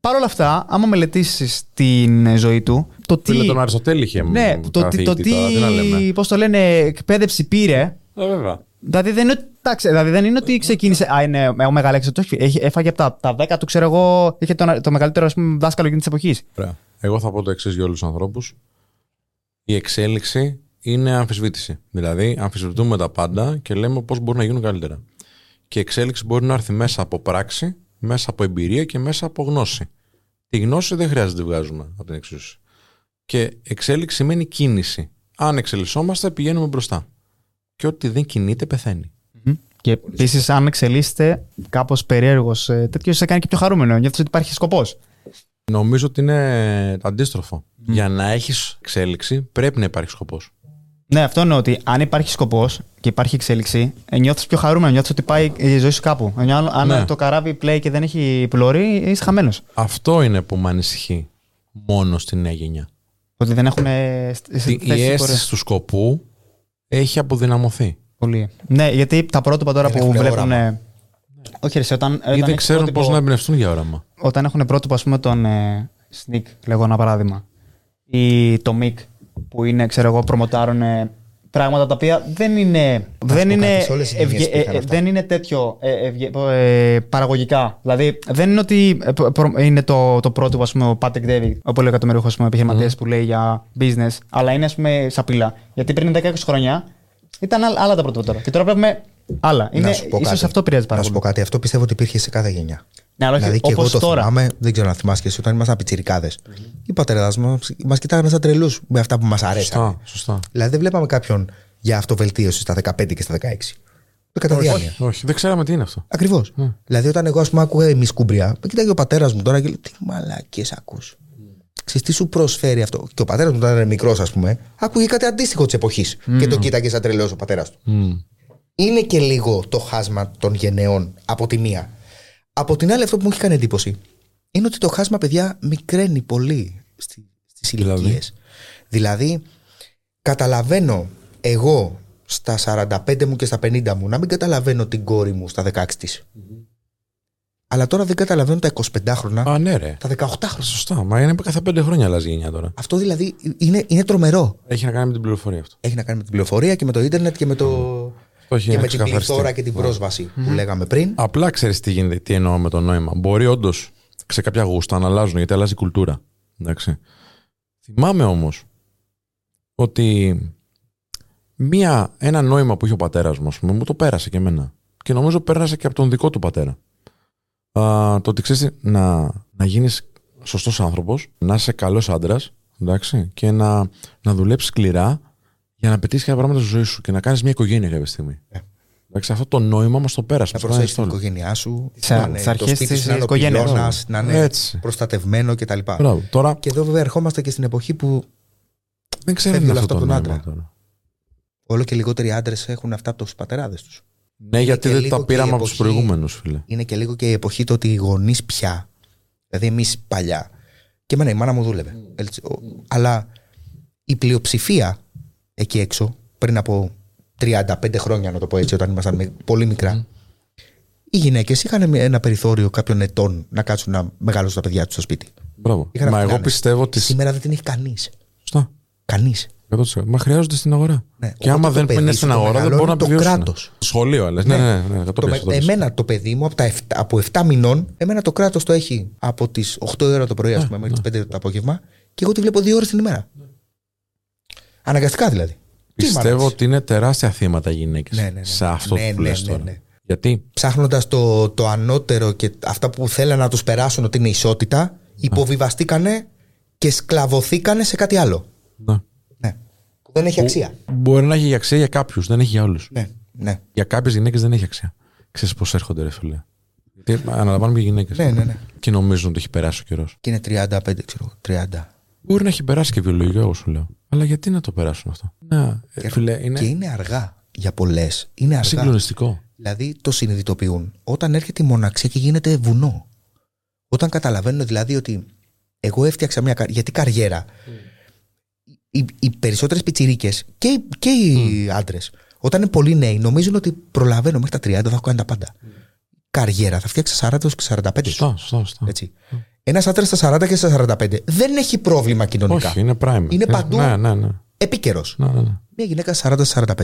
Παρ' όλα αυτά, άμα μελετήσεις την ζωή του, το τι. Φίλε, τον Αριστοτέλη είχε ναι, το, τι- το καθηγητή τώρα, τι να λέμε. τι. Πώς το λένε, εκπαίδευση πήρε. Ε, βέβαια. Δηλαδή δεν είναι, εντάξει, δηλαδή δεν είναι ότι ξεκίνησε. Α, είναι ο Μεγαλέξανδρος. Όχι, έχει- έφαγε από τα, τα 10 του, ξέρω εγώ, είχε το, το μεγαλύτερο ας πούμε, δάσκαλο εκείνης της εποχής. Ωραία. Εγώ θα πω το εξής για όλους τους ανθρώπους. Η εξέλιξη είναι αμφισβήτηση. Δηλαδή, αμφισβητούμε τα πάντα και λέμε πώς μπορούν να γίνουν καλύτερα. Και η εξέλιξη μπορεί να έρθει μέσα από πράξη, μέσα από εμπειρία και μέσα από γνώση. Τη γνώση δεν χρειάζεται να τη βγάζουμε από την εξίσωση. Και εξέλιξη σημαίνει κίνηση. Αν εξελισσόμαστε, πηγαίνουμε μπροστά. Και ό,τι δεν κινείται, πεθαίνει. Και επίσης, αν εξελίσσεται κάπως περίεργος τέτοιο, σε κάνει και πιο χαρούμενο. Νιώθεις ότι υπάρχει σκοπός. Νομίζω ότι είναι αντίστροφο. Για να έχεις εξέλιξη, πρέπει να υπάρχει σκοπός. Ναι, αυτό είναι ότι αν υπάρχει σκοπός και υπάρχει εξέλιξη, νιώθεις πιο χαρούμενο, νιώθεις ότι πάει η ζωή σου κάπου. Αν Ναι. το καράβι πλέει και δεν έχει πλωρή, είσαι χαμένος. Αυτό είναι που με ανησυχεί μόνο στη νέα γενιά. Ότι δεν έχουν. Η αίσθηση του σκοπού έχει αποδυναμωθεί. Πολύ. Ναι, γιατί τα πρότυπα τώρα Δεν που έχουν βλέπουν. όραμα. Όχι, ρε, εσύ, όταν, Ή όταν δεν έχεις ξέρουν πρότυπο- πώς να εμπνευστούν για όραμα. Όταν έχουν πρότυπο, ας πούμε, τον ε, Sneak, λέγω ένα παράδειγμα, ή το Mic, που είναι, ξέρω εγώ, προμοτάρουν ε, πράγματα τα οποία δεν είναι. δεν, πω είναι κάτι, σε όλες τις γενιές ευγε- υπήρχαν ε, ε, αυτά. δεν είναι τέτοιο ε, ευγε- ε, παραγωγικά. Δηλαδή, δεν είναι ότι ε, προ- προ- είναι το, το πρότυπο, ας πούμε, ο Patrick David, ο πολύ εκατομμυρίουχο επιχειρηματίας που λέει για business, αλλά είναι, ας πούμε, σαπίλα. Γιατί πριν 10-20 χρόνια ήταν άλλα, άλλα τα πρότυπα τώρα. Και τώρα βλέπουμε άλλα. Είναι, Να σου πω ίσως κάτι. αυτό επηρεάζει πάρα Να σου πω πολύ. κάτι. Αυτό πιστεύω ότι υπήρχε σε κάθε γενιά. Ναι, αλλά όχι δηλαδή και εγώ όπως το τώρα. θυμάμαι, δεν ξέρω αν θυμάσαι και εσύ, όταν ήμασταν πιτσιρικάδες. Οι πατέρε μα μας κοιτάγανε σαν τρελούς με αυτά που μας αρέσαν. Σωστά, σωστά. Δηλαδή δεν βλέπαμε κάποιον για αυτοβελτίωση στα 15 και στα 16. Το κατά διάνοια. Όχι, δεν ξέραμε τι είναι αυτό. Ακριβώς. Ναι. Δηλαδή, όταν εγώ, ας πούμε, άκουγα εμεί κούμπρια, με κοιτάγει ο πατέρας μου τώρα και λέει: Τι μαλακίες ακούς. Ξέρεις τι σου προσφέρει αυτό. Και ο πατέρας μου, όταν ήταν μικρός, ας πούμε, άκουγε κάτι αντίστοιχο της εποχής. Και το κοίταγε σαν τρελός ο πατέρας του. Μμ. Είναι και λίγο το χάσμα των γενναιών από τη μία. Από την άλλη, αυτό που μου έχει κάνει εντύπωση είναι ότι το χάσμα, παιδιά, μικραίνει πολύ στι Δηλαδή; ηλικίες. Δηλαδή, καταλαβαίνω εγώ στα 45 μου και στα 50 μου να μην καταλαβαίνω την κόρη μου στα 16 της. Αλλά τώρα δεν καταλαβαίνω τα 25 χρόνια, Α, ναι, ρε. τα 18 χρόνια. Σωστά. Μα είναι κάθε πέντε χρόνια αλλάζει η γενιά τώρα. Αυτό δηλαδή είναι, είναι τρομερό. Έχει να κάνει με την πληροφορία αυτό. Έχει να κάνει με την πληροφορία και με το ίντερνετ και με, το... Το έχει και με την ξεκαθαριστεί. πληθώρα και την πρόσβαση που λέγαμε πριν. Απλά ξέρεις τι γίνεται, τι εννοώ με το νόημα. Μπορεί όντως σε κάποια γούστα να αλλάζουν γιατί αλλάζει η κουλτούρα. Εντάξει. Θυμάμαι όμως ότι μία, ένα νόημα που είχε ο πατέρας μου, ας πούμε, μου το πέρασε και εμένα. Και νομίζω πέρασε και από τον δικό του πατέρα. Α, το ότι ξέρεις να, να γίνεις σωστός άνθρωπος, να είσαι καλός άντρας, εντάξει, και να, να δουλέψεις σκληρά για να πετύχεις κάποια πράγματα στη ζωή σου και να κάνεις μια οικογένεια κάποια στιγμή. Ε. Εντάξει, αυτό το νόημα μα το πέρασες. Να μας το προσέχει την στόλο. οικογένειά σου, Τις να α- είναι τις το αρχές σπίτι της σου να είναι ο οικογένειας. πυλώνας, να είναι Έτσι. προστατευμένο κτλ. Μπράβο. Τώρα Και εδώ βέβαια ερχόμαστε και στην εποχή που δεν ξέρω φεύγει είναι όλο αυτό αυτό το από τον νόημα άντρα. τώρα. όλο και λιγότεροι άντρες έχουν αυτά από τους πατεράδες τους. Ναι, γιατί και δεν λίγο τα και η πήραμε από τους εποχή- προηγούμενους, φίλε. Είναι και λίγο και η εποχή το ότι οι γονείς πια, δηλαδή εμείς παλιά, και εμένα η μάνα μου δούλευε. Έτσι, ο- Αλλά η πλειοψηφία εκεί έξω, πριν από 35 χρόνια, να το πω έτσι, όταν ήμασταν με- πολύ μικρά, οι γυναίκες είχαν ένα περιθώριο κάποιων ετών να κάτσουν να μεγαλώσουν τα παιδιά τους στο σπίτι. Μπράβο. Είχαν Μα εγώ αυξάνες. πιστεύω ότι. Σήμερα δεν την έχει κανείς. Σωστά. Κανείς. 100%. Μα χρειάζονται στην αγορά. Ναι. Και άμα Οπότε το δεν παιδί είναι σου στην το αγορά, δεν μεγαλώνει μπορούν να το επιβιώσουν. κράτος. Σχολείο, λες. Ναι, ναι, ναι. ναι, το Το πες, με- το πες. εμένα το παιδί μου από, τα 7, από 7 μηνών, εμένα το κράτος το έχει από τις 8 ώρα το πρωί, Ναι, α πούμε, μέχρι τις 5 το απόγευμα, και εγώ τη βλέπω 2 ώρες την ημέρα. Αναγκαστικά δηλαδή. Τι μ' Πιστεύω αρέσει. ότι είναι τεράστια θύματα οι γυναίκες Ναι, ναι, ναι. σε αυτό Ναι, που ναι, λες ναι, τώρα. ναι. Γιατί; Ψάχνοντας το, το ανώτερο και αυτά που θέλαν να τους περάσουν ότι είναι ισότητα, υποβιβαστήκανε και σκλαβωθήκανε σε κάτι άλλο. ναι. Ναι. Που δεν έχει αξία. μπορεί να έχει αξία για κάποιους, δεν έχει για όλους. Ναι, ναι. Για κάποιες γυναίκες δεν έχει αξία. Ξέρεις πώς έρχονται, ρε φίλε. Γιατί αναλαμβάνουμε και γυναίκες. Ναι, ναι, ναι. Και νομίζουν ότι έχει περάσει ο καιρός. Και είναι 35, ξέρω, 30. Μπορεί να έχει περάσει και βιολογικά, εγώ σου λέω. Αλλά γιατί να το περάσουν αυτό; Ναι, ε, φίλε, είναι Και είναι αργά για πολλές. Είναι αργά. συγκλονιστικό. Δηλαδή το συνειδητοποιούν όταν έρχεται η μοναξία και γίνεται βουνό. Όταν καταλαβαίνουν δηλαδή ότι εγώ έφτιαξα μια καριέρα. Γιατί καριέρα. Οι, οι περισσότερες πιτσιρίκες και, οι- και οι άντρες, όταν είναι πολύ νέοι, νομίζουν ότι προλαβαίνω μέχρι τα 30 θα έχω κάνει τα πάντα. Καριέρα θα φτιάξεις στα 40 έως και 45. Σωστά, σωστά, σωστά. Έτσι. Ένας άντρας στα 40 και στα 45 δεν έχει πρόβλημα κοινωνικά. Όχι, είναι prime. Είναι παντού. Ναι, ναι, ναι. Επίκαιρος. ναι, ναι, ναι. Μια γυναίκα 40-45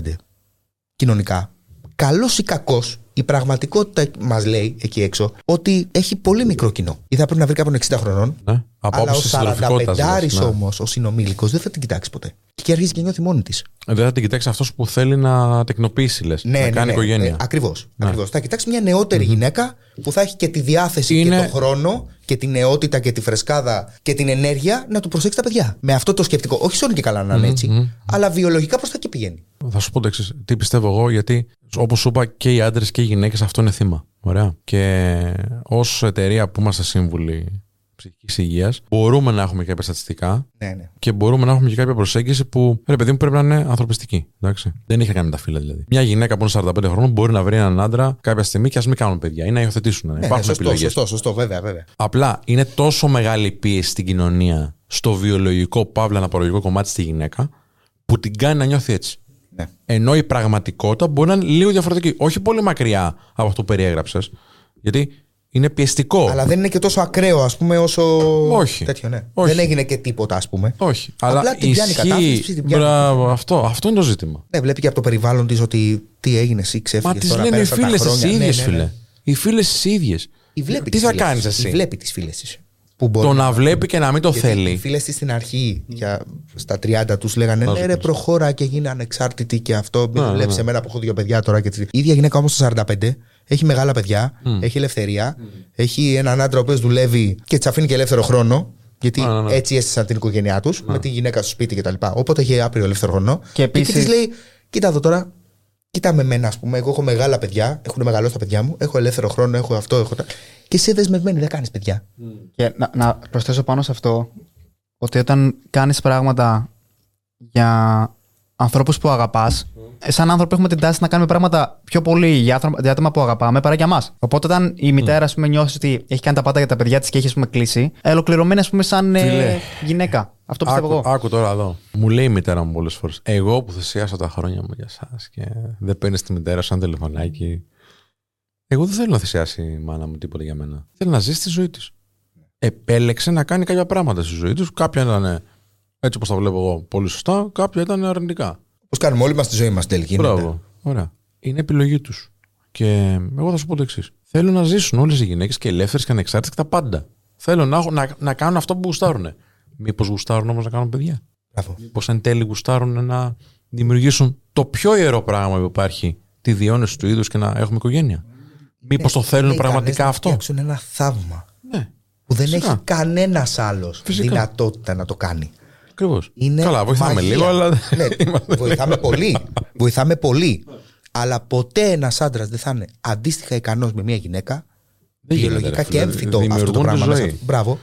κοινωνικά, καλός ή κακός, η πραγματικότητα μας λέει εκεί έξω ότι έχει πολύ μικρό κοινό. Ή θα πρέπει να βρει κάποιον 60 χρονών, Ναι. Από Αλλά ο άποψη συντροφικότητας, 45 λες, ναι. όμως, ο συνομήλικος, δεν θα την κοιτάξει ποτέ. Και αρχίζει και νιώθει μόνη της. Δεν θα την κοιτάξει αυτός που θέλει να τεκνοποιήσει, λες. Ναι, να ναι, κάνει ναι. οικογένεια. Ακριβώς. Ακριβώς. Θα κοιτάξει μια νεότερη γυναίκα που θα έχει και τη διάθεση Είναι- και τον χρόνο και τη νεότητα και τη φρεσκάδα και την ενέργεια να του προσέξει τα παιδιά. Με αυτό το σκεπτικό. Όχι σε όλη και καλά να είναι έτσι, αλλά βιολογικά προς τα εκεί πηγαίνει. Θα σου πω το εξής. Τι πιστεύω εγώ, γιατί όπως σου είπα και οι άντρες και οι γυναίκες αυτό είναι θύμα. Ωραία. Και ως εταιρεία που είμαστε σύμβουλοι ψυχικής υγείας, μπορούμε να έχουμε και κάποια στατιστικά Ναι, ναι. και μπορούμε να έχουμε και κάποια προσέγγιση που ρε παιδί μου πρέπει να είναι ανθρωπιστική. Εντάξει. Δεν έχει να κάνει με τα φύλλα δηλαδή. Μια γυναίκα που είναι 45 χρόνων μπορεί να βρει έναν άντρα κάποια στιγμή και ας μην κάνουν παιδιά ή να υιοθετήσουν. Ναι, Υπάρχουν σωστό, επιλογές. σωστό, σωστό, βέβαια, βέβαια. Απλά είναι τόσο μεγάλη η πίεση στην κοινωνία, στο βιολογικό παύλα αναπαραγωγικό κομμάτι στη γυναίκα, που την κάνει να νιώθει έτσι. Ναι. Ενώ η πραγματικότητα μπορεί να είναι λίγο διαφορετική. Όχι πολύ μακριά από αυτό που περιέγραψες. Γιατί είναι πιεστικό. Αλλά δεν είναι και τόσο ακραίο, ας πούμε, όσο. Όχι. Τέτοιο, ναι. Όχι. Δεν έγινε και τίποτα, ας πούμε. Όχι. Απλά αλλά την πιάνει η ισχύει. κατάθλιψη, την πιάνει. Μπράβο, αυτό, αυτό είναι το ζήτημα. Ναι, βλέπει και από το περιβάλλον της ότι τι έγινε, εσύ ξέφυγες. Μα τις λένε οι φίλες τις ίδιες, φίλε. Οι φίλες τις ίδιες. Η βλέπει Τι τις θα φίλες κάνεις της. Η εσύ. βλέπει τις φίλες της. Που μπορεί Το να βλέπει και να μην το Γιατί Οι θέλει. φίλες της στην αρχή, για, στα 30 τους, λέγανε Ναι, ρε, προχώρα και γίνει ανεξάρτητη και αυτό. Μην δουλέψει σε μένα που έχω δύο παιδιά τώρα. Και... τις- Η ίδια γυναίκα όμως στα 45 έχει μεγάλα παιδιά, έχει ελευθερία, έχει έναν άντρα ο οποίος δουλεύει και της αφήνει και ελεύθερο χρόνο. Γιατί Ναι, ναι, ναι. έτσι έστησαν την οικογένειά τους, με τη γυναίκα στο σπίτι κτλ. Οπότε έχει άπειρο ελεύθερο χρόνο. Και εκεί επίσης- της λέει: Κοίτα εδώ τώρα, κοίτα με μένα, ας πούμε. Εγώ έχω μεγάλα παιδιά, έχουν μεγαλώσει τα παιδιά μου, έχω ελεύθερο χρόνο, έχω αυτό, έχω τα. Και είσαι δεσμευμένη, δεν κάνεις παιδιά. Και να, να προσθέσω πάνω σε αυτό ότι όταν κάνεις πράγματα για ανθρώπους που αγαπάς, σαν άνθρωποι έχουμε την τάση να κάνουμε πράγματα πιο πολύ για, άνθρω- για άτομα που αγαπάμε παρά για μας. Οπότε όταν η μητέρα ας πούμε, νιώσει ότι έχει κάνει τα πάντα για τα παιδιά της και έχει ας πούμε, κλείσει, ολοκληρωμένη ας πούμε, σαν ε, Φίλε. γυναίκα. Αυτό πιστεύω Άκου, εγώ. άκου τώρα εδώ. Μου λέει η μητέρα μου πολλές φορές. Εγώ που θυσίασα τα χρόνια μου για εσά και δεν παίρνεις τη μητέρα σου ένα τηλεφωνάκι. Εγώ δεν θέλω να θυσιάσει η μάνα μου τίποτα για μένα. Θέλω να ζήσει τη ζωή της. Επέλεξε να κάνει κάποια πράγματα στη ζωή τους. Κάποια ήταν έτσι όπως τα βλέπω εγώ πολύ σωστά, κάποια ήταν αρνητικά. Πώ κάνουμε όλοι μας τη ζωή μας τελική. είναι. Μπράβο. Ωραία. Είναι επιλογή τους. Και εγώ θα σου πω το εξής. Θέλω να ζήσουν όλες οι γυναίκες και ελεύθερες και ανεξάρτητε και τα πάντα. Θέλω να, έχω- να, να κάνουν αυτό που γουστάρουν. Μήπως γουστάρουν όμως να κάνουν παιδιά; Μπράβο. Μήπως εν τέλει γουστάρουν να δημιουργήσουν το πιο ιερό πράγμα που υπάρχει, τη διόνυση του είδους και να έχουμε οικογένεια; Μήπως το θέλουν Λέει πραγματικά κανείς αυτό; Να φτιάξουν ένα θαύμα Ναι, που δεν Φυσικά. έχει κανένας άλλος Φυσικά. δυνατότητα να το κάνει. Ακριβώς. Είναι Καλά, βοηθάμε μαγεία. λίγο, αλλά. Ναι, είμαστε βοηθάμε πολύ. Βοηθάμε πολύ. Αλλά ποτέ ένας άντρας δεν θα είναι αντίστοιχα ικανός με μια γυναίκα. Δεν γίνεται, βιολογικά ρε και φίλε. έμφυτο αυτό το Δημιουργούν τη πράγμα. μέσα ζωή. του. Μπράβο.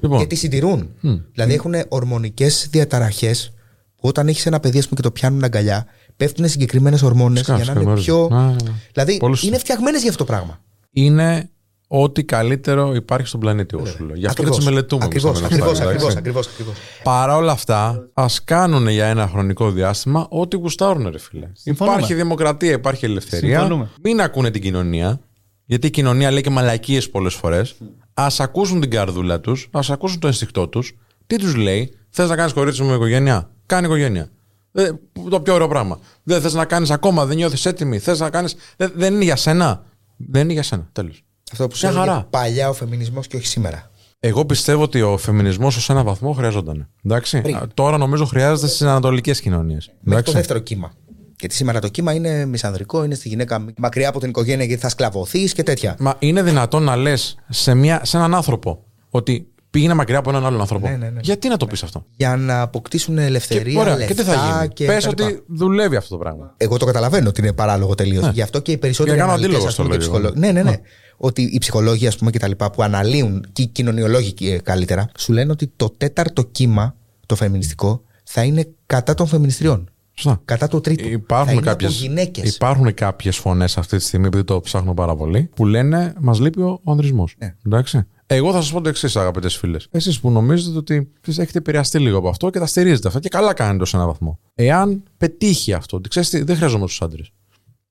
Λοιπόν, Και τη συντηρούν. Δηλαδή έχουν ορμονικές διαταραχές που όταν έχεις ένα παιδί ας πούμε, και το πιάνουν αγκαλιά, πέφτουν συγκεκριμένες ορμόνες για να είναι σκαμάζουν. πιο. Ναι, ναι. Δηλαδή Πολύ σωστά. είναι φτιαγμένες για αυτό το πράγμα. είναι ό,τι καλύτερο υπάρχει στον πλανήτη, εγώ σου λέω. Γι' αυτό και τι μελετούμε. Ακριβώς, εμείς τα ακριβώς, μηνύματα, ακριβώς. εντάξει. Ακριβώς, ακριβώς. Παρά όλα αυτά, ας κάνουν για ένα χρονικό διάστημα ό,τι γουστάρουν, ρε φίλε. Συμφωνούμε. Υπάρχει δημοκρατία, υπάρχει ελευθερία. Συμφωνούμε. Μην ακούνε την κοινωνία. Γιατί η κοινωνία λέει και μαλακίες πολλές φορές. Α ακούσουν την καρδούλα τους, ας ακούσουν το ενστικτό τους. Τι τους λέει, Θες να κάνεις κορίτσι μου με οικογένεια. Κάνει οικογένεια. Ε, το πιο ωραίο πράγμα. Δεν θες να κάνεις ακόμα, δεν νιώθεις έτοιμη. Θες να κάνει. Δεν, δεν είναι για σένα. Δεν είναι για σένα. Τέλος. Αυτό που σου Μια έλεγε χαρά. παλιά ο φεμινισμός και όχι σήμερα. Εγώ πιστεύω ότι ο φεμινισμός ως ένα βαθμό χρειαζόταν. Εντάξει. Πριν. Α, Τώρα νομίζω χρειάζεται στις ανατολικές κοινωνίες. Μέχρι το δεύτερο κύμα. Γιατί σήμερα το κύμα είναι μισανδρικό, είναι στη γυναίκα μακριά από την οικογένεια γιατί θα σκλαβωθείς και τέτοια. Μα είναι δυνατόν να λες σε, μια- σε έναν άνθρωπο ότι πήγαινε μακριά από έναν άλλον άνθρωπο. Ναι, ναι, ναι. Γιατί να το πεις αυτό; Για να αποκτήσουν ελευθερία, ωραία, λεφτά και τι θα γίνει; και Πες τα λοιπά. ότι δουλεύει αυτό το πράγμα. Εγώ το καταλαβαίνω ότι είναι παράλογο τελείως. Γι' αυτό και οι περισσότεροι Για να κάνω αναλυτές, αντίλογο ας πούμε, στο και λέω ψυχολόγοι- Ναι, ναι, ναι. Ότι οι ψυχολόγοι, ας πούμε, και τα λοιπά, που αναλύουν και οι κοινωνιολόγοι ε, καλύτερα, σου λένε ότι το τέταρτο κύμα, το φεμινιστικό, θα είναι κατά των φεμινιστριών. Σωστά. Κατά του τρίτου. θα Υπάρχουν είναι κάποιες, από γυναίκες. υπάρχουν κάποιες φωνές αυτή τη στιγμή, επειδή το ψάχνω πάρα πολύ, που λένε μας λείπει ο ανδρισμός. Ναι. Εντάξει. Εγώ θα σας πω το εξής, αγαπητές φίλες. Εσείς που νομίζετε ότι εσείς έχετε επηρεαστεί λίγο από αυτό και τα στηρίζετε αυτά και καλά κάνετε σε έναν βαθμό. Εάν πετύχει αυτό, ότι ξέρεις τι, δεν χρειαζόμαστε τους άντρες.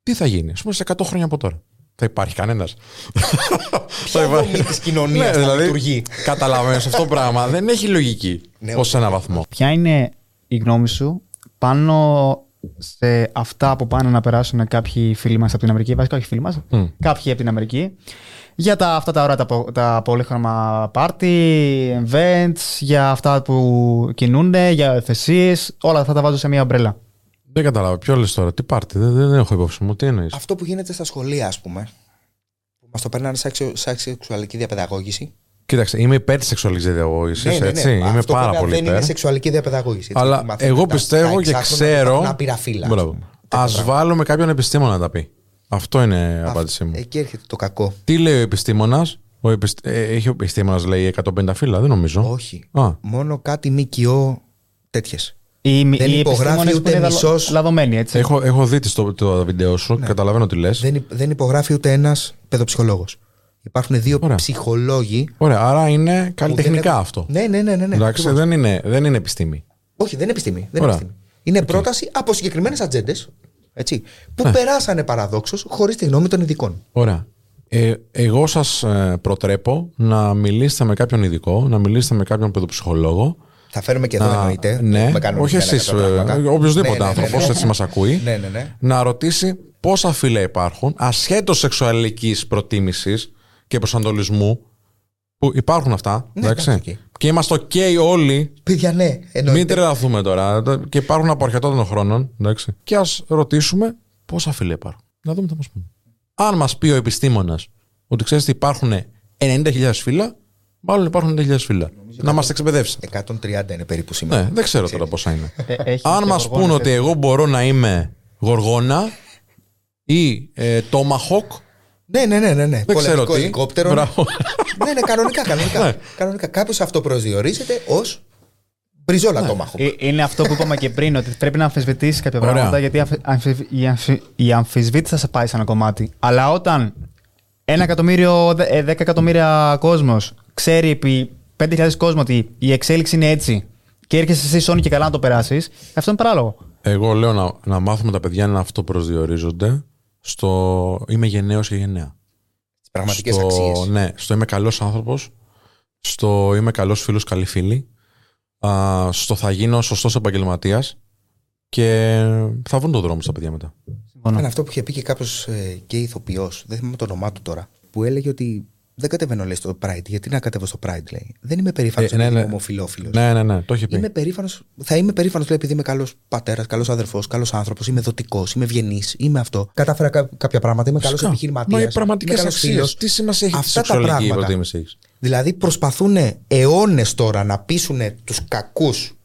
Τι θα γίνει, ας πούμε, σε 100 χρόνια από τώρα. Θα υπάρχει κανένας. Ποια δομή της κοινωνίας θα λειτουργεί; Δηλαδή, Καταλαβαίνω αυτό το πράγμα δεν έχει λογική Ναι, ως ένα βαθμό. Ποια είναι η γνώμη σου πάνω σε αυτά που πάνε να περάσουν κάποιοι φίλοι μας από την Αμερική; Βασικά, όχι φίλοι μας. Μμ. Κάποιοι από την Αμερική. Για τα, αυτά τα ωραία τα, πο- τα πολύχρωμα πάρτι, events, για αυτά που κινούν, για εθεσίε. Όλα αυτά τα βάζω σε μία ομπρέλα. Δεν κατάλαβα. Ποιο λες τώρα, τι πάρτι, δεν, δεν έχω υπόψη μου, τι εννοείς; Αυτό που γίνεται στα σχολεία, ας πούμε. Που μας το παίρνανε σαν, εξω- σαν σεξουαλική διαπαιδαγώγηση. Κοίταξε, είμαι υπέρ της σεξουαλικής διαδαγώγηση. Ναι, ναι, ναι. έτσι. Είμαι Αυτό πάρα βέβαια πολύ δεν υπέρ. είναι σεξουαλική διαπαιδαγώγηση. έτσι, Αλλά γιατί μαθαίνουν εγώ τα- πιστεύω τα και εξάχρονα ξέρω. υπάρχουν άπειρα φύλλα. ας Μπράβο. πούμε. Α βάλουμε κάποιον επιστήμονα να τα πει. Αυτό είναι η Α, απάντησή μου. Εκεί έρχεται το κακό. Τι λέει ο επιστήμονας; Ο επιστ... ε, έχει ο επιστήμονας λέει 150 φύλλα, δεν νομίζω. Όχι. Α, Μόνο κάτι ΜΚΟ τέτοιες. Οι, Δεν οι υπογράφει επιστήμονες που ούτε είναι δαλο- μισός. λαδωμένοι, έτσι. έχω, έχω δει το, το βίντεο σου, καταλαβαίνω τι λες. Δεν, υ- δεν υπογράφει ούτε ένας παιδοψυχολόγος. Υπάρχουν δύο Ωραία. ψυχολόγοι. Ωραία, άρα είναι που δεν καλλιτεχνικά έχουν- αυτό. Ναι, ναι, ναι. ναι, ναι Εντάξει, ακριβώς. δεν είναι, δεν είναι επιστήμη. Όχι, δεν είναι επιστήμη. Δεν είναι, Ωραία. επιστήμη. είναι πρόταση από συγκεκριμένες ατζέντες. Που Ναι. περάσανε παραδόξως χωρίς τη γνώμη των ειδικών. Ωραία. Ε, εγώ σας ε, προτρέπω να μιλήσετε με κάποιον ειδικό, να μιλήσετε με κάποιον παιδοψυχολόγο. Θα φέρουμε και εδώ, να- εννοείται. ναι, Έχουμε κανόνες όχι για να εσεί, κάνουμε πράγματα. οποιοδήποτε Ναι, ναι, ναι, άνθρωπος ναι. έτσι μας ακούει. Ναι, ναι, ναι. να ρωτήσει πόσα φύλλα υπάρχουν, ασχέτως σεξουαλικής προτίμησης και προσανατολισμού. Που υπάρχουν αυτά. Ναι, εντάξει. Εντάξει, εκεί. Και είμαστε OK όλοι. Παιδιά, ναι, Μην εννοείται. τρελαθούμε τώρα. Και υπάρχουν από αρκετά των χρόνων. Εντάξει. Και ας ρωτήσουμε πόσα φύλλα υπάρχουν. Να δούμε τι θα μας πούνε. Αν μας πει ο επιστήμονας ότι ξέρεις ότι υπάρχουν 90.000 φύλλα, μάλλον υπάρχουν 90.000 φύλλα. Να μας εκπαιδεύσει. 130 είναι περίπου σήμερα. Ναι, δεν ξέρω τώρα πόσα είναι. Ε, έχει Αν και μας γοργόνες, πούνε ότι έτσι. εγώ μπορώ να είμαι γοργόνα ή ε, τόμαχοκ, Ναι, ναι, ναι, ναι. ναι. δεν ξέρω Πολεμικό τι. ελικόπτερο. Μπράβο. ναι, ναι, κανονικά. κανονικά. Ναι. κανονικά. Κάποιο αυτό προσδιορίζεται ως μπριζόλα Ναι. τόμαχο. Ε, Είναι αυτό που είπαμε και πριν, ότι πρέπει να αμφισβητήσεις κάποια Ωραία. πράγματα, γιατί αμφι- αμφι- η, αμφι- η αμφισβήτηση θα σε πάει σε ένα κομμάτι. Αλλά όταν ένα εκατομμύριο, δε- ε, δέκα εκατομμύρια κόσμος ξέρει επί 5.000 κόσμο ότι η εξέλιξη είναι έτσι και έρχεσαι εσύ Sony και καλά να το περάσεις, αυτό είναι παράλογο. Εγώ λέω να, να μάθουμε τα παιδιά να αυτοπροσδιορίζονται στο είμαι γενναίος και γενναία. Πραγματικές στο, αξίες. Ναι, στο είμαι καλός άνθρωπος, στο είμαι καλός φίλος, καλή φίλη, α, στο θα γίνω σωστός επαγγελματίας και θα βρουν τον δρόμο στα παιδιά μετά. Συμφωνώ. Είναι αυτό που είχε πει και κάποιος ε, γκέι ηθοποιός, δεν θυμάμαι το όνομά του τώρα, που έλεγε ότι δεν κατεβαίνω λέει στο Pride. Γιατί να κατέβω στο Pride, λέει. Δεν είμαι περήφανος Ε, επειδή ναι, είμαι ναι. ομοφυλόφιλος. Ναι, ναι, ναι, το είχε πει. Είμαι περήφανος, θα είμαι περήφανος επειδή είμαι καλός πατέρας, καλός αδερφός, καλός άνθρωπος, είμαι δοτικός, είμαι ευγενής, είμαι αυτό. Κατάφερα κά- κάποια πράγματα, είμαι καλός Φυσικά. επιχειρηματίας. Μα οι πραγματικές αξίες. Τι σημασία έχει τη Αυτά τα σεξουαλική πράγματα. υποτίμηση έχεις; Δηλαδή προσπαθούν αιώνες τώρα να πείσουν τους κακούς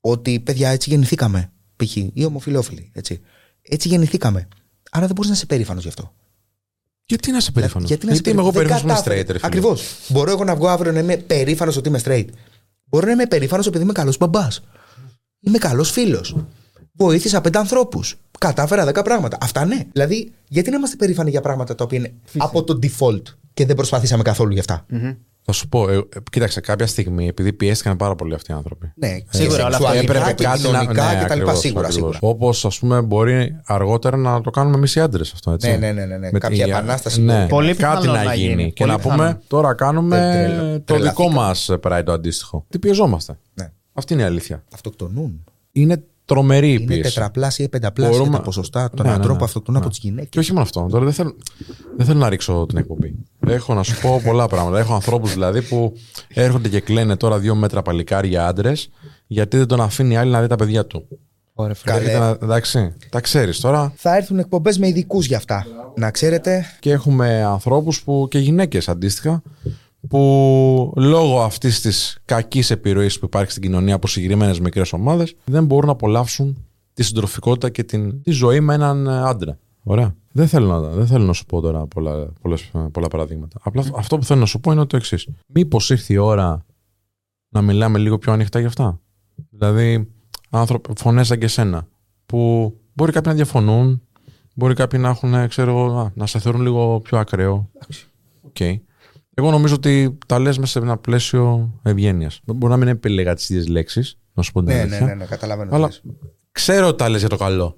ότι παιδιά έτσι γεννηθήκαμε. Π.χ. ή ομοφυλόφιλοι. Έτσι. έτσι γεννηθήκαμε. Άρα δεν μπορείς να είσαι περήφανος γι' αυτό. Γιατί να είσαι περήφανος; Γιατί, να είσαι είμαι εγώ περήφανος. περήφανο Δεν είμαι straight, ρε φίλε. Ακριβώς. Μπορώ εγώ να βγω αύριο να είμαι περήφανος ότι είμαι straight. Μπορώ να είμαι περήφανος επειδή είμαι καλός μπαμπάς. Είμαι καλός φίλος. Βοήθησα πέντε ανθρώπους. Κατάφερα δέκα πράγματα. Αυτά ναι. Δηλαδή, γιατί να είμαστε περήφανοι για πράγματα τα οποία είναι από το default και δεν προσπαθήσαμε καθόλου γι' αυτά; Θα σου πω, ε, ε, κοίταξε, κάποια στιγμή, επειδή πιέστηκαν πάρα πολύ αυτοί οι άνθρωποι. Ναι, Σίγουρα, αλλά αυτό σεξουαλικά Έπρεπε και κάτι να. κοινωνικά Ναι, και τα λοιπά. ακριβώς, Σίγουρα, ακριβώς. σίγουρα. Όπως, ας πούμε, μπορεί αργότερα να το κάνουμε εμείς οι άντρες αυτό. Έτσι. Ναι, ναι, ναι, ναι, ναι. Με Κάποια τη- επανάσταση Ναι, μπορεί να Πολύ κάτι πιθανό να να γίνει. γίνει. Και Πολύ να πούμε, πιθανό. τώρα κάνουμε Δεν τρελα- το τρελαθήκα. δικό μας Pride το αντίστοιχο. Τι πιεζόμαστε. Ναι. Αυτή είναι η αλήθεια. Αυτοκτονούν. Είναι τρομερή η Είναι πίεση. τετραπλάσια ή πενταπλάσια Μπορούμε- τα ποσοστά των Ναι, ναι, ανδρών ναι. που αυτοκτονούν Ναι. από τις γυναίκες. Και όχι μόνο αυτό. Τώρα δεν θέλω, δεν θέλω να ρίξω την εκπομπή. Έχω να σου πω πολλά πράγματα. Έχω ανθρώπους δηλαδή που έρχονται και κλαίνε τώρα δύο μέτρα παλικάρια άντρες γιατί δεν τον αφήνει η άλλη να δει τα παιδιά του. Ωραία, φίλε. Καλέ. Έρχεται να- εντάξει, τα ξέρεις τώρα. Θα έρθουν εκπομπές με ειδικούς για αυτά. Να ξέρετε, Και έχουμε ανθρώπους που και γυναίκες αντίστοιχα που λόγω αυτής της κακής επιρροής που υπάρχει στην κοινωνία από συγκεκριμένες μικρές ομάδες δεν μπορούν να απολαύσουν τη συντροφικότητα και την, τη ζωή με έναν ε, άντρα. Ωραία. Δεν θέλω να, δεν θέλω να σου πω τώρα πολλά, πολλές, πολλά παραδείγματα. Απλά αυτό που θέλω να σου πω είναι το εξής. Μήπως ήρθε η ώρα να μιλάμε λίγο πιο ανοιχτά για αυτά; Δηλαδή, άνθρωποι, φωνές σαν και εσένα, που μπορεί κάποιοι να διαφωνούν, μπορεί κάποιοι να έχουν, ξέρω εγώ, α, να σε θεωρούν λίγο πιο ακραίο. Οκ. Εγώ νομίζω ότι τα λες μέσα σε ένα πλαίσιο ευγένειας. Μπορεί να μην επέλεγα τις ίδιες λέξεις, να σου πω την ναι, ναι, αλήθεια. ναι, ναι, καταλαβαίνω. Αλλά τι λες. ξέρω ότι τα λες για το καλό.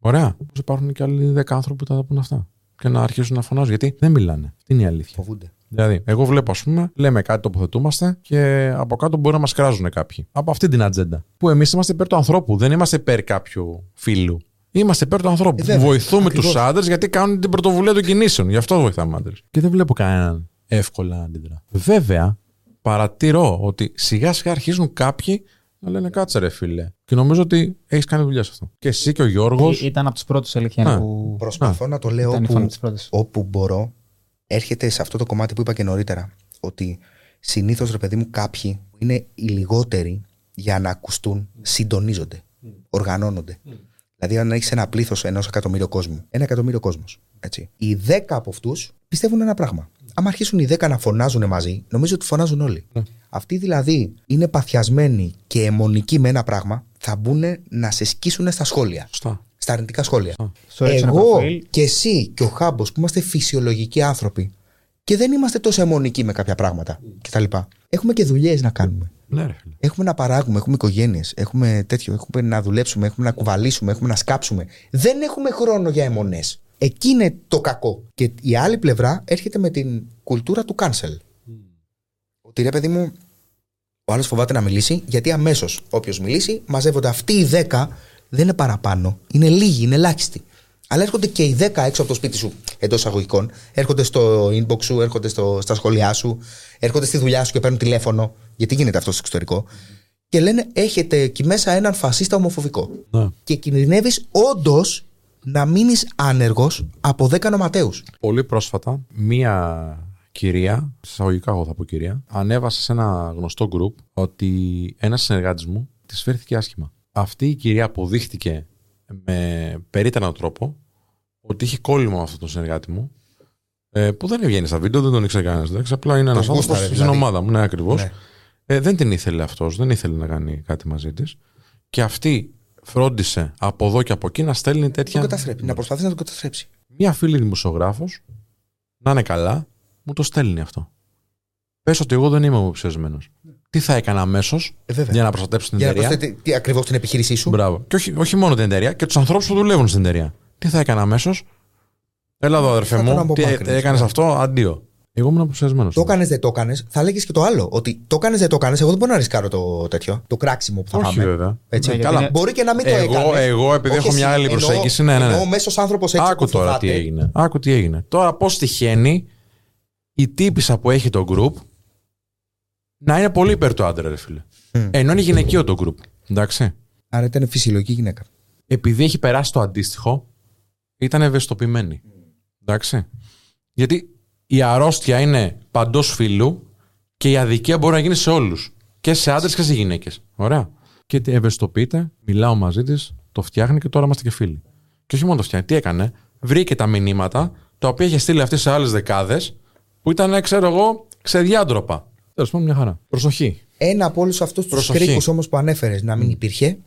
Ωραία. Πώς υπάρχουν και άλλοι δέκα άνθρωποι που θα τα πούν αυτά. Και να αρχίσουν να φωνάζουν. Γιατί δεν μιλάνε. Αυτή είναι η αλήθεια; Φοβούνται. Δηλαδή, εγώ βλέπω, ας πούμε, λέμε κάτι, τοποθετούμαστε και από κάτω μπορεί να μας κράζουν κάποιοι. Από αυτή την ατζέντα. Που εμείς είμαστε υπέρ του ανθρώπου, δεν είμαστε υπέρ κάποιου φίλου. Είμαστε υπέρ του ανθρώπου. Ε, βέβαια. Βοηθούμε Ακριβώς. του άντρες γιατί κάνουν την πρωτοβουλία των κινήσεων. Γι' αυτό βοηθάμε άντρες. Και δεν βλέπω κανέναν εύκολα αντιδρά. Βέβαια, παρατηρώ ότι σιγά σιγά αρχίζουν κάποιοι να λένε κάτσε ρε φίλε. Και νομίζω ότι έχεις κάνει δουλειά σε αυτό. Και εσύ και ο Γιώργος. Ή- Ήταν από του πρώτου αλήθεια Α, που. Προσπαθώ να το λέω Ήταν η όπου, φωνή της πρώτης. όπου μπορώ. Έρχεται σε αυτό το κομμάτι που είπα και νωρίτερα. Ότι συνήθως, ρε παιδί μου, κάποιοι που είναι οι λιγότεροι για να ακουστούν συντονίζονται. Οργανώνονται. Δηλαδή, αν έχεις ένα πλήθος ενός εκατομμύριο κόσμου, ένα εκατομμύριο κόσμος. Οι δέκα από αυτούς πιστεύουν ένα πράγμα. Αν αρχίσουν οι δέκα να φωνάζουν μαζί, νομίζω ότι φωνάζουν όλοι. Αυτοί δηλαδή είναι παθιασμένοι και αιμονικοί με ένα πράγμα, θα μπουν να σε σκίσουν στα σχόλια. Σωστά. Στα αρνητικά σχόλια. Σου έριξε ένα Εγώ προφίλ. και εσύ και ο Χάμπος που είμαστε φυσιολογικοί άνθρωποι και δεν είμαστε τόσο αιμονικοί με κάποια πράγματα κτλ. Έχουμε και δουλειές να κάνουμε. Ναι, ρε φίλε. Έχουμε να παράγουμε, έχουμε οικογένειες, έχουμε τέτοιο, έχουμε να δουλέψουμε, έχουμε να κουβαλήσουμε, έχουμε να σκάψουμε. Δεν έχουμε χρόνο για αιμονές. Εκεί είναι το κακό. Και η άλλη πλευρά έρχεται με την κουλτούρα του cancel. Ότι ρε παιδί μου, ο άλλος φοβάται να μιλήσει, γιατί αμέσως όποιος μιλήσει, μαζεύονται αυτοί οι 10, δεν είναι παραπάνω. Είναι λίγοι, είναι ελάχιστοι. Αλλά έρχονται και οι 10 έξω από το σπίτι σου, εντός εισαγωγικών. Έρχονται στο inbox σου, έρχονται στο, στα σχόλιά σου, έρχονται στη δουλειά σου και παίρνουν τηλέφωνο. Γιατί γίνεται αυτό στο εξωτερικό. Και λένε, έχετε εκεί μέσα έναν φασίστα ομοφοβικό. Ναι. Και κινδυνεύεις όντως να μείνεις άνεργος από 10 νοματέου. Πολύ πρόσφατα, μία κυρία, εισαγωγικά εγώ θα πω κυρία, ανέβασε σε ένα γνωστό group ότι ένας συνεργάτης μου της φέρθηκε άσχημα. Αυτή η κυρία αποδείχτηκε με περίτρανα τρόπο ότι είχε κόλλημα με αυτόν τον συνεργάτη μου. Ε, που δεν βγαίνει στα βίντεο, δεν τον ήξερε κανένας. Εντάξει, απλά είναι ένας Τον άνθρωπος γούσταρε, στην δηλαδή. ομάδα μου. Ναι, ακριβώς. Ναι. Ε, δεν την ήθελε αυτός, δεν ήθελε να κάνει κάτι μαζί της. Και αυτή φρόντισε από εδώ και από εκεί να στέλνει Τον τέτοια. καταστρέψει. Να προσπαθεί να τον καταστρέψει. Μία φίλη δημοσιογράφος, να είναι καλά, μου το στέλνει αυτό. Πες ότι εγώ δεν είμαι υποψιασμένος. Τι θα έκανα αμέσως Ε, βέβαια. για να προστατέψω την Για να εταιρεία; προσθέτει τι ακριβώς την επιχείρησή σου; Μπράβο. Και όχι, όχι μόνο την εταιρεία, και τους ανθρώπους που δουλεύουν στην εταιρεία. Τι θα έκανα αμέσως; Έλα εδώ, αδερφέ Θα τον μου. Τι απομάκρυνες, έκανες ναι. αυτό, αντίο. Εγώ ήμουν υποψιασμένο. Το έκανες, δεν το έκανες, θα έλεγε και το άλλο. Ότι το έκανες, δεν το έκανες. Εγώ δεν μπορώ να ρισκάρω το τέτοιο. Το κράξιμο που θα Όχι, πάμε. βέβαια. Έτσι. Ναι, γιατί Καλά. είναι- Μπορεί και να μην το Εγώ- έκανες. εγώ, επειδή έχω μια άλλη προσέγγιση, ναι, ναι, ναι. Ο μέσος άνθρωπος έτσι. Άκου που τώρα φοβάται, τι έγινε. Άκου τι έγινε. Τώρα πώς τυχαίνει η τύπησα που έχει το group να είναι πολύ υπέρ του άντρα, ρε φίλε. Μμ. Ενώ είναι γυναικείο το group. Εντάξει. Άρα ήταν φυσιολογική γυναίκα. επειδή έχει περάσει το αντίστοιχο, ήταν ευαισθητοποιημένη. Εντάξει. Γιατί η αρρώστια είναι παντός φίλου και η αδικία μπορεί να γίνει σε όλους. Και σε άντρες και σε γυναίκες. Ωραία. Και τι ευαισθητοποιείται, μιλάω μαζί της, το φτιάχνει και τώρα είμαστε και φίλοι. Και όχι μόνο το φτιάχνει, τι έκανε. Βρήκε τα μηνύματα τα οποία είχε στείλει αυτή σε άλλες δεκάδες που ήταν, ξέρω εγώ, ξεδιάντροπα. Τέλος πάντων, μια χαρά. Προσοχή. Ένα από όλους αυτούς τους Προσοχή. κρίκους όμως που ανέφερες να μην υπήρχε,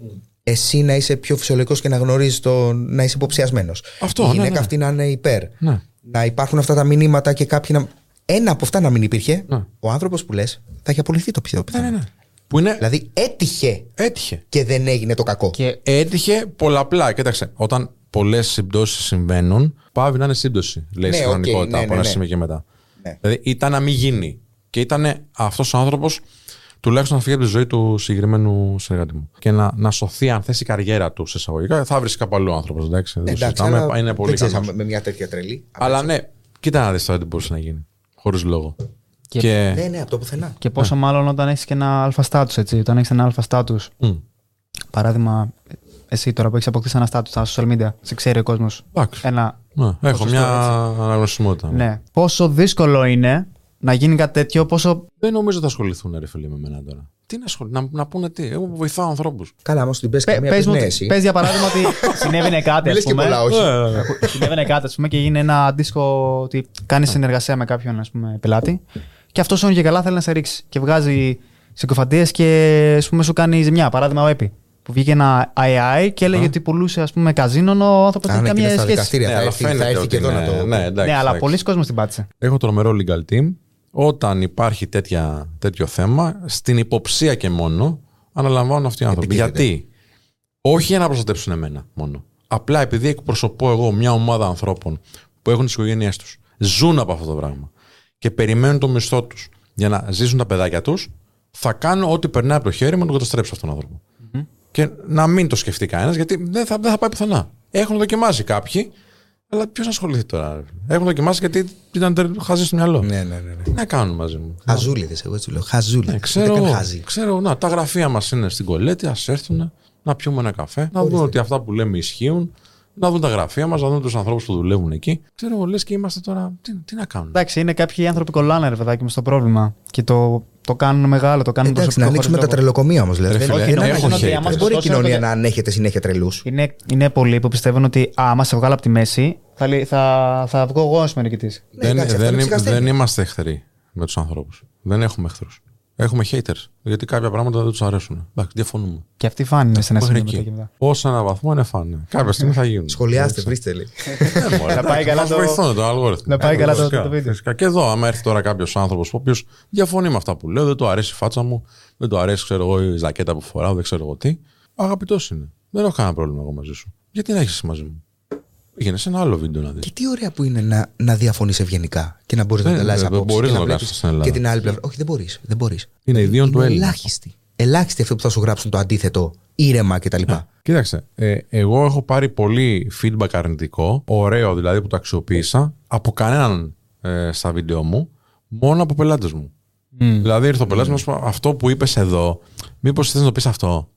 εσύ να είσαι πιο φυσιολογικός και να γνωρίζεις το να είσαι υποψιασμένος. Αυτό, Η ναι, γυναίκα ναι. αυτή να είναι υπέρ. Ναι. Να υπάρχουν αυτά τα μηνύματα και κάποιοι να. Ένα από αυτά να μην υπήρχε, Ναι. ο άνθρωπος που λες θα έχει απολυθεί το πιστεύω. Ναι, ναι, ναι. Που είναι. Δηλαδή έτυχε Έτυχε. και δεν έγινε το κακό. Και Έτυχε πολλαπλά. Κοίταξε, όταν πολλές συμπτώσεις συμβαίνουν, παύει να είναι σύμπτωση. Λέει Ναι, στη οκ, χρονικότητα ναι, από ναι, ένα ναι. σημείο και μετά. Ναι. Δηλαδή ήταν να μην γίνει. Και ήταν αυτός ο άνθρωπος τουλάχιστον να φύγει από τη ζωή του συγκεκριμένου συνεργάτη μου. Και να, να σωθεί, αν θες η καριέρα του σε εισαγωγικά, θα βρεις κάπου αλλού ο άνθρωπος. Εντάξει, δεν το Εντάξει, συζητάμε, αλλά είναι πολύ δεν ξέρεις ικανός. αν με μια τέτοια τρελή. Αλλά ναι, κοίτα να δεις τώρα τι μπορούσε να γίνει. Χωρίς λόγο. Και- Και. Ναι, ναι, από το πουθενά. Και πόσο μάλλον όταν έχεις και ένα αλφα status, έτσι. Όταν έχεις ένα αλφα status, Μμ. παράδειγμα, εσύ τώρα που έχεις αποκτήσει ένα status στα social media, σε ξέρει ο κόσμος. Εντάξει. Ένα. Ναι, έχω ποσοστό, μια έτσι. αναγνωσιμότητα. Ναι. Πόσο δύσκολο είναι να γίνει κάτι τέτοιο, πόσο. Δεν νομίζω ότι θα ασχοληθούν ρε φίλοι με μένα τώρα. Τι να ασχοληθούν, να, να πούνε τι. Εγώ που βοηθάω ανθρώπους. Καλά, όμως την πες Πε, καμία πες πες μου, ναι, ότι- εσύ. πες για παράδειγμα ότι συνέβαινε κάτι. Μην ας λες και πούμε. πολλά, όχι. συνέβαινε κάτι, ας πούμε, και γίνει ένα αντίστοιχο ότι κάνεις συνεργασία με κάποιον ας πούμε, πελάτη. Και αυτός όνει και καλά θέλει να σε ρίξει. Και βγάζει συκοφαντίες και ας πούμε, σου κάνει ζημιά. Παράδειγμα, ο Epi. Που βγήκε ένα AI και έλεγε Α. ότι πουλούσε ας πούμε, καζίνον, ο άνθρωπος δεν Αν έχει είναι καμία στα σχέση. δικαστήρια, θα έρθει, θα έρθει και εδώ να το. Ναι, εντάξει, ναι, αλλά εντάξει. πολλοί κόσμοι την πάτησε. Έχω τρομερό legal team. Όταν υπάρχει τέτοια, τέτοιο θέμα, στην υποψία και μόνο, αναλαμβάνουν αυτοί οι άνθρωποι. Επιτίθεται. Γιατί; Όχι για να προστατεύσουν εμένα μόνο. Απλά επειδή εκπροσωπώ εγώ μια ομάδα ανθρώπων που έχουν τις οικογένειές τους, ζουν από αυτό το πράγμα. και περιμένουν το μισθό τους για να ζήσουν τα παιδάκια τους, θα κάνω ό,τι περνάει από το χέρι μου να τον καταστρέψω αυτόν τον άνθρωπο. Και να μην το σκεφτεί κανένας, γιατί δεν θα, δεν θα πάει πουθενά. Έχουν δοκιμάσει κάποιοι, αλλά ποιος ασχοληθεί τώρα; Έχουν δοκιμάσει γιατί ήταν τε- χαζοί στο μυαλό. Ναι, ναι, ναι. ναι. Τι να κάνουν μαζί μου. Χαζούλιδες, εγώ έτσι λέω. Χαζούλιδες. Ναι, ξέρω, Δεν εγώ. χαζί. ξέρω, να, τα γραφεία μας είναι στην κολέτη, ας έρθουν να πιούμε ένα καφέ, να δουν ότι αυτά που λέμε ισχύουν, να δουν τα γραφεία μας, να δουν τους ανθρώπους που δουλεύουν εκεί. Ξέρω εγώ, λες και είμαστε τώρα. Τι, τι να κάνουμε; Εντάξει, είναι κάποιοι άνθρωποι κολλάνε, ρε παιδάκι μου, στο πρόβλημα. Και το, το κάνουν μεγάλο, το κάνουν Εντάξει, να προσωπικό ανοίξουμε τα χωρίς λόγο. τρελοκομεία όμως. Δηλαδή. Ρε φίλε, Δεν- δεν- έχω δεν- haters. Δεν μπορεί η Ωστόσο, κοινωνία παιδιά- να ανέχεται συνέχεια τρελούς. Είναι, είναι πολλοί που πιστεύουν ότι α, άμα σε βγάλω από τη μέση, θα, λύ- θα, θα βγω εγώ ω μενικητή. δεν, εντάξει, αυτό δεν, είναι δεν, ψυχασθένεια. είμαστε εχθροί με τους ανθρώπους. Δεν έχουμε εχθρούς. Έχουμε haters. Γιατί κάποια πράγματα δεν τους αρέσουν. Εντάξει, διαφωνούμε. Και αυτοί φάνηκε σε ένα Μέχρι σημείο μετά εκεί. και μετά. Ω ένα βαθμό είναι φάνε. Κάποια στιγμή θα γίνουν. Σχολιάστε, βρίστε λέει. Ε, μωρέ, Να πάει εντάξει, καλά μας το- βοηθούν το αλγόριθμο. να πάει Ε, καλά το- φυσικά, το βίντεο. φυσικά. Και εδώ, άμα έρθει τώρα κάποιος άνθρωπος ο οποίος διαφωνεί με αυτά που λέω, δεν του αρέσει η φάτσα μου, δεν του αρέσει ξέρω εγώ, η ζακέτα που φοράω, δεν ξέρω εγώ τι. Αγαπητός είναι. Δεν έχω κανένα πρόβλημα εγώ μαζί σου. Γιατί να έχεις εσύ μαζί μου; Πήγαινε σε ένα άλλο βίντεο να δεις. Και τι ωραία που είναι να, να διαφωνείς ευγενικά και να μπορείς να Δεν- ανταλλάσσεις δεν απόψεις. μπορείς και να το βλέπεις κάνεις στην Ελλάδα. Και την άλλη πλευρά. Όχι, δεν μπορείς. Δεν μπορείς. Είναι ιδίων του Είναι Έλληνα. ελάχιστοι. Ελάχιστοι αυτοί που θα σου γράψουν το αντίθετο, ήρεμα κτλ. Κοίταξε, ε, εγώ έχω πάρει πολύ feedback αρνητικό, ωραίο δηλαδή που το αξιοποίησα, από κανέναν ε, στα βίντεο μου, μόνο από πελάτες μου. Δηλαδή ήρθε ο πελάτης μου, να σου πει, αυτό που είπες εδώ, μήπως θες να το πεις αυτό;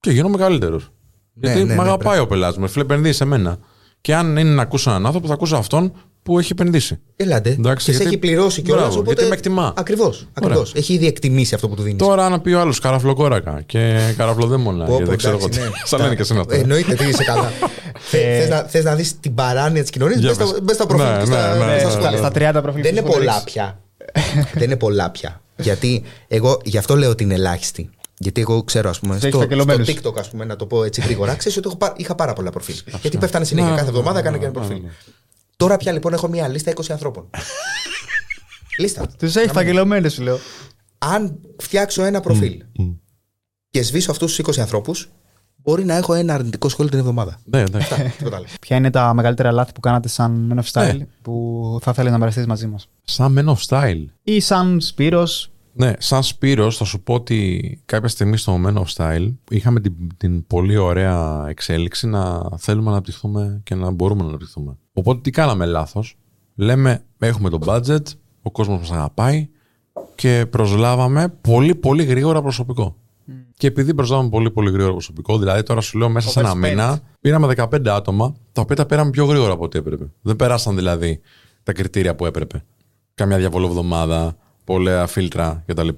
Και γίνομαι καλύτερος. Γιατί ναι, με ναι, αγαπάει ο πελάτης μου, φίλε, επενδύει σε μένα. Και αν είναι να ακούσω έναν άνθρωπο, θα ακούσω αυτόν που έχει επενδύσει. Έλατε. Εντάξει, και σε γιατί- έχει πληρώσει κιόλας. Μπράβο, γιατί με εκτιμά. Ακριβώς. Ακριβώς. Έχει ήδη εκτιμήσει αυτό που του δίνεις. Τώρα να πει ο άλλος καραφλοκόρακα και καραφλοδέμονα. και δεν ξέρω εγώ τι. Σαν λένε και εσύ αυτό. Εννοείται ότι είσαι καλά. Θε να, θες να δεις την παράνοια της κοινωνίας, Για μπες στα, πες. μπες στα προφίλ Ναι, και στα, ναι, ναι, και στα ναι, σχόλια. Στα 30 προφίλ Δεν που είναι σου πολλά ρίξει. πια. Δεν είναι πολλά πια. Γιατί εγώ γι' αυτό λέω ότι είναι ελάχιστη. Γιατί εγώ ξέρω, ας πούμε, έχεις στο, στο φακελωμένους. TikTok, ας πούμε, να το πω έτσι γρήγορα, ξέρεις ότι έχω, πά- είχα πάρα πολλά προφίλ. Γιατί πέφτανε συνέχεια. Ναι, Κάθε ναι, εβδομάδα ναι, έκανα και ναι, ένα ναι, προφίλ. ναι. Τώρα πια λοιπόν έχω μια λίστα 20 ανθρώπων. λίστα. Τους έχει φαγγελωμένου, σου λέω. Αν φτιάξω ένα προφίλ και σβήσω αυτούς τους 20 ανθρώπους, μπορεί να έχω ένα αρνητικό σχόλιο την εβδομάδα. Ναι, ναι. Αυτά, τίποτα άλλο. Ποια είναι τα μεγαλύτερα λάθη που κάνατε σαν Men of Style Ναι. που θα θέλει να μοιραστεί μαζί μας; Σαν Men of Style. Ή σαν Σπύρος Ναι, σαν Σπύρος θα σου πω ότι κάποια στιγμή στο Men of Style είχαμε την, την πολύ ωραία εξέλιξη να θέλουμε να αναπτυχθούμε και να μπορούμε να αναπτυχθούμε. Οπότε τι κάναμε λάθος; Λέμε έχουμε το budget, ο κόσμος μας αγαπάει και προσλάβαμε πολύ πολύ γρήγορα προσωπικό. Και επειδή προσλάβαμε πολύ πολύ γρήγορα προσωπικό, δηλαδή τώρα σου λέω μέσα σε ένα Overspent. μήνα πήραμε 15 άτομα, τα οποία τα πήραμε πιο γρήγορα από ό,τι έπρεπε. Δεν περάσαν δηλαδή τα κριτήρια που έπρεπε. Καμιά διαβολοβδομάδα, πολλά φίλτρα κτλ.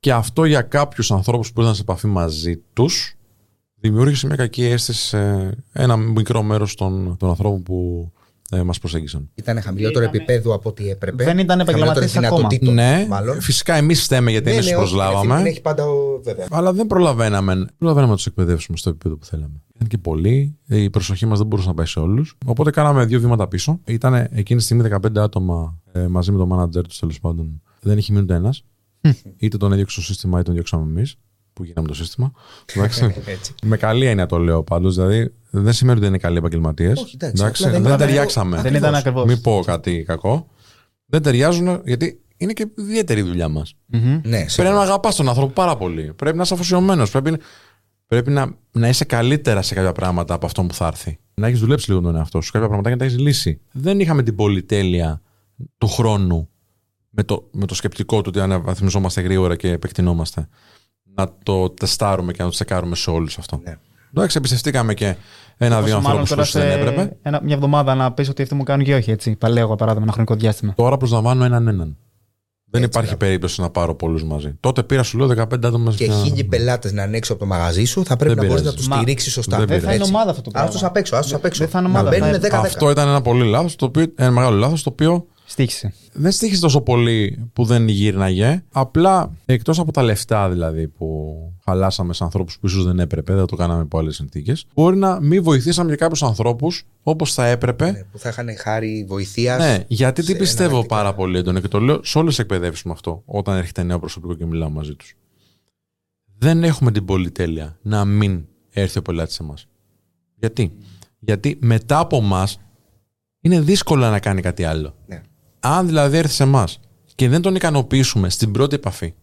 Και αυτό για κάποιους ανθρώπους που ήρθαν σε επαφή μαζί τους δημιούργησε μια κακή αίσθηση σε ένα μικρό μέρος των, των ανθρώπων που ε, μας προσέγγισαν. Ήταν χαμηλότερο Ήτανε- επίπεδο από ό,τι έπρεπε. Δεν ήταν επαγγελματίες Χαμηλότερες ακόμα. δυνατοτήτων, Ναι, μάλλον. φυσικά εμείς φταίμε γιατί Ναι, εμείς ναι, του όχι, Την προσλάβαμε. έχει πάντα ο- βέβαια. Αλλά δεν προλαβαίναμε, δεν προλαβαίναμε να τους εκπαιδεύσουμε στο επίπεδο που θέλαμε. Ήταν και πολλοί, η προσοχή μας δεν μπορούσε να πάει σε όλους. Οπότε κάναμε δύο βήματα πίσω. Ήταν εκείνη τη στιγμή 15 άτομα ε, μαζί με τον manager τους τέλος πάντων. Δεν είχε μείνει ούτε ένας. είτε τον έδιωξε το σύστημα, είτε τον διώξαμε εμείς, που γίναμε το σύστημα. Εντάξει. Έτσι. με καλή έννοια το λέω πάντως. Δηλαδή δεν σημαίνει ότι δεν είναι καλοί επαγγελματίες. Όχι, εντάξει, απλά Δεν, δεν ήταν- ταιριάξαμε. δεν ήταν ακριβώς. Μην πω κάτι κακό. Δεν ταιριάζουν γιατί είναι και ιδιαίτερη η δουλειά μας. Ναι, Πρέπει σίγουρα. να αγαπάς τον άνθρωπο πάρα πολύ. Πρέπει να είσαι αφοσιωμένος. Πρέπει, πρέπει να, να είσαι καλύτερα σε κάποια πράγματα από αυτό που θα έρθει. Να έχεις δουλέψει λίγο τον εαυτό σου. Κάποια πράγματα και να τα έχεις λύσει. Δεν είχαμε την πολυτέλεια του χρόνου με το, με το σκεπτικό του ότι αναβαθμιζόμαστε γρήγορα και επεκτηνόμαστε. Να το τεστάρουμε και να το τσεκάρουμε σε όλους αυτό. Ναι. Εντάξει, εμπιστευτήκαμε και ένα-δύο Πόσο μάλλον ανθρώπους τώρα που δεν σε έπρεπε. ένα, μια εβδομάδα να πεις ότι αυτοί μου κάνουν και όχι έτσι. Παλαιό, για παράδειγμα, ένα χρονικό διάστημα. Τώρα προσλαμβάνω έναν έναν. Δεν Έτσι, υπάρχει μπράβο. περίπτωση να πάρω πολλούς μαζί. Τότε πήρα, σου λέω, 15 άτομα Και σε μια- χίλιοι πελάτες να ανοίξω από το μαγαζί σου, θα πρέπει Δεν να μπορείς να πειράζει. τους Μα- στηρίξεις σωστά. δεν Δεν θα είναι Έτσι. ομάδα αυτό το πράγμα. Άστος απ' έξω, άστος απ' έξω. Δεν θα είναι Να ομάδα. μπαίνουν θα- 10-10. Αυτό ήταν ένα πολύ λάθος, το οποίο, ένα μεγάλο λάθος, το οποίο Στήχησε. δεν στήχησε τόσο πολύ που δεν γύρναγε. Απλά εκτός από τα λεφτά δηλαδή που χαλάσαμε σε ανθρώπους που ίσως δεν έπρεπε, δεν το κάναμε υπό άλλες συνθήκες, μπορεί να μην βοηθήσαμε και κάποιους ανθρώπους όπως θα έπρεπε. Ναι, Που θα είχαν χάρη βοηθείας. Ναι, γιατί τι σε πιστεύω εναλλακτικά. πάρα πολύ έντονα και το λέω σε όλες τις εκπαιδεύσεις μου αυτό, όταν έρχεται νέο προσωπικό και μιλάω μαζί τους. Δεν έχουμε την πολυτέλεια να μην έρθει ο πελάτης σε εμάς. Γιατί; Γιατί μετά από εμάς είναι δύσκολο να κάνει κάτι άλλο. Ναι. Αν δηλαδή έρθει σε εμάς και δεν τον ικανοποιήσουμε στην πρώτη επαφή,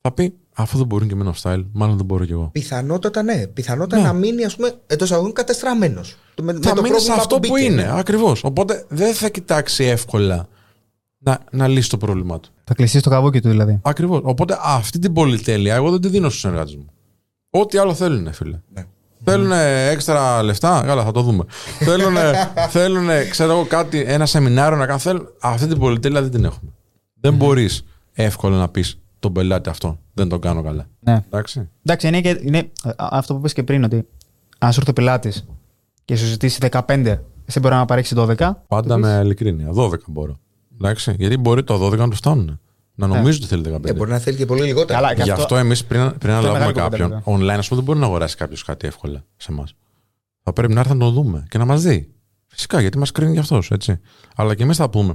θα πει αφού δεν μπορούν και με style, μάλλον δεν μπορώ κι εγώ. Πιθανότατα ναι. Πιθανότατα Ναι. να μείνει, ας πούμε, εντός αγωγών κατεστραμμένος. Με, με θα το μείνει σε πρόβλημα αυτό που, μπήκε, είναι. ναι. Ακριβώς. Οπότε δεν θα κοιτάξει εύκολα να, να λύσει το πρόβλημά του. Θα κλειστεί στο καβούκι του δηλαδή. Ακριβώς. Οπότε αυτή την πολυτέλεια εγώ δεν τη δίνω στους συνεργάτες μου. Ό,τι άλλο θέλουν, φίλε. Ναι. Θέλουν έξτρα λεφτά, καλά, θα το δούμε. θέλουν, θέλουν, ξέρω εγώ, κάτι, ένα σεμινάριο να κάνουν; Θέλουν, αυτή την πολυτέλεια δεν την έχουμε. Δεν μπορείς εύκολα να πεις τον πελάτη αυτό. Δεν τον κάνω καλά. Ναι. Εντάξει. Εντάξει, είναι, και, είναι α, αυτό που είπες και πριν, ότι αν σου έρθει ο πελάτης και σου ζητήσει 15, εσύ μπορεί να παρέξει 12. Πάντα με ειλικρίνεια. 12 μπορώ. Εντάξει. Γιατί μπορεί το 12 να του φτάνουν. Να νομίζεις ότι θέλει 15. Ε, μπορεί να θέλει και πολύ λιγότερα. Καλά, και Γι' αυτό- αυτό εμείς πριν, πριν αναλάβουμε μεγάλη κουβέντα, κάποιον, online, ας πούμε, δεν μπορεί να αγοράσει κάποιος κάτι εύκολα σε εμάς. Θα πρέπει να έρθει να το δούμε και να μας δει. Φυσικά, γιατί μας κρίνει γι' αυτός, έτσι. Αλλά και εμείς θα πούμε.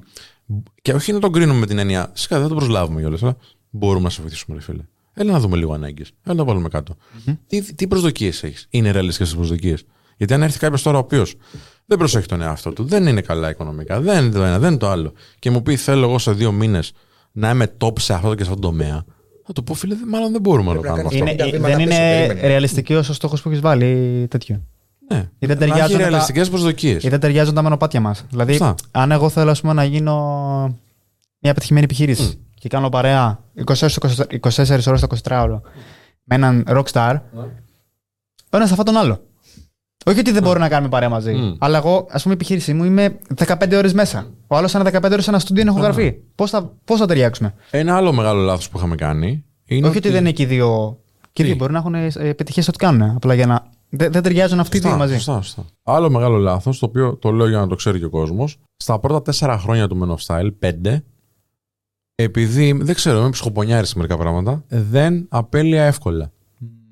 Και όχι να τον κρίνουμε με την έννοια. Φυσικά δεν τον προσλάβουμε κιόλας, αλλά μπορούμε να σε βοηθήσουμε, ρε φίλε. Έλα να δούμε λίγο ανάγκες. Έλα να το βάλουμε κάτω. Τι, τι προσδοκίες έχεις; Είναι ρεαλιστικές τις προσδοκίες; Γιατί αν έρθει κάποιος τώρα ο οποίος δεν προσέχει τον εαυτό του, δεν είναι καλά οικονομικά, δεν είναι το ένα, δεν είναι το άλλο, και μου πει θέλω εγώ σε δύο μήνες να είμαι top σε αυτό και σε αυτό το τομέα, θα του πω φίλε, μάλλον δεν μπορούμε να το Πρέπει να κάνουμε κάνεις αυτό. Είναι, τα βήματα δεν πίσω, είναι περίμενε. ρεαλιστικό ο στόχος που έχεις βάλει τέτοιο. Ναι. δεν να έχει ταιριάζουν τα- ρεαλιστικές προσδοκίες. Ή δεν ταιριάζουν τα μονοπάτια μας. Δηλαδή, Σωστά. αν εγώ θέλω ας πούμε, να γίνω μια πετυχημένη επιχείρηση και κάνω παρέα 24, στο 24 ώρες το 24ωρο με έναν rockstar, ο ένα θα φάει τον άλλο. Όχι ότι δεν μπορούμε να κάνουμε παρέα μαζί, Μμ. αλλά εγώ, ας πούμε, η επιχείρησή μου είμαι 15 ώρες μέσα. Ο άλλος είναι 15 ώρες σε ένα στούντιο είναι ηχογραφή. Πώς θα, πώς θα ταιριάξουμε; Ένα άλλο μεγάλο λάθος που είχαμε κάνει είναι. Όχι ότι δεν είναι και οι δύο. Και οι δύο Τι; μπορεί να έχουν ε, πετυχίε ό,τι κάνουν. Απλά για να. Δεν, δεν ταιριάζουν αυτοί οι δύο Σωστά, μαζί. σωστά, σωστά. Άλλο μεγάλο λάθος, το οποίο το λέω για να το ξέρει και ο κόσμος. Στα πρώτα τέσσερα χρόνια του Men of Style, πέντε, επειδή δεν ξέρω, είμαι ψυχοπονιάρης σε μερικά πράγματα, δεν απέλυα εύκολα.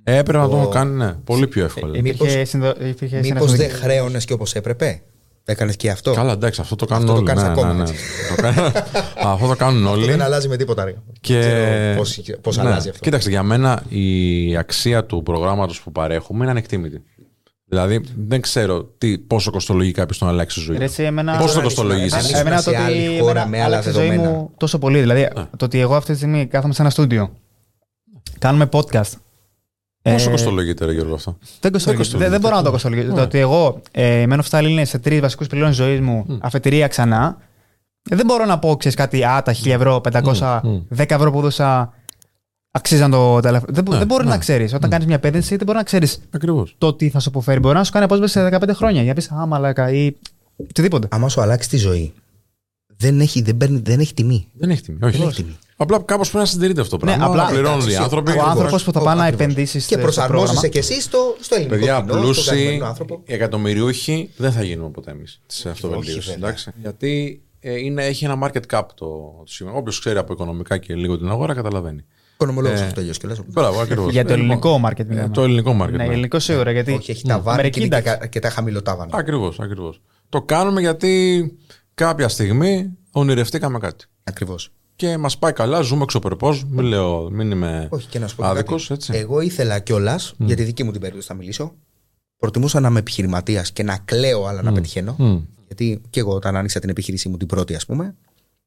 Έπρεπε να το Ω. έχω κάνει ναι, πολύ πιο εύκολα. Ε, Μήπως- Υπήρχε, συνδο... υπήρχε Μήπως συνεργατική- δεν χρέωνες και όπως έπρεπε; Έκανες και αυτό. Καλά, εντάξει, αυτό το κάνουν Αυτό το όλοι. κάνεις ναι, ακόμα, ναι, ναι. έτσι. Το κάνουν- αυτό το κάνουν Αυτό όλοι. δεν αλλάζει με τίποτα. Ρε. Και... Ξέρω πώς, πώς Ναι. αλλάζει αυτό. Κοίταξε, για μένα η αξία του προγράμματος που παρέχουμε είναι ανεκτήμητη. Δηλαδή, δεν ξέρω τι, πόσο κοστολογεί κάποιος το να αλλάξει τη ζωή. Ρε, του. εσύ, εμένα... Πώς το αν κοστολογείς ήσουν- εσύ; αν Εμένα ήσουν το σε ότι άλλη χώρα εμένα με άλλα άλλαξε η ζωή δεδομένα. μου τόσο πολύ. Δηλαδή, το ότι εγώ αυτή τη στιγμή κάθομαι σε ένα στούντιο, κάνουμε podcast. Πόσο Ε, κοστολογείται, ρε Γιώργο, αυτό; Δεν, κοστολογεί. κοστολογείται. δεν, δεν μπορώ να το κοστολογήσω. Το ότι εγώ, ε, Men of Style είναι σε τρεις βασικούς πυλώνες ζωής μου, αφετηρία ξανά. ε, δεν μπορώ να πω, ξέρεις κάτι, α, τα 1000 ευρώ, 500, Μμ. 10 ευρώ που δώσα αξίζαν το τηλέφωνο. Δεν, μπο- Ναι, δεν μπορεί ναι. να ξέρεις. Όταν κάνεις μια επένδυση, δεν μπορεί να ξέρεις Ακριβώς. το τι θα σου αποφέρει. Μπορεί να σου κάνει απόσπαση σε 15 χρόνια. Για να πεις, Α, μαλάκα ή οτιδήποτε. Άμα σου αλλάξει τη ζωή, δεν έχει, δεν παίρνει, δεν έχει τιμή. Δεν έχει τιμή. Όχι. Δεν έχει τιμή. Απλά κάπως πρέπει να συντηρείται αυτό το Ναι, πράγμα. απλά- να πληρώνουν οι εντάξει, άνθρωποι. Ο Ακριβώς. άνθρωπος που θα πάει να Ακριβώς. επενδύσει Και στο προσαρμόζεσαι πρόγραμμα. και εσύ στο, στο ελληνικό Παιδιά, κοινό, στον καθημερινό πλούσιοι, άνθρωπο. οι εκατομμυριούχοι δεν θα γίνουμε ποτέ εμείς σε αυτοβελτίωση. βέβαια. εντάξει. Γιατί ε, είναι, έχει ένα market cap το, το σημείο. Όποιος ξέρει από οικονομικά και λίγο την αγορά καταλαβαίνει. Οικονομολόγος Ε, αυτός τελειώ και λες. Μπράβο, ακριβώς. Για το ελληνικό market μιλάμε. Το ελληνικό market. Ναι, ελληνικό σίγουρα. Γιατί Όχι, έχει τα βάνη μερικοί, και, και, εντάξει. και, και τα χαμηλοτάβανα. Ακριβώς, ακριβώς. Το κάνουμε γιατί κάποια στιγμή ονειρευτήκαμε κάτι. Ακριβώς. Και μας πάει καλά, ζούμε εξωπερπώ. Μην λέω, μην είμαι Όχι και να σου πω και άδικος, κάτι. έτσι. Εγώ ήθελα κιόλας, για τη δική μου την περίπτωση θα μιλήσω, προτιμούσα να είμαι επιχειρηματίας και να κλαίω, αλλά να πετυχαίνω. Μμ. Γιατί και εγώ όταν άνοιξα την επιχείρησή μου την πρώτη, ας πούμε,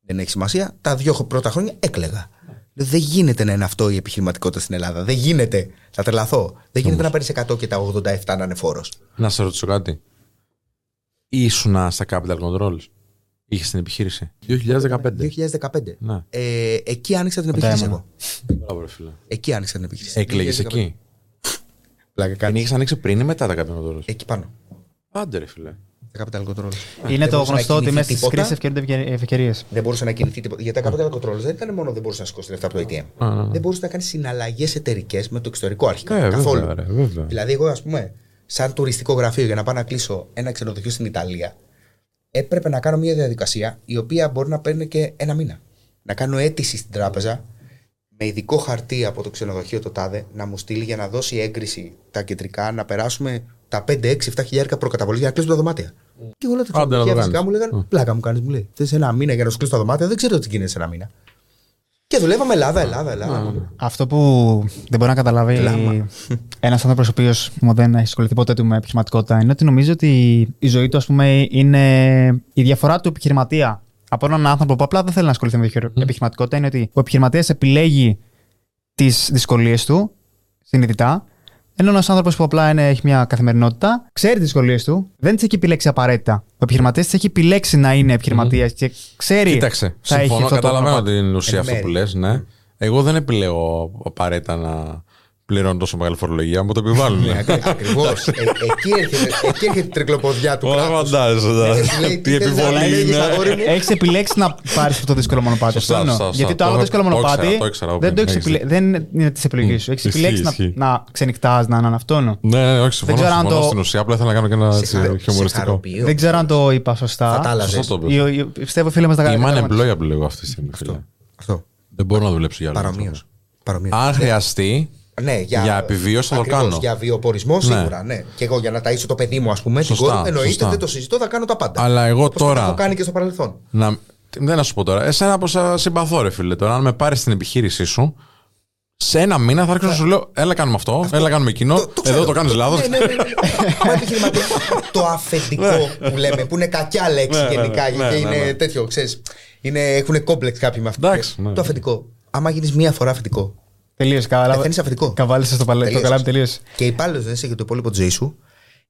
δεν έχει σημασία, τα δύο πρώτα χρόνια έκλεγα. Λέω, Δεν γίνεται να είναι αυτό η επιχειρηματικότητα στην Ελλάδα. Δεν γίνεται. Θα τρελαθώ. Δεν γίνεται να παίρνεις 100 και τα 87 να είναι φόρος. Να σε ρωτήσω κάτι. Ήσουνα στα capital controls; Είχε την επιχείρηση. 2015. 2015. Ναι. Ε, εκεί άνοιξα την επιχείρηση έμενα. εγώ. Μπράβο, ρε φίλε. Εκεί άνοιξα την επιχείρηση. Έκλεγε 2015. εκεί. Πλάκα Την κάνεις. είχε ανοίξει πριν ή μετά τα capital controls. Εκεί πάνω. Άντε, ρε φίλε. Τα capital controls. Είναι Δεν το μπορούσε να γνωστό ότι κινηθεί μέσα στις τίποτα. κρίσεις ευκαιρούνται ευκαιρίες. Δεν μπορούσε να κινηθεί τίποτα. Γιατί τα capital controls δεν ήταν μόνο δεν μπορούσε να σηκώσει λεφτά από το ATM. Α, α. Δεν μπορούσε να κάνει συναλλαγές εταιρικές με το εξωτερικό αρχικά. Ε, καθόλου. βέβαια, ρε, βέβαια. Δηλαδή, εγώ, ας πούμε, σαν τουριστικό γραφείο για να πάω να κλείσω ένα ξενοδοχείο στην Ιταλία, έπρεπε να κάνω μια διαδικασία η οποία μπορεί να παίρνει και ένα μήνα. Να κάνω αίτηση στην τράπεζα με ειδικό χαρτί από το ξενοδοχείο το τάδε να μου στείλει για να δώσει έγκριση τα κεντρικά να περάσουμε τα 5, 6, 7 χιλιάρικα προκαταβολής για να κλείσουμε τα δωμάτια. Και όλα τα Άντε να το ξενοδοχεία φυσικά κάνεις. μου λέγανε Πλάκα μου κάνεις, μου λέει. Θες ένα μήνα για να σου κλείσω τα δωμάτια, δεν ξέρω τι γίνεται σε ένα μήνα. Και δουλεύαμε Ελλάδα, Ελλάδα, Ελλάδα. Αυτό που δεν μπορεί να καταλάβει Κλάμα. ένας άνθρωπος ο οποίος δεν έχει ασχοληθεί ποτέ του με επιχειρηματικότητα είναι ότι νομίζει ότι η ζωή του, ας πούμε, είναι η διαφορά του επιχειρηματία από έναν άνθρωπο που απλά δεν θέλει να ασχοληθεί με επιχειρη- επιχειρηματικότητα είναι ότι ο επιχειρηματίας επιλέγει τις δυσκολίες του συνειδητά. Ενώ ένας άνθρωπος που απλά είναι, έχει μια καθημερινότητα, ξέρει τις δυσκολίες του, δεν τι έχει επιλέξει απαραίτητα. Ο επιχειρηματίας τι έχει επιλέξει να είναι επιχειρηματίας και ξέρει. Κοίταξε, θα έχει συμφωνώ, αυτό το καταλαβαίνω κομμάτι. την ουσία Εν αυτό που μέρει. λες, ναι. Εγώ δεν επιλέγω απαραίτητα να πληρώνω τόσο μεγάλη φορολογία, μου το επιβάλλουν. Ακριβώς. εκεί, έρχεται, εκεί έρχεται η τρικλοποδιά του. Όλα κράτους. φαντάζεσαι. Και σου λέει, Τι θες να επιβολή λέγεις, είναι. αγόρι μου; Έχεις επιλέξει να πάρεις αυτό το δύσκολο μονοπάτι. Σωστά, Αυτό εννοώ. σωστά, σωστά. Γιατί το Το άλλο έχω- δύσκολο το μονοπάτι ήξερα, το ήξερα, δεν, το Open, έχεις έχεις επιλέ- δεν είναι της επιλογής σου. Έχεις Ισχύει, επιλέξει να, ισχύει. να ξενυχτάς, να είναι αυτό. εννοώ. Ναι, ναι, όχι, συμφωνώ. ξέρω αν συμφωνώ το- Στην ουσία, απλά ήθελα να κάνω και ένα Σε έτσι, χαρο- σε χιουμοριστικό. χαροποιεί. Δεν ξέρω αν το είπα σωστά. Θα τα άλλαζες. Σωστό το Ή- είπες. ή- Πιστεύω φίλε μας τα Είμαι καταλαβαίνουν. unemployable εγώ αυτή τη στιγμή. φίλε. Αυτό. Δεν μπορώ να δουλέψω για άλλο. Παρομοίως. άνθρωπο. Παρομοίως. Αν χρειαστεί, Ναι, για, Για επιβίωση θα το ακριβώς, κάνω. Για βιοπορισμό σίγουρα, ναι. Και εγώ για να ταΐσω το παιδί μου, ας πούμε, την Σωστά, κόρη μου, εννοείται, σωστά. δεν το συζητώ, θα κάνω τα πάντα. Αλλά εγώ Όπως το τώρα- έχω κάνει και στο παρελθόν. να... δεν να σου πω τώρα. Εσένα που σε συμπαθώ, ρε φίλε. Τώρα, αν με πάρεις στην επιχείρησή σου, σε ένα μήνα θα έρθω να σου λέω: Έλα, κάνουμε αυτό, έλα, κάνουμε εκείνο. Το- το ξέρω. Εδώ το κάνεις λάθος. Ναι, ναι, ναι, ναι. Μα επιχειρηματικό. το αφεντικό που λέμε, που είναι κακιά λέξη Ναι, ναι, γενικά ναι, και ναι, είναι ναι, ναι. τέτοιο, ξέρεις. Είναι, έχουν κόμπλεξ κάποιοι με αυτό. Εντάξει, ναι. Το αφεντικό. Άμα γίνεις μία φορά αφεντικό, Τελείωσε. Καλά. πεθαίνει αφεντικό. Καβάλισες το, παλέ- το Τελείωσες. καλάμι, τελείωσε. Και υπάλληλος δεν είσαι για το υπόλοιπο της ζωής σου.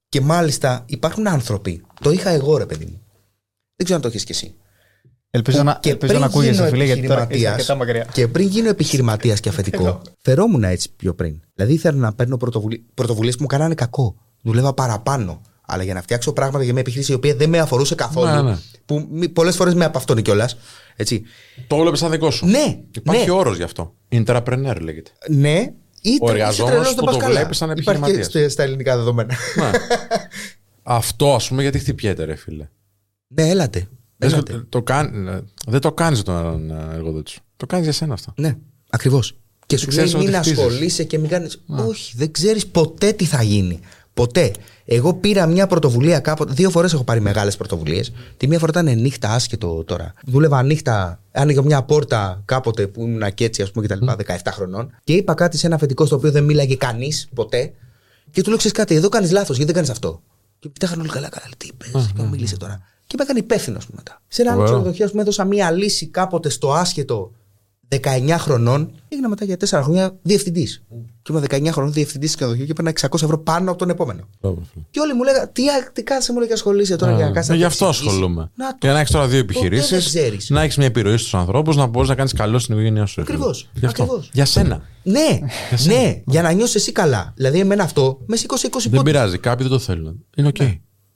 Και μάλιστα υπάρχουν άνθρωποι. Το είχα εγώ, ρε παιδί μου. Δεν ξέρω αν το έχεις κι εσύ. Ελπίζω να, Και ελπίζω πριν να ακούγεσαι, γίνω φίλε, γιατί τώρα είσαι επιχειρηματίας- αρκετά μακριά. Και πριν γίνω επιχειρηματίας και αφεντικό, φερόμουν έτσι πιο πριν. Δηλαδή ήθελα να παίρνω πρωτοβουλίες που μου κάνανε κακό. Δουλεύα παραπάνω. Αλλά για να φτιάξω πράγματα για μια επιχείρηση η οποία δεν με αφορούσε καθόλου. Ναι, ναι. Που πολλές φορές με απαυτώνει κιόλας. Έτσι. Το βλέπει σαν δικό σου. Ναι, Υπάρχει ναι. όρος γι' αυτό. Intrapreneur λέγεται. Ναι, ή Ο εργαζόμενος που το βλέπεις σαν Υπάρχει και επιχειρηματίας. στα- στα ελληνικά δεδομένα. Ναι. Αυτό, ας πούμε, γιατί χτυπιέται, ρε φίλε; ναι, έλατε. Δεν, έλατε. το, το κάν- ε, δεν το κάνεις για τον ε, εργοδότη σου. Το κάνεις για σένα αυτό. Ναι, ακριβώς. Και σου λέει ξέρεις μην ότι χτίζεις. ασχολείσαι και μην κάνεις. Όχι, δεν ξέρεις ποτέ τι θα γίνει. Ποτέ. Εγώ πήρα μια πρωτοβουλία κάποτε. Δύο φορές έχω πάρει μεγάλες πρωτοβουλίες. Τη μία φορά ήταν νύχτα, άσχετο τώρα. Δούλευα νύχτα, άνοιγε μια πόρτα κάποτε που ήμουν και έτσι, ας πούμε, κτλ. 17 χρονών. Και είπα κάτι σε ένα αφεντικό στο οποίο δεν μίλαγε κανείς ποτέ. Και του λέω: Ξέρεις κάτι, εδώ κάνεις λάθος, γιατί δεν κάνεις αυτό. Και κοιτάχαν όλοι καλά, καλά. Τι είπες, και μου μίλησε τώρα. Και με έκανε υπεύθυνος μετά. Σε ένα άλλο Φοβερό. ξενοδοχείο, α πούμε, έδωσα μια λύση κάποτε στο άσχετο 19 χρονών, έγινα μετά για 4 χρόνια διευθυντής. Και ήμουν 19 χρονών διευθυντής στο ξενοδοχείο και έπαιρνα 600 ευρώ πάνω από τον επόμενο. Μπράβο, φίλε. Και όλοι μου λέγανε, τι, α- τι κάθεσαι μου λέει και ασχολείσαι τώρα για να κάνεις Ε, Γι' αυτό ασχολούμαι. Και να έχεις τώρα δύο επιχειρήσεις, δεν ξέρεις. να έχεις μια επιρροή στους ανθρώπους, να μπορείς να κάνεις καλό στην οικογένειά σου. ρε φίλε. Ακριβώς, Γι' αυτό. ακριβώς. Για σένα. Ναι, ναι, για να νιώσεις εσύ καλά. Δηλαδή, εμένα αυτό με σήκωσε 20 Δεν πόντους. πειράζει. Κάποιοι δεν το θέλουν. Είναι οκ.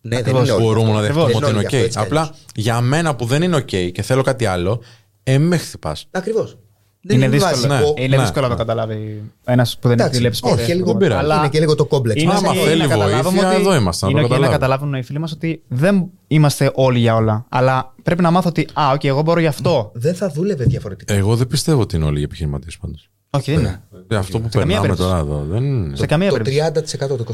Ναι, δεν είναι όλοι. Μπορούμε να δεχτούμε Δεν ότι είναι όλοι γι' αυτό, οκ. έτσι κι Απλά αλλιώς. για μένα που δεν είναι οκ και θέλω κάτι άλλο, ε, με χτυπάς. Ακριβώς. Δεν Είναι είναι δύσκολο, βασικό. ναι. είναι δύσκολο να το καταλάβει ένας που δεν έχει Εντάξει, δουλέψει όχι, λίγο, Δεν πειράζει. είναι και λίγο το κόμπλεξ. Είναι μας. Άμα οκ θέλει να καταλάβουμε βοήθεια, ότι εδώ είμαστε, να Είναι το οκ να καταλάβουμε. καταλάβουν οι φίλοι μας ότι δεν είμαστε όλοι για όλα. Αλλά πρέπει να μάθω ότι, Α, οκ, εγώ μπορώ γι' αυτό. Δεν θα δούλευε διαφορετικά. Εγώ δεν πιστεύω ότι είναι όλοι οι επιχειρηματίες πάντως. Όχι, δεν είναι. Αυτό που Σε καμία περνάμε περίπτωση. τώρα εδώ δεν είναι. Σε καμία το περίπτωση. 30%, το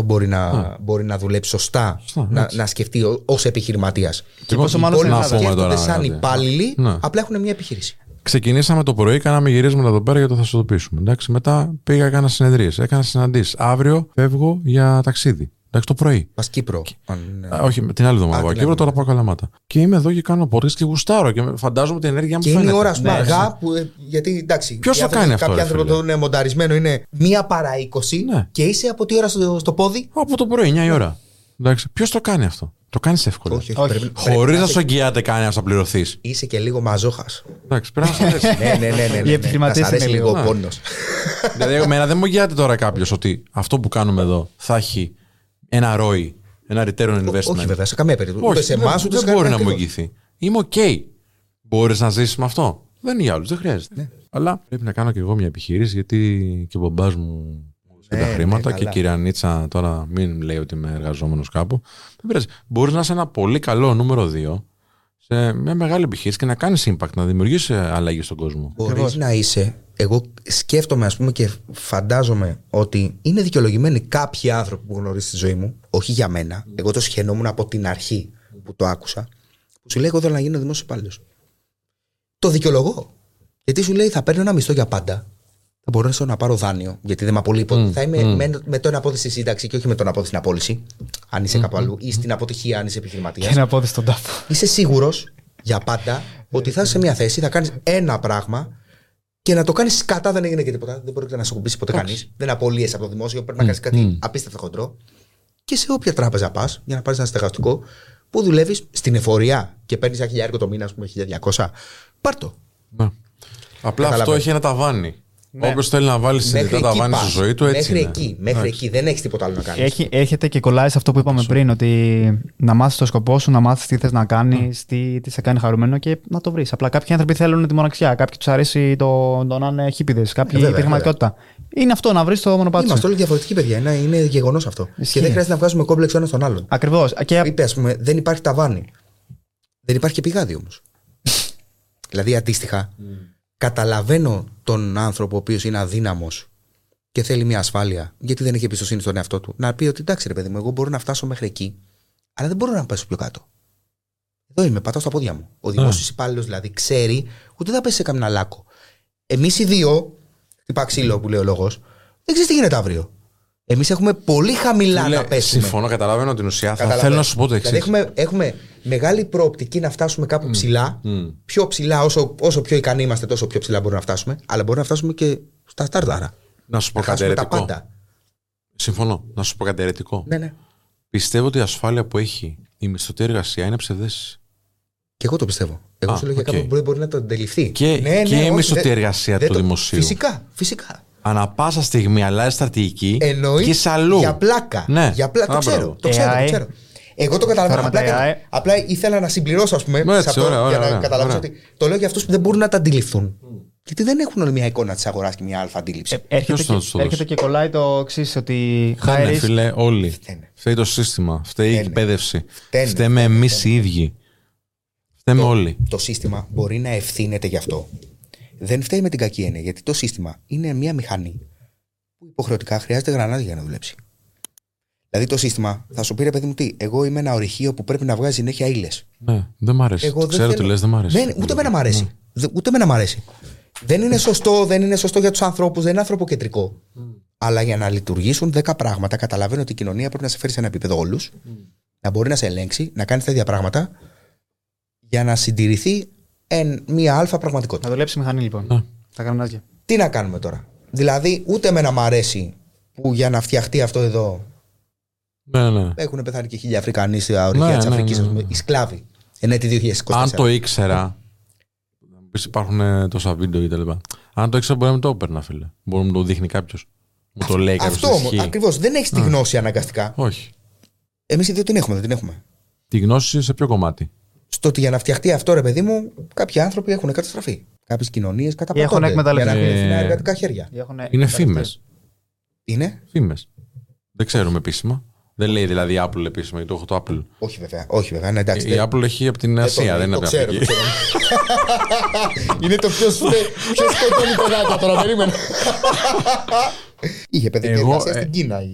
25% μπορεί να, μπορεί να δουλέψει σωστά, Σωστά, να, έτσι. να σκεφτεί ως επιχειρηματίας. Και πόσο μάλλον Όλοι στην να να Ελλάδα. πούμε σκέφτονται τώρα σαν κάτι. υπάλληλοι, Ναι. απλά έχουν μια επιχείρηση. Ξεκινήσαμε το πρωί, κάναμε γυρίσματα εδώ πέρα για το θα σου το πείσουμε. Εντάξει, μετά πήγα, έκανα συνεδρίες, έκανα συναντήσεις. Αύριο φεύγω για ταξίδι. Εντάξει, το πρωί. Πας Κύπρο. αν είναι- Α, όχι, την άλλη εβδομάδα Α, πάω την Κύπρο, άλλη. τώρα πάω Καλαμάτα. Και είμαι εδώ και κάνω podcast και γουστάρω και φαντάζομαι την ενέργεια μου Και είναι η φαίνεται. ώρα, α πούμε, Ναι, αργά, που, ε, γιατί εντάξει. Ποιος οι το άνθρωποι- κάνει αυτό, Κάποιοι ρε άνθρωποι φίλε; το είναι μονταρισμένο, είναι μία παρά 20 Ναι. και είσαι από τι ώρα στο, στο πόδι. Από το πρωί, 9 η ώρα. Εντάξει, ποιος το κάνει αυτό; Το κάνεις εύκολα. Όχι, όχι. Όχι. Πρέπει, πρέπει Χωρίς να να σου εγγυάται κανένα να πληρωθεί. είσαι και λίγο μαζόχας. Εντάξει, πρέπει να σου αρέσει. ναι, ναι, ναι, ναι, ναι, ναι. επιχειρηματίες Να σ' αρέσει είναι λίγο λίγο. ο πόνος. δηλαδή, εμένα δεν μου εγγυάται τώρα κάποιος ότι αυτό που κάνουμε εδώ θα έχει ένα ROI, ένα return on investment. Όχι, βέβαια, σε καμία περίπτωση. Ούτε Όχι, σε δεν, εμάς, ούτε σε δεν μπορεί να κανέναν μου ακριβώς. εγγυηθεί. Είμαι οκ. Μπορείς να ζήσεις με αυτό. Δεν είναι για άλλους, δεν χρειάζεται. Ναι. Αλλά πρέπει να κάνω και εγώ μια επιχείρηση γιατί και ο μπαμπάς μου μου έδωσε Ναι, τα ναι, χρήματα και η καλά. κυρία Νίτσα τώρα μην λέει ότι είμαι εργαζόμενος κάπου. Δεν πειράζει. Μπορείς να είσαι ένα πολύ καλό νούμερο 2 σε μια μεγάλη επιχείρηση και να κάνεις impact, να δημιουργήσει αλλαγή στον κόσμο. Μπορείς να είσαι. Εγώ σκέφτομαι, ας πούμε, και φαντάζομαι ότι είναι δικαιολογημένοι κάποιοι άνθρωποι που γνωρίζεις στη ζωή μου, όχι για μένα. Εγώ το σχαινόμουν από την αρχή που το άκουσα. Που σου λέει: Εγώ θέλω να γίνω δημόσιος υπάλληλος. Το δικαιολογώ. Γιατί σου λέει: Θα παίρνω ένα μισθό για πάντα. Θα μπορέσω να πάρω δάνειο, γιατί δεν με απολύει ποτέ. Θα είμαι με, με το εναπόδειση στη σύνταξη και όχι με το εναπόδειση στην απόλυση, αν είσαι κάπου αλλού, ή στην αποτυχία, αν είσαι επιχειρηματίας. Και να πω στον τάφο. Είσαι σίγουρος για πάντα ότι θα είσαι σε μια θέση, θα κάνεις ένα πράγμα και να το κάνεις κατά δεν έγινε και τίποτα. Δεν μπορεί να σε κουμπίσει ποτέ κανείς. Δεν απολύεσαι από το δημόσιο. Πρέπει να κάνεις κάτι απίστευτα χοντρό. Και σε όποια τράπεζα πας για να πάρεις ένα στεγαστικό που δουλεύεις στην εφορία και παίρνεις ένα χιλιάρικο το μήνα, ας πούμε, 1200. Πάρ το. Ναι. Απλά αυτό Καταλαβαίνω. έχει ένα ταβάνι. Ναι. Όποιος θέλει να βάλει συνειδητά εκεί ταβάνι στη πας. ζωή του, έτσι. Μέχρι είναι. εκεί. Μέχρι εκεί. Δεν έχεις τίποτα άλλο να κάνεις. Έχει, έρχεται και κολλάει σε αυτό που είπαμε πριν, ότι να μάθεις το σκοπό σου, να μάθεις τι θες να κάνεις, τι, τι σε κάνει χαρούμενο και να το βρεις. Απλά κάποιοι άνθρωποι θέλουν τη μοναξιά, κάποιοι τους αρέσει το, το να είναι χίπηδε, κάποιοι βέβαια, η πραγματικότητα. Είναι αυτό, να βρεις το μονοπάτι Είμαστε σου. όλοι διαφορετικοί παιδιά. Είναι, είναι γεγονός αυτό. Ισχύει. Και δεν χρειάζεται να βγάζουμε κόμπλεξ ο ένας τον άλλον. Ακριβώς. Και Είπε, ας πούμε, δεν υπάρχει ταβάνι. Δεν υπάρχει και πηγάδι όμως. δηλαδή, αντίστοιχα, καταλαβαίνω τον άνθρωπο ο οποίος είναι αδύναμος και θέλει μια ασφάλεια, γιατί δεν έχει εμπιστοσύνη στον εαυτό του, να πει ότι εντάξει, ρε παιδί μου, εγώ μπορώ να φτάσω μέχρι εκεί, αλλά δεν μπορώ να πέσω πιο κάτω. Εδώ είμαι, πατάω στα πόδια μου. Ο δημόσιος υπάλληλος δηλαδή ξέρει ότι δεν θα πέσει σε καμιά λάκκο. Εμείς οι δύο, χτυπά ξύλο που λέει ο λόγος, δεν ξέρεις τι γίνεται αύριο. Εμείς έχουμε πολύ χαμηλά Φίλε, να πέσουμε. Συμφωνώ, καταλαβαίνω την ουσία. Θα Καταλαβαίνω. θέλω να σου πω το εξής. Δηλαδή έχουμε, έχουμε μεγάλη προοπτική να φτάσουμε κάπου ψηλά. Πιο ψηλά, όσο, όσο πιο ικανοί είμαστε, τόσο πιο ψηλά μπορούμε να φτάσουμε. Αλλά μπορούμε να φτάσουμε και στα στάρταρα. Να σου πω Να κάτι χάσουμε τα αιρετικό. πάντα. Συμφωνώ. Να σου πω κάτι αιρετικό. Ναι, ναι. Πιστεύω ότι η ασφάλεια που έχει η μισθωτή εργασία είναι ψευδέστηση. Και εγώ το πιστεύω. Εγώ Α, σου λέω για οκ. κάποιον που μπορεί, μπορεί να το αντιληφθεί. Και- ναι, και η όχι, μισθωτή δεν- εργασία δεν του το- δημοσίου. Φυσικά, φυσικά. Ανά πάσα στιγμή αλλάζει στρατηγική Εννοείς και σε αλλού. για πλάκα. Ναι. Για πλάκα. Α, Το ξέρω. μπράβο. Το ξέρω, το AI. ξέρω. Εγώ το καταλαβαίνω. Τώρα με Απλά, τα έκανα- AI. απλά ήθελα να συμπληρώσω, ας πούμε, Ναι, σε έτσι, αυτό ωραία, για ωραία, να ωραία, καταλάβεις ωραία. ότι το λέω για αυτούς που δεν μπορούν να τα αντιληφθούν. Γιατί δεν έχουν όλη μια εικόνα της αγοράς και μια αλφα αντίληψη. ε, έρχεται, Ποιος θα και, τους το δώσει; έρχεται και κολλάει το εξής, ότι high Φταίνε, risk. φίλε, όλοι. Φταίνε. Φταίει το σύστημα. Φταίει η Φταίνε. εκπαίδευση. Φταίνε, Φταίμε εμείς οι ίδιοι. Φταίμε όλοι. το σύστημα μπορεί να ευθύνεται γι' αυτό. Δεν φταίει με την κακή έννοια, γιατί το σύστημα είναι μια μηχανή που υποχρεωτικά χρειάζεται γρανάζι για να δουλέψει. Δηλαδή το σύστημα θα σου πει ρε παιδί μου τι, εγώ είμαι ένα ορυχείο που πρέπει να βγάζει συνέχεια ύλες. Ναι, δεν μ' αρέσει. Εγώ δεν Ξέρω τι θέλω- λες, δεν μ' αρέσει. Δεν, ούτε εμένα μ' αρέσει. Ναι. Δε- Ούτε εμένα μ' αρέσει. Δεν είναι σωστό, δεν είναι σωστό για τους ανθρώπους, δεν είναι ανθρωποκεντρικό. Αλλά για να λειτουργήσουν 10 πράγματα, καταλαβαίνω ότι η κοινωνία πρέπει να σε φέρει σε ένα επίπεδο όλους, να μπορεί να σε ελέγξει, να κάνεις τέτοια πράγματα για να συντηρηθεί εν μία αλφα πραγματικότητα. Να δουλέψει η μηχανή λοιπόν. Ναι. Τα γρανάζια. Τι να κάνουμε τώρα; Δηλαδή, ούτε εμένα μ' αρέσει που για να φτιαχτεί αυτό εδώ Ναι, ναι. έχουν πεθάνει και χίλια Αφρικανοί στα ορυχεία Ναι, της ναι, Αφρικής, ναι. οι σκλάβοι. Εν έτη 2024. Αν το ήξερα. Να μου πεις, υπάρχουν ε, τόσα βίντεο κτλ. Αν το ήξερα, μπορεί να μην το έπαιρνα, φίλε. Μπορεί να μου το δείχνει κάποιος. Μου το λέει κάποιος. Αυτό όμω, ακριβώς. Δεν έχεις τη γνώση αναγκαστικά. Όχι. Εμείς οι δύο την έχουμε, δεν την έχουμε. Τη γνώση σε ποιο κομμάτι; Στο ότι για να φτιαχτεί αυτό, ρε παιδί μου, κάποιοι άνθρωποι έχουν καταστραφεί. Κάποιες κοινωνίες καταπατώνται. Έχουν εκμεταλλευτεί. Για να έχουν Ε, φθηνά εργατικά χέρια. Είναι φήμες. Είναι; Φήμες. Δεν ξέρουμε επίσημα. Δεν λέει δηλαδή η Apple επίσημα, γιατί το έχω το Apple. Όχι βέβαια. Όχι βέβαια. Ναι, εντάξει, Η δεν- Apple έχει από την δεν Ασία, το- δεν είναι το από την ξέρω, το Αφρική. ξέρω. είναι το πιο σκοτώνει παιδάκια τώρα. Περίμενα. Είχε παιδική Εγώ, εργασία ε, στην Κίνα η,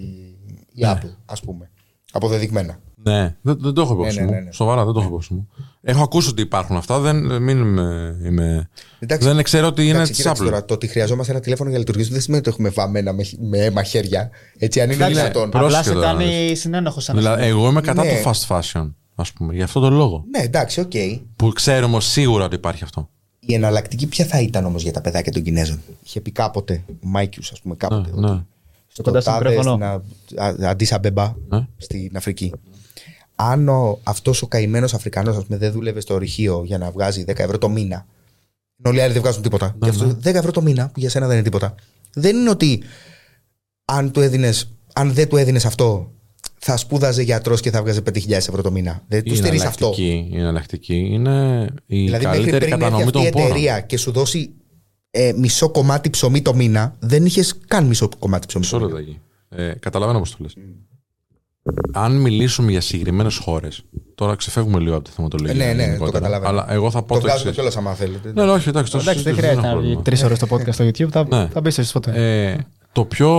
η ναι. Apple, ας πούμε. Αποδεδειγμένα. Ναι, δεν, δεν το έχω υπόψη Ναι, ναι, μου. ναι, ναι. Σοβαρά, δεν το έχω υπόψη μου. Έχω ακούσει ότι υπάρχουν αυτά, δεν, μην είμαι, είμαι- Εντάξει, δεν ξέρω ότι είναι Εντάξει, της κοίταξε Apple. τώρα, το ότι χρειαζόμαστε ένα τηλέφωνο για να λειτουργήσουμε δεν σημαίνει ότι έχουμε βαμμένα με, με αίμα χέρια. Έτσι, αν είναι Εντάξει, δυνατόν. προ- Απλά σε πρόσχετο, κάνει συνένοχος σαν Δηλαδή, εγώ είμαι κατά Ναι. το fast fashion, ας πούμε, για αυτόν τον λόγο. Ναι, εντάξει, οκ. Που ξέρουμε σίγουρα ότι υπάρχει αυτό. Η εναλλακτική ποια θα ήταν όμως για τα παιδάκια των Κινέζων; Είχε πει κάποτε, ο Μάικιους, ας πούμε, κάποτε. Ναι, ότι ναι. στο Κοντά στο τάδες, μικρόφωνο. στην Α- Α- Αντίσα Μπεμπά, Ναι. στην Αφρική. Αν ο, αυτός ο καημένος Αφρικανός ας πούμε, δεν δούλευε στο ορυχείο για να βγάζει 10 ευρώ το μήνα, ενώ όλοι οι άλλοι δεν βγάζουν τίποτα. Ναι, και αυτό 10 ευρώ το μήνα, που για σένα δεν είναι τίποτα, δεν είναι ότι αν, του έδινες, αν δεν του έδινες αυτό, θα σπούδαζε γιατρός και θα βγάζει 5.000 ευρώ το μήνα. Δεν του Η στηρίζεις αυτό. εναλλακτική, η εναλλακτική είναι η Δηλαδή, μέχρι καλύτερη πριν έρθει κατανομή αυτή η των πόρων. εταιρεία και σου δώσει ε, μισό κομμάτι ψωμί το μήνα, δεν είχες καν μισό κομμάτι ψωμί το Μισό μήνα. λεπτάκι. Ε, καταλαβαίνω πώς το λες. Αν μιλήσουμε για συγκεκριμένες χώρες, τώρα ξεφεύγουμε λίγο από τη θεματολογία. Ε, ναι, ναι, το γενικότερα, καταλαβαίνω. Αλλά εγώ θα πω Το το βγάζουμε εξής. κιόλας άμα θέλετε. Ναι, ναι, όχι, εντάξει, το Εντάξει, δεν συζητήσω, χρειάζεται έχω να βγει πρόβλημα. τρει ώρες το podcast στο YouTube. Θα, Ναι. θα μπεις εσεί ποτέ. Ε, το πιο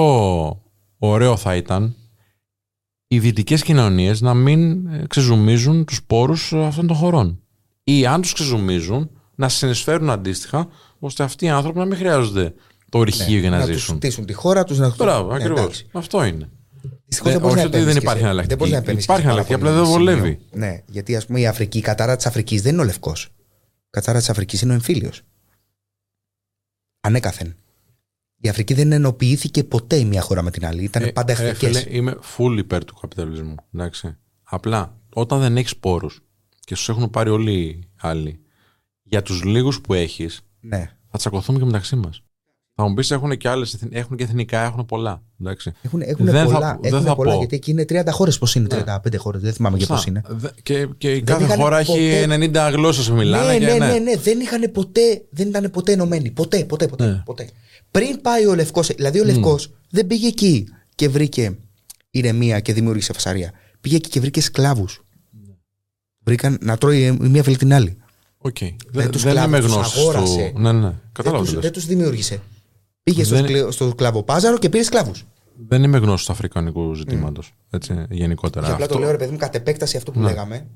ωραίο θα ήταν οι δυτικές κοινωνίες να μην ε, ξεζουμίζουν τους πόρους αυτών των χωρών. Ή αν τους ξεζουμίζουν, να συνεισφέρουν αντίστοιχα, ώστε αυτοί οι άνθρωποι να μην χρειάζονται το ορυχείο για να, Ναι, να τους ζήσουν. στήσουν τη χώρα τους. Να... Μπράβο, Ναι, ακριβώς. εντάξει. Αυτό είναι. Δυστυχώς Δεν- μπορείς όχι να ότι δεν επέμβεις υπάρχει και σε- εναλλακτική. δεν μπορείς να επέμβεις Υπάρχει και σε εναλλακτική, πάρα απλά δεν πολύ βολεύει. σημείο. Ναι, γιατί ας πούμε η Αφρική, η κατάρα της Αφρικής δεν είναι ο λευκός. κατσάρα της Αφρικής είναι ο εμφύλιος. Ανέκαθεν. Η Αφρική δεν ενοποιήθηκε ποτέ η μία χώρα με την άλλη. Ήταν Ε, πάντα ρε, εχθρικές. φίλε, είμαι full υπέρ του καπιταλισμού. Εντάξει. Απλά όταν δεν έχεις πόρους και σου έχουν πάρει όλοι οι άλλοι, για τους λίγους που έχεις, Ναι. θα τσακωθούμε και μεταξύ μας. Θα μου πεις έχουν και άλλες, έχουν και εθνικά, έχουν πολλά. Εντάξει. Έχουν, έχουν Δεν θα- πολλά, δεν έχουν θα πολλά πω. γιατί εκεί είναι 30 χώρες. Πώς είναι, Ναι. 35 χώρες, δεν θυμάμαι και πώς Σωστά. είναι. Δε- Και, και η κάθε είχαν χώρα έχει ποτέ- 90 γλώσσες που μιλάνε. ναι, και ναι, ναι, ναι, δεν είχαν ποτέ, δεν ήταν ποτέ ενωμένοι. Ποτέ, ποτέ, ποτέ. Ναι. ποτέ. Πριν πάει ο Λευκός, δηλαδή ο Λευκός δεν πήγε εκεί και βρήκε ηρεμία και δημιούργησε φασαρία. Πήγε εκεί και βρήκε σκλάβους. Βρήκαν να τρώει η μία φίλη την άλλη. Οκ. Δεν Δεν, τους δεν είμαι σκλάβους, τους γνώστης αγόρασε. του. Ναι, ναι. Δεν Κατάλαβα. τους, τι λες. δεν τους δημιούργησε. Πήγε στο, Δεν- σκλε- στο σκλαβοπάζαρο και πήρε σκλάβους. Δεν είμαι γνώστης του αφρικανικού ζητήματος. Έτσι, γενικότερα. Και απλά το Αυτό- λέω ρε παιδί μου κατ' επέκταση αυτό που Ναι. λέγαμε.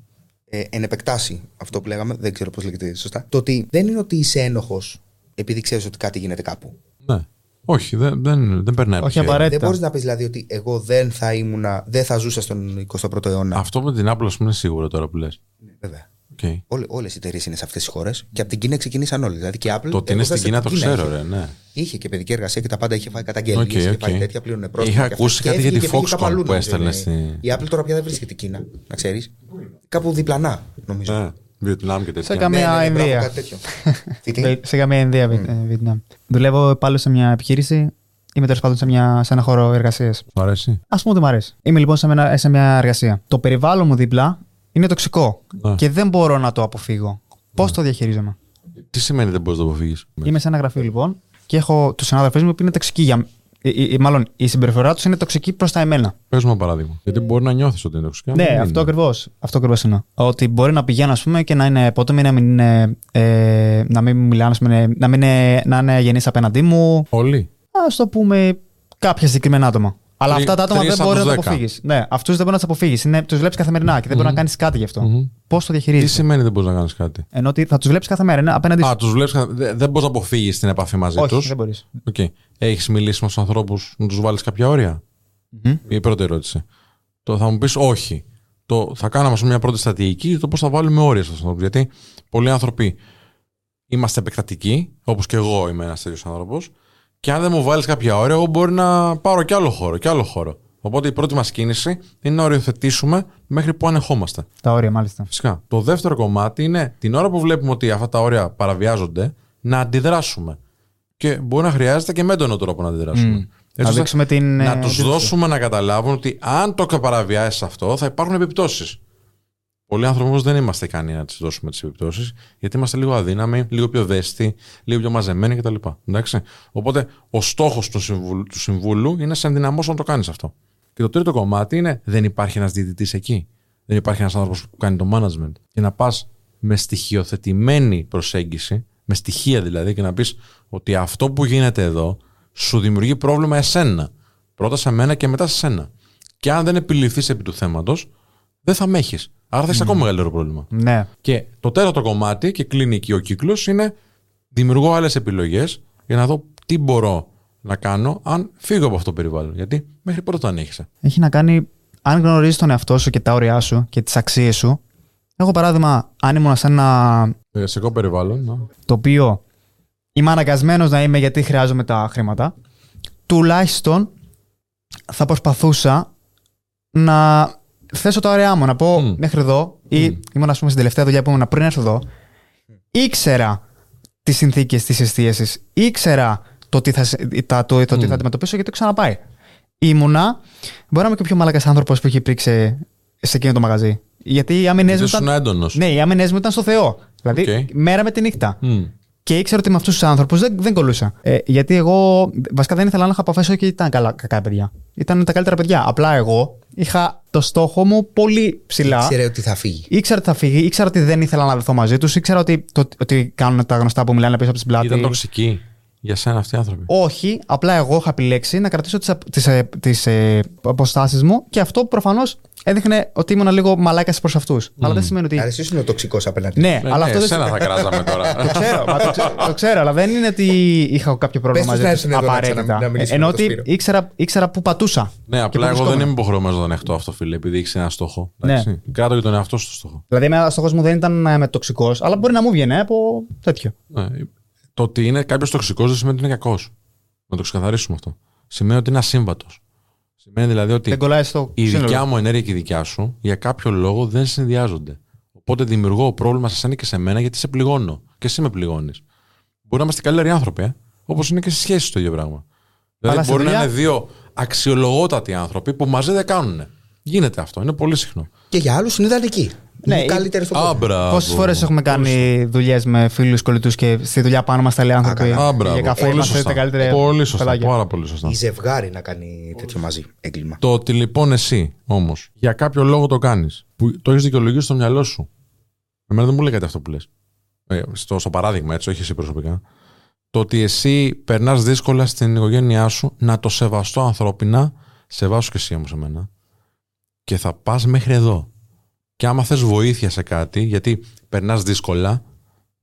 Ε, εν επεκτάσει αυτό που λέγαμε, δεν ξέρω πώς λέγεται σωστά. Το ότι δεν είναι ότι είσαι ένοχος επειδή ξέρεις ότι κάτι γίνεται κάπου. Ναι. Όχι, δεν, δεν, δεν περνάει από Όχι χέρι. απαραίτητα. Δεν μπορείς να πεις δηλαδή ότι εγώ δεν θα ήμουνα, δεν θα ζούσα στον 21ο αιώνα. Αυτό με την Apple, ας πούμε, είναι σίγουρο τώρα που λες. Ναι, Βέβαια. Okay. Όλες οι εταιρείες είναι σε αυτές τις χώρες και από την Κίνα ξεκινήσαν όλες. Δηλαδή και η Apple. Το ότι είναι εγώ στην βέβαια Κίνα το είχε. ξέρω, ρε, ναι. Είχε και παιδική εργασία και τα πάντα είχε φάει καταγγελίες. Οκ, είχε οκ. φάει τέτοια πλήρωνε πρόστιμο. Είχα και ακούσει αυτά. κάτι Και για τη έφυγε και πήγε Foxconn κάπου αλλού, που νομίζω, έστελνε είναι. στη- Η Apple τώρα πια δεν βρίσκεται Κίνα, να ξέρεις. Κάπου διπλανά, νομίζω. Ναι. Βιετνάμ και τέτοια. Σε καμία Ναι, ναι, ναι, μπράβο, Ινδία. κάτι τέτοιο. Τι, τι; Σε καμία Ινδία, Βι- ε, Βιετνάμ. Δουλεύω πάλι σε μια επιχείρηση. Είμαι τέλος πάντων σε, μια, σε ένα χώρο εργασίας. Σου αρέσει. Α πούμε ότι μου αρέσει. Είμαι λοιπόν σε μια, σε μια εργασία. Το περιβάλλον μου δίπλα είναι τοξικό Ναι. και δεν μπορώ να το αποφύγω. Πώς το διαχειρίζομαι; Τι σημαίνει δεν μπορείς να το αποφύγεις; Είμαι σε ένα γραφείο λοιπόν και έχω τους συνάδελφού μου που είναι τοξικοί για ε, ε, ε, Μάλλον η συμπεριφορά τους είναι τοξική προς τα εμένα. Πες μου ένα παράδειγμα. Γιατί μπορεί να νιώθεις ότι είναι τοξικά. Ναι, δεν είναι. αυτό ακριβώς. Αυτό ακριβώς εννοώ. Ότι μπορεί να πηγαίνω, ας πούμε, και να είναι απότομοι, να μην είναι. Ε, να μην μου μιλάνε, ας πούμε, να μην είναι, να είναι γενεί απέναντί μου. Όλοι. Α το πούμε κάποια συγκεκριμένα άτομα. Αλλά Τρι- αυτά τα άτομα τρεις δεν από μπορεί να τους το δέκα. αποφύγεις. Ναι, αυτούς δεν μπορεί να τους αποφύγεις. Τους βλέπεις καθημερινά και δεν μπορεί να κάνεις κάτι γι' αυτό. Μμμ. Πώς το Τι διαχειρίζεσαι. σημαίνει δεν μπορείς να κάνεις κάτι; Ενώ ότι θα τους βλέπεις κάθε μέρα. Είναι απέναντι σου. Α, τους βλέπεις. Δεν μπορείς να αποφύγεις την επαφή μαζί τους. Όχι, δεν μπορείς. Okay. Έχεις μιλήσει με τους ανθρώπους να τους βάλεις κάποια όρια; Η πρώτη ερώτηση. Το θα μου πεις όχι. Το, θα κάναμε ας πούμε, μια πρώτη στρατηγική το πώς θα βάλουμε όρια στους ανθρώπους. Γιατί πολλοί άνθρωποι είμαστε επεκτατικοί, όπως και εγώ είμαι ένας τέτοιος άνθρωπος, και αν δεν μου βάλεις κάποια όρια, εγώ μπορεί να πάρω κι άλλο χώρο, κι άλλο χώρο. Οπότε η πρώτη μας κίνηση είναι να οριοθετήσουμε μέχρι που ανεχόμαστε. Τα όρια, μάλιστα. Φυσικά. Το δεύτερο κομμάτι είναι την ώρα που βλέπουμε ότι αυτά τα όρια παραβιάζονται, να αντιδράσουμε. Και μπορεί να χρειάζεται και με έντονο τρόπο να αντιδράσουμε. Μμ. Έτσι Να ώστε δείξουμε την, ε, να τους αντίδραση. δώσουμε να καταλάβουν ότι αν το παραβιάσεις αυτό, θα υπάρχουν επιπτώσεις. Πολλοί άνθρωποι όμως δεν είμαστε ικανοί να τις δώσουμε τις επιπτώσεις, γιατί είμαστε λίγο αδύναμοι, λίγο πιο ευαίσθητοι, λίγο πιο μαζεμένοι κτλ. Εντάξει. Οπότε ο στόχος του, συμβούλου, του συμβούλου είναι να σε ενδυναμώσω να το κάνεις αυτό. Και το τρίτο κομμάτι είναι δεν υπάρχει ένας διαιτητής εκεί. Δεν υπάρχει ένας άνθρωπος που κάνει το management. Και να πας με στοιχειοθετημένη προσέγγιση, με στοιχεία δηλαδή, και να πεις ότι αυτό που γίνεται εδώ σου δημιουργεί πρόβλημα εσένα. Πρώτα σε μένα και μετά σε σένα. Και αν δεν επιληθείς επί του θέματος, δεν θα με έχεις. Άρα θα έχεις ακόμα μεγαλύτερο πρόβλημα. Ναι. Και το τέταρτο κομμάτι, και κλείνει εκεί ο κύκλος, είναι δημιουργώ άλλες επιλογές για να δω τι μπορώ να κάνω αν φύγω από αυτό το περιβάλλον. Γιατί μέχρι πρώτα το ανέχεσαι. Έχει να κάνει, αν γνωρίζεις τον εαυτό σου και τα όρια σου και τις αξίες σου. Εγώ, παράδειγμα, αν ήμουν σε ένα Εργασιακό περιβάλλον. να. το οποίο είμαι αναγκασμένος να είμαι γιατί χρειάζομαι τα χρήματα, τουλάχιστον θα προσπαθούσα να θέσω τα όρια μου. Να πω Μμ. μέχρι εδώ, ή Μμ. ήμουν, ας πούμε, στην τελευταία δουλειά που ήμουν πριν έρθω εδώ, ήξερα τις συνθήκες της εστίασης, ήξερα το τι θα, σε- τα, το, το τι Μμ. θα αντιμετωπίσω γιατί το ξαναπάει. Ήμουνα, μπορεί να είμαι και ο πιο μαλακάς άνθρωπος που έχει υπήρξε σε εκείνο το μαγαζί. Γιατί οι άμυνες μου Γιατί ήσουν ήταν. έντονος. Ναι, οι άμυνες μου ήταν στο Θεό. Δηλαδή, Οκ. μέρα με τη νύχτα. Και ήξερα ότι με αυτούς τους ανθρώπους δεν, δεν κολλούσα. Ε, γιατί εγώ βασικά δεν ήθελα να έχω επαφές όχι ήταν καλά, κακά παιδιά. Ήταν τα καλύτερα παιδιά. Απλά εγώ είχα το στόχο μου πολύ ψηλά. Ξέρεις ότι θα φύγεις. Ήξερα ότι θα φύγω, ήξερα ότι δεν ήθελα να βρεθώ μαζί τους, ήξερα ότι, το, ότι κάνουν τα γνωστά που μιλάνε πίσω από την πλάτη. Ήταν τοξική. για σένα αυτοί οι άνθρωποι. Όχι, απλά εγώ είχα επιλέξει να κρατήσω τις τις, ε, τις, ε, αποστάσεις μου και αυτό προφανώς έδειχνε ότι ήμουν λίγο μαλάκας προς αυτούς. Αλλά δεν σημαίνει ότι. Άρα εσύ είναι ο τοξικός απέναντι. Ναι, Ναι, αλλά ναι, αυτό δεν εσένα θα κράζαμε τώρα. Το ξέρω, μα το, ξέ- το ξέρω, αλλά δεν είναι ότι είχα κάποιο πρόβλημα Πες τους να μαζί έρθουν του. εδώ να Απαραίτητα. ξανα- να μιλήσουμε Ενώ με τον ότι Σπύρο. ήξερα, ήξερα πού πατούσα. ναι, απλά πού εγώ δεν βρισκόμουν. είμαι υποχρεωμένος να τον ανεχτώ αυτό, φίλε, επειδή έχει ένα στόχο. Ναι. Εντάξει. Κράτο για τον εαυτό σου το στόχο. Δηλαδή, ο στόχος μου δεν ήταν ε, με τοξικός, αλλά μπορεί να μου βγαίνει από τέτοιο. Ναι. Το ότι είναι κάποιος τοξικός δεν σημαίνει ότι είναι κακός. Να το ξεκαθαρίσουμε αυτό. Σημαίνει ότι είναι ασύμβατος. Σημαίνει δηλαδή ότι Δεν κολλάει στο η σύνολο. δικιά μου ενέργεια και η δικιά σου για κάποιο λόγο δεν συνδυάζονται. Οπότε δημιουργώ πρόβλημα σε σένα και σε μένα γιατί σε πληγώνω. Και εσύ με πληγώνεις. Μπορεί να είμαστε καλύτεροι άνθρωποι, ε; όπως είναι και στις σχέσεις το ίδιο πράγμα. Δηλαδή στη μπορεί να δουλειά- είναι δύο αξιολογότατοι άνθρωποι που μαζί δεν κάνουν. Γίνεται αυτό. Είναι πολύ συχνό. Και για άλλους είναι ιδανική. Ναι, είναι η- καλύτερη στον κόσμο. Άμπρα. Πόσες φορές έχουμε κάνει δουλειές με φίλους κολλητούς και στη δουλειά πάνω μας τα λέει άνθρωποι; καλά. Α, μπράβο. για καφέ Πολύ είμαστε σωστά. τα καλύτερα. Πολύ σωστά. παιδάκια. Πάρα πολύ σωστά. Η ζευγάρι να κάνει τέτοιο μαζί έγκλημα. Το ότι λοιπόν εσύ όμως για κάποιο λόγο το κάνεις, που το έχεις δικαιολογήσει στο μυαλό σου. Εμένα δεν μου λέει κάτι αυτό που λες. Ε, στο, στο παράδειγμα, έτσι, όχι εσύ προσωπικά. Το ότι εσύ περνάς δύσκολα στην οικογένειά σου να το σεβαστώ ανθρώπινα, σεβάσου και εσύ όμως εμένα, και θα πας μέχρι εδώ. Και άμα θες βοήθεια σε κάτι, γιατί περνάς δύσκολα,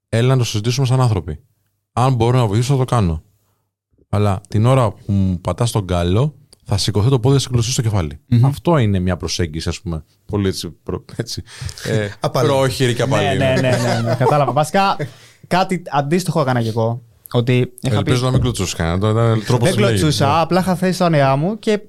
έλα να το συζητήσουμε σαν άνθρωποι. Αν μπορώ να βοηθήσω, θα το κάνω. Αλλά την ώρα που μου πατάς τον κάλο, θα σηκωθεί το πόδι και θα σε κλωτσίσει στο κεφάλι. Αυτό είναι μια προσέγγιση, ας πούμε. Πολύ έτσι. Προ, έτσι ε, Απαλή. πρόχειρη και απαλή. Ναι, ναι, ναι, ναι, ναι, κατάλαβα. Βασικά κάτι αντίστοιχο έκανα κι εγώ. Ότι είχα πει. Ελπίζω να μην κλωτσούσες κανένα. Ήταν τρόπος Δεν κλωτσούσα, απλά είχα θέσει τα όνειρά μου και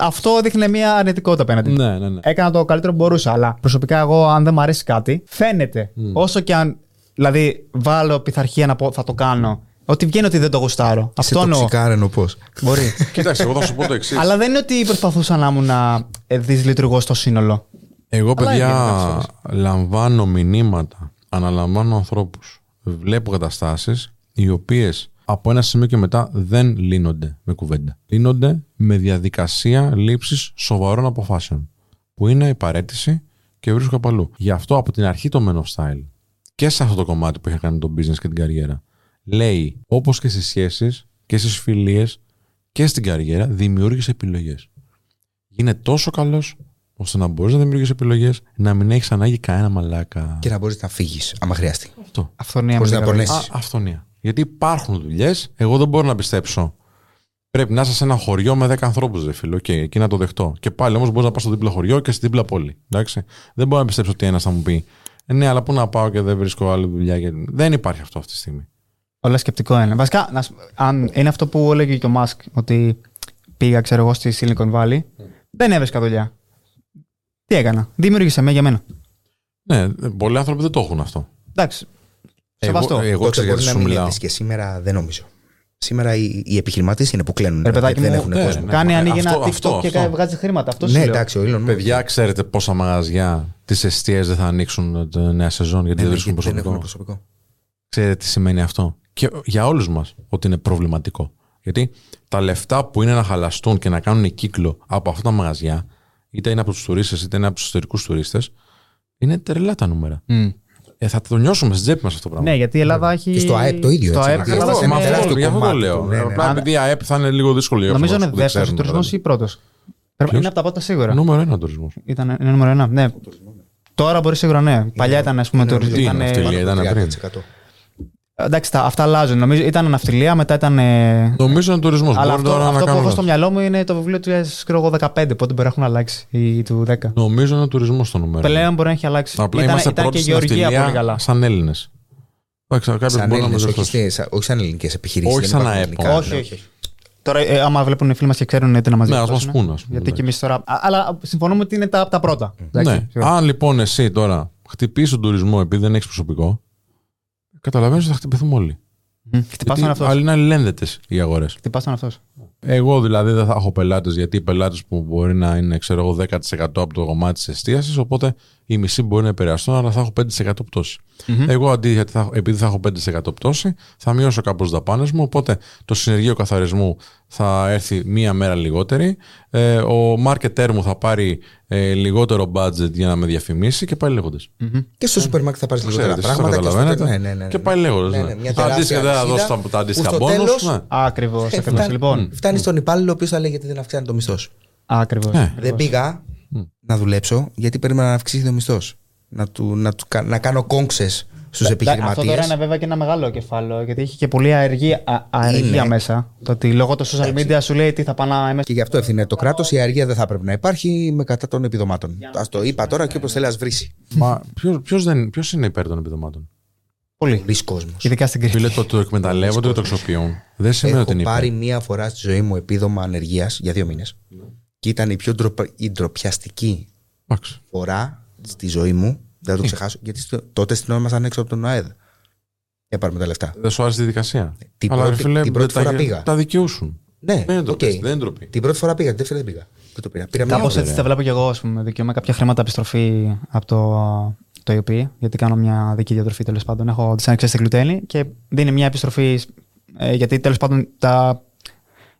αυτό δείχνει μια αρνητικότητα απέναντι. Ναι, ναι, ναι. Έκανα το καλύτερο που μπορούσα. Αλλά προσωπικά, εγώ, αν δεν μου αρέσει κάτι, φαίνεται. Όσο και αν. Δηλαδή, βάλω πειθαρχία να πω θα το κάνω. Ότι βγαίνει ότι δεν το γουστάρω. Σε Αυτό εννοώ. τοξικάρενο πώ. Μπορεί. Κοίταξε, εγώ θα σου πω το εξής. Αλλά δεν είναι ότι προσπαθούσα να ήμουν να ε, δυσλειτουργώ στο σύνολο. Εγώ, Αλλά έβγαινε παιδιά, κάποιες λαμβάνω μηνύματα, αναλαμβάνω ανθρώπους, βλέπω καταστάσεις οι οποίες από ένα σημείο και μετά δεν λύνονται με κουβέντα. Λύνονται με διαδικασία λήψης σοβαρών αποφάσεων. Που είναι η παρέτηση και βρίσκω κάπου αλλού. Γι' αυτό από την αρχή το Men of Style και σε αυτό το κομμάτι που είχα κάνει το business και την καριέρα, λέει όπως και στις σχέσεις και στις φιλίες και στην καριέρα, δημιούργησε επιλογές. Γίνε τόσο καλός ώστε να μπορείς να δημιουργήσει επιλογές, να μην έχεις ανάγκη κανένα μαλάκα. Και να μπορείς να φύγεις, άμα χρειαστεί. Αυτό. Αυθονία Μπορείς με να την πονέσεις. καρδιά. Α, αυτονία. Γιατί υπάρχουν δουλειές, εγώ δεν μπορώ να πιστέψω. Πρέπει να είσαι σε ένα χωριό με 10 ανθρώπους, δε φίλο, και εκεί να το δεχτώ. Και πάλι όμως μπορείς να πας στο δίπλα χωριό και στην δίπλα πόλη. Εντάξει. Δεν μπορώ να πιστέψω ότι ένας θα μου πει «Ε, Ναι, αλλά πού να πάω και δεν βρίσκω άλλη δουλειά. Και... Δεν υπάρχει αυτό αυτή τη στιγμή. Όλα σκεπτικό είναι. Βασικά, να σου- αν είναι αυτό που έλεγε και ο Μάσκ, ότι πήγα, ξέρω εγώ, στη Silicon Valley, δεν έβρισκα δουλειά. Τι έκανα; Δημιούργησε με για μένα. Ναι, πολλοί άνθρωποι δεν το έχουν αυτό. Εντάξει. Σεβαστό. Εγώ, εγώ Τότε ξέρω μπορεί γιατί να σου μην μιλάω. έχεις και σήμερα δεν νομίζω. Σήμερα οι, οι επιχειρηματίες είναι που κλαίνουν. Ρε παιδάκι δεν μου, έχουν ναι, κόσμο. ναι. Κάνει, μα, ανοίγει ένα αυτό- TikTok αυτό, και αυτό. βγάζει χρήματα. Αυτό σου Ναι, λέω. εντάξει, ο Elon Musk. Παιδιά, ξέρετε πόσα μαγαζιά της εστίας δεν θα ανοίξουν τη νέα σεζόν γιατί Ναι, δεν ναι, βρίσκουν δεν έχουν προσωπικό. προσωπικό. Ξέρετε τι σημαίνει αυτό; Και για όλους μας ότι είναι προβληματικό. Γιατί τα λεφτά που είναι να χαλαστούν και να κάνουν κύκλο από αυτά τα μαγαζιά, είτε είναι από τους τουρίστες είτε είναι από τους εσωτερικούς τουρίστες, είναι τρελά τα νούμερα. Μμ. Ε, θα το νιώσουμε στην τσέπη μας αυτό το πράγμα. Ναι, γιατί η Ελλάδα έχει. Και στο ΑΕΠ το ίδιο, Στο έτσι, ΑΕΠ γιατί της αυτό- Ελλάδας μα είναι- αυτό- αυτό, γι' αυτό το κομμάτι λέω. του, ναι, ναι. Απλά επειδή η ΑΕΠ θα είναι λίγο δύσκολο για Νομίζω αυτούς είναι που δεν δεύτερος ξέρουν, τουρισμός δηλαδή. ή πρώτος; Είναι από τα πρώτα σίγουρα. Νούμερο ένα τουρισμός. Ήταν, είναι νούμερο ένα. Ναι. Τώρα μπορεί σίγουρα ναι. Παλιά ήταν, ας πούμε, είναι τουρισμός. τι Ήταν, είναι, ε, ναυτιλία, ήταν πριν. 30%. Εντάξει, τα, αυτά αλλάζουν. Νομίζω ήταν ναυτιλία, μετά ήταν. ε, Νομίζω είναι τουρισμός. Αλλά Μπορεί αυτό, τώρα αυτό να που έχω κάνω. στο μυαλό μου είναι το βιβλίο του 2015, πότε μπορεί να έχουν αλλάξει ή του 10. Νομίζω είναι τουρισμός το νούμερο. Πλέον μπορεί να έχει αλλάξει. Απλά ήταν είμαστε ήταν πρώτοι και στην γεωργία πολύ ναυτιλία καλά. σαν Έλληνες. Κάποιος Σαν μπορεί να με Έλληνες, όχι, διορθώσει. στη- όχι σαν ελληνικές επιχειρήσεις. Όχι σαν ΑΕΠ, Όχι, όχι. Τώρα, ε, άμα βλέπουν οι φίλοι μας και ξέρουν τι να μας Ναι, ας μας πούν, ας πούμε, Γιατί και εντάξει. εμείς τώρα. Α, αλλά συμφωνούμε ότι είναι τα, τα πρώτα. Εντάξει, Ναι. σίγουρα. Αν λοιπόν εσύ τώρα χτυπήσεις τον τουρισμό επειδή δεν έχεις προσωπικό, καταλαβαίνεις ότι θα χτυπηθούμε όλοι. Μμ. Χτυπάς τον Γιατί αυτό. άλλοι είναι αλληλένδετες οι αγορές. Χτυπάς τον αυτό. Εγώ δηλαδή δεν θα έχω πελάτες, γιατί οι πελάτες που μπορεί να είναι ξέρω εγώ, 10% από το κομμάτι της εστίασης, οπότε η μισή μπορεί να επηρεαστούν, αλλά θα έχω 5% πτωση Εγώ αντί, γιατί θα, επειδή θα έχω 5% πτώση, θα μειώσω κάπως τι δαπάνες μου, οπότε το συνεργείο καθαρισμού θα έρθει μία μέρα λιγότερη. Ε, ο marketer μου θα πάρει ε, λιγότερο budget για να με διαφημίσει και πάει λέγοντας. Mm-hmm. Και στο σούπερ μάρκετ θα πάρεις λιγότερα Ξέρετε, πράγματα. το Και, στο... καταλαβαίνετε. ναι, ναι, ναι, ναι. Και πάει λέγοντας. Ναι, Ναι, ναι, μια τεράστια Αντίστοιχα δεν θα αλυσίδα δώσω τα, τα αντίστοιχα που στο bonus. τέλος- Ναι. Ακριβώς. Ε, Ακριβώ. φτάνει- Λοιπόν. Φτάνει στον υπάλληλο ο οποίος θα λέει γιατί δεν αυξάνει το μισθός σου. Ακριβώς. Ε. Δεν πήγα να δουλέψω γιατί περίμενα να αυξήσει το μισθός. Να, του, να, του, κα- να κάνω κόγκσε στους Αυτό τώρα επιχειρηματίε. είναι βέβαια και ένα μεγάλο κεφάλαιο, γιατί έχει και πολλή αεργία, α- αεργία Είναι. μέσα. Το ότι λόγω των social media σου λέει τι θα πάνε να MS. Και γι' αυτό ευθύνεται το κράτος. Η αργία δεν θα πρέπει να υπάρχει με κατά των επιδομάτων. Α το είπα τώρα και όπω θέλει, ας βρει. Μα ποιος ποιος είναι υπέρ των επιδομάτων; Πολύ. Πολλοί κόσμος. Ειδικά στην Κρήτη. Φίλε, το, το εκμεταλλεύονται και το αξιοποιούν. Δεν σημαίνει ότι Έχω είναι πάρει υπέρ. μία φορά στη ζωή μου επίδομα ανεργίας για δύο μήνες. Και ήταν η πιο ντροπα- η ντροπιαστική Εντάξει. φορά στη ζωή μου. Δεν θα το ξεχάσω. Γιατί στο- τότε στην ώρα ήμασταν έξω από τον ΟΑΕΔ. Για πάρουμε τα λεφτά. Δεν σου άρεσε τη διαδικασία. Την Αλλά, πρώτη- ρε φίλε, την πρώτη δεν φορά τα, πήγα. Τα δικαιούσουν. Ναι, Δεν είναι οκ. ντροπή. Δεν είναι ντροπή. Την πρώτη φορά πήγα, την δεύτερη δεν πήγα. Δεν το πήρα. Πήρα μία Κάπως ώρα. έτσι τα βλέπω και εγώ, ας πούμε. Δικαιούμαι κάποια χρήματα επιστροφή από το, το EOP, γιατί κάνω μια δική διατροφή τέλος πάντων. Έχω τι άνοιξε στη γλουτένη και δίνει μια επιστροφή. Ε, γιατί τέλος πάντων τα,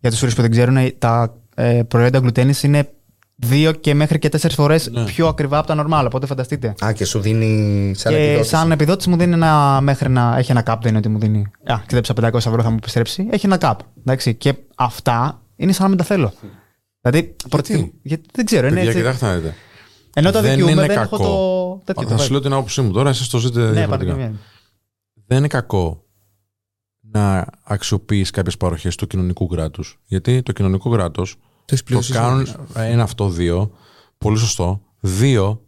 για τους φίλου που δεν ξέρουν, ε, τα ε, προϊόντα γλουτένης είναι δύο και μέχρι και τέσσερις φορές Ναι. πιο ακριβά από τα normal. Οπότε φανταστείτε. Α, και σου δίνει σαν και επιδότηση. σαν επιδότηση μου δίνει ένα μέχρι να. Έχει ένα cap, δεν είναι ότι μου δίνει. Α, ξεδέψα 500 ευρώ, θα μου επιστρέψει. Έχει ένα cap. Εντάξει, και αυτά είναι σαν να μην τα θέλω. Δηλαδή, προτιμ- γιατί δεν ξέρω. Είναι Παιδιά, έτσι, κοιτάξτε να δείτε. Ενώ τα δεν δικαιούμαι, είναι δεν κακό. έχω το τέτοιο. Θα το σου λέω την άποψή μου τώρα, εσεί το ζείτε Ναι, διαφορετικά. παρακαλώ. Δεν είναι κακό να αξιοποιείς κάποιες παροχές του κοινωνικού κράτους. Γιατί το κοινωνικό κράτος Το έχεις το πληρώσει κάνουν. όλες. Ένα αυτό, δύο. Πολύ σωστό. Δύο,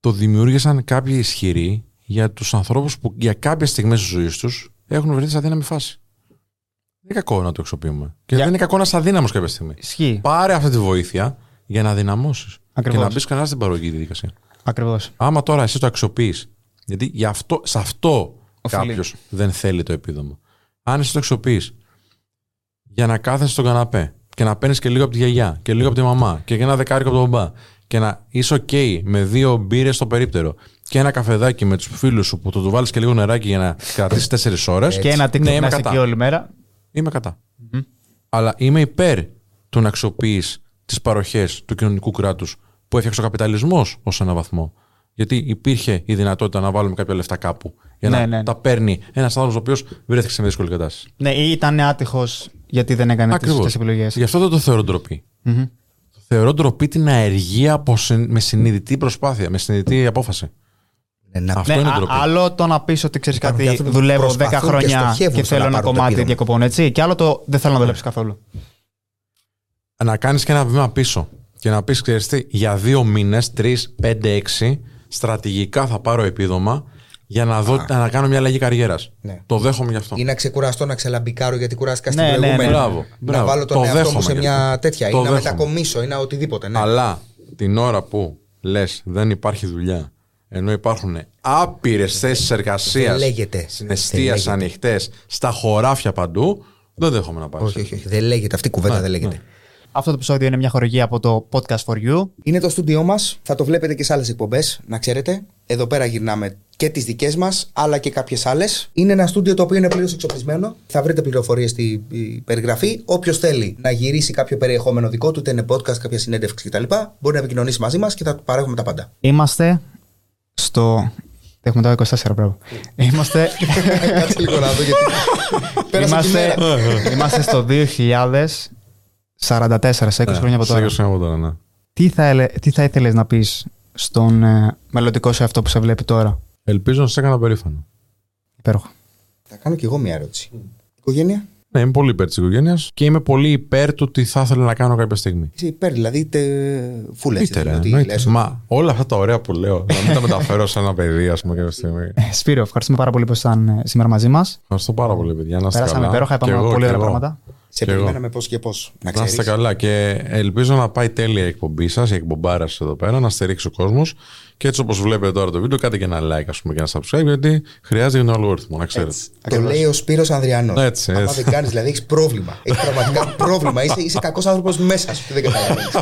το δημιούργησαν κάποιοι ισχυροί για τους ανθρώπους που για κάποιες στιγμές της ζωής τους έχουν βρεθεί σε αδύναμη φάση. Δεν είναι κακό να το αξιοποιούμε. Και Για- δεν είναι κακό να είσαι αδύναμος κάποια στιγμή. Ισχύει. Πάρε αυτή τη βοήθεια για να δυναμώσεις. Και Ακριβώς. να μπεις κανένας στην παραγωγική διαδικασία. Ακριβώς. Άμα τώρα εσύ το αξιοποιείς, γιατί γι αυτό, σε αυτό Οφείλει. κάποιος δεν θέλει το επίδομα. Αν εσύ το αξιοποιείς για να κάθεσαι στον καναπέ και να παίρνεις και λίγο από τη γιαγιά και λίγο από τη μαμά και ένα δεκάρικο από τον μπαμπά και να είσαι OK με δύο μπύρες στο περίπτερο και ένα καφεδάκι με τους φίλους σου που το του βάλεις και λίγο νεράκι για να κρατήσεις τέσσερις ώρες. Και ένα TikTok ναι, να είμαι είσαι κατά. εκεί όλη μέρα. Είμαι κατά. Αλλά είμαι υπέρ του να αξιοποιείς τις παροχές του κοινωνικού κράτους που έφτιαξε ο καπιταλισμός ως έναν βαθμό. Γιατί υπήρχε η δυνατότητα να βάλουμε κάποια λεφτά κάπου για Ναι, να ναι. τα παίρνει ένας άνθρωπος ο οποίος βρέθηκε σε μια δύσκολη κατάσταση. Ναι, ή ήταν άτυχος γιατί δεν έκανε τι Ακριβώς. σωστέ επιλογές. Γι' αυτό δεν το θεωρώ ντροπή. Θεωρώ ντροπή την αεργία από συν- με συνειδητή προσπάθεια, με συνειδητή απόφαση. Ναι, να Αυτό Ναι, είναι α- ντροπή. άλλο το να πεις ότι ξέρεις Υπάρχουν και κάτι, άνθρωποι που δουλεύω 10 προσπαθούν και χρόνια στοχεύουν και στο να θέλω ένα πάρουν το κομμάτι επίδομα. διακοπών, έτσι. Και άλλο το δεν θέλω να δουλέψεις καθόλου. Να κάνεις και ένα βήμα πίσω και να πεις: Ξέρεις τι, για δύο μήνες, τρεις, πέντε, έξι, στρατηγικά θα πάρω επίδομα για να, δω, να κάνω μια αλλαγή καριέρας. Ναι. Το δέχομαι γι' αυτό. Ή να ξεκουραστώ να ξελαμπικάρω γιατί κουράστηκα στην Ναι, ναι, προηγούμενη. ναι. Μπράβο, Να μπράβο. βάλω τον Το εαυτό μου δέχομαι σε γι' μια αυτό. τέτοια. Το ή να δέχομαι. μετακομίσω ή να οτιδήποτε. Ναι. Αλλά την ώρα που λες δεν υπάρχει δουλειά, ενώ υπάρχουν άπειρες θέσεις εργασίας Δεν λέγεται. στην Δεν εστίαση λέγεται. ανοιχτές, στα χωράφια παντού, δεν δέχομαι να πάρεις. Όχι, όχι, όχι. Δεν λέγεται. Αυτή η κουβέντα Ναι, δεν λέγεται. Ναι. Αυτό το επεισόδιο είναι μια χορηγία από το Podcast for You. Είναι το στούντιό μας. Θα το βλέπετε και σε άλλες εκπομπές, να ξέρετε. Εδώ πέρα γυρνάμε και τις δικές μας, αλλά και κάποιες άλλες. Είναι ένα στούντιο το οποίο είναι πλήρως εξοπλισμένο. Θα βρείτε πληροφορίες στη ε, περιγραφή. Όποιος θέλει να γυρίσει κάποιο περιεχόμενο δικό του, είτε είναι podcast, κάποια συνέντευξη κτλ., μπορεί να επικοινωνήσει μαζί μας και θα του παρέχουμε τα πάντα. Είμαστε στο. Έχουμε τώρα 24, μπράβο. Είμαστε, Κάτσε λίγο να δω γιατί. Πέρασε τη είμαστε, μέρα. είμαστε στο 2044, σε 20 χρόνια από Σε τώρα. 20 χρόνια από τώρα, ναι. Τι θα, έλε- τι θα ήθελες να πεις στον ε, μελλοντικό σου αυτό που σε βλέπει τώρα; Ελπίζω να σε έκανα περήφανο. Υπέροχο. Θα κάνω κι εγώ μια ερώτηση. Οικογένεια; Ναι, είμαι πολύ υπέρ της οικογένειας και είμαι πολύ υπέρ του τι θα ήθελα να κάνω κάποια στιγμή. Είσαι υπέρ, δηλαδή είτε φούλε. Είτε, ρε, εννοείται. Μα όλα αυτά τα ωραία που λέω, να μην τα μεταφέρω σε ένα παιδί, ας πούμε, κάποια στιγμή. Ε, Σπύρο, ευχαριστούμε πάρα πολύ που ήσασταν ε, σήμερα μαζί μας. Ευχαριστώ πάρα πολύ, παιδιά. Να είστε Πέρασαμε καλά. υπέροχα, Κι είπαμε εγώ, πολύ κι ωραία εγώ. πράγματα. Σε Κι εγώ. περιμέναμε πώς και πώς. Να Να είστε ξέρεις. καλά και ελπίζω να πάει τέλεια η εκπομπή σας, η εκπομπάρα σας εδώ πέρα, να στηρίξει ο κόσμος. Και έτσι όπως βλέπετε τώρα το βίντεο, κάντε και ένα like ας πούμε, και ένα subscribe, γιατί χρειάζεται για τον αλγόριθμο, να ξέρετε. Το λέει ο Σπύρος Ανδριανός. Έτσι, Άμα έτσι. δεν κάνεις, δηλαδή έχεις πρόβλημα. Έχεις πραγματικά πρόβλημα. Είσαι, είσαι κακός άνθρωπος μέσα σου και δεν καταλαβαίνεις.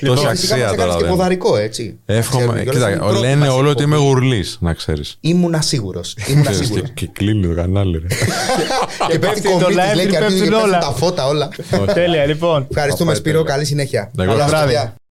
Τόση Φυσικά αξία μας έκανες τώρα και δεν. ποδαρικό, έτσι. Εύχομαι. Ξέρουμε κιόλας, Κοίτα, είναι η πρώτη λένε μας όλοι ότι είμαι εκπομπή. γουρλής, να ξέρεις. Ήμουνα σίγουρος. Ήμουνα σίγουρος. Και, και κλείνει το κανάλι. Ρε. και πέφτει πέφτει το κομίτης, live λέει και και αρχίζει πέφτουν και πέφτουν όλα. τα φώτα όλα. Τέλεια, λοιπόν. Ευχαριστούμε πάει Σπύρο, τέλεια. καλή συνέχεια. Εγώ Καλά βράδυ. παιδιά.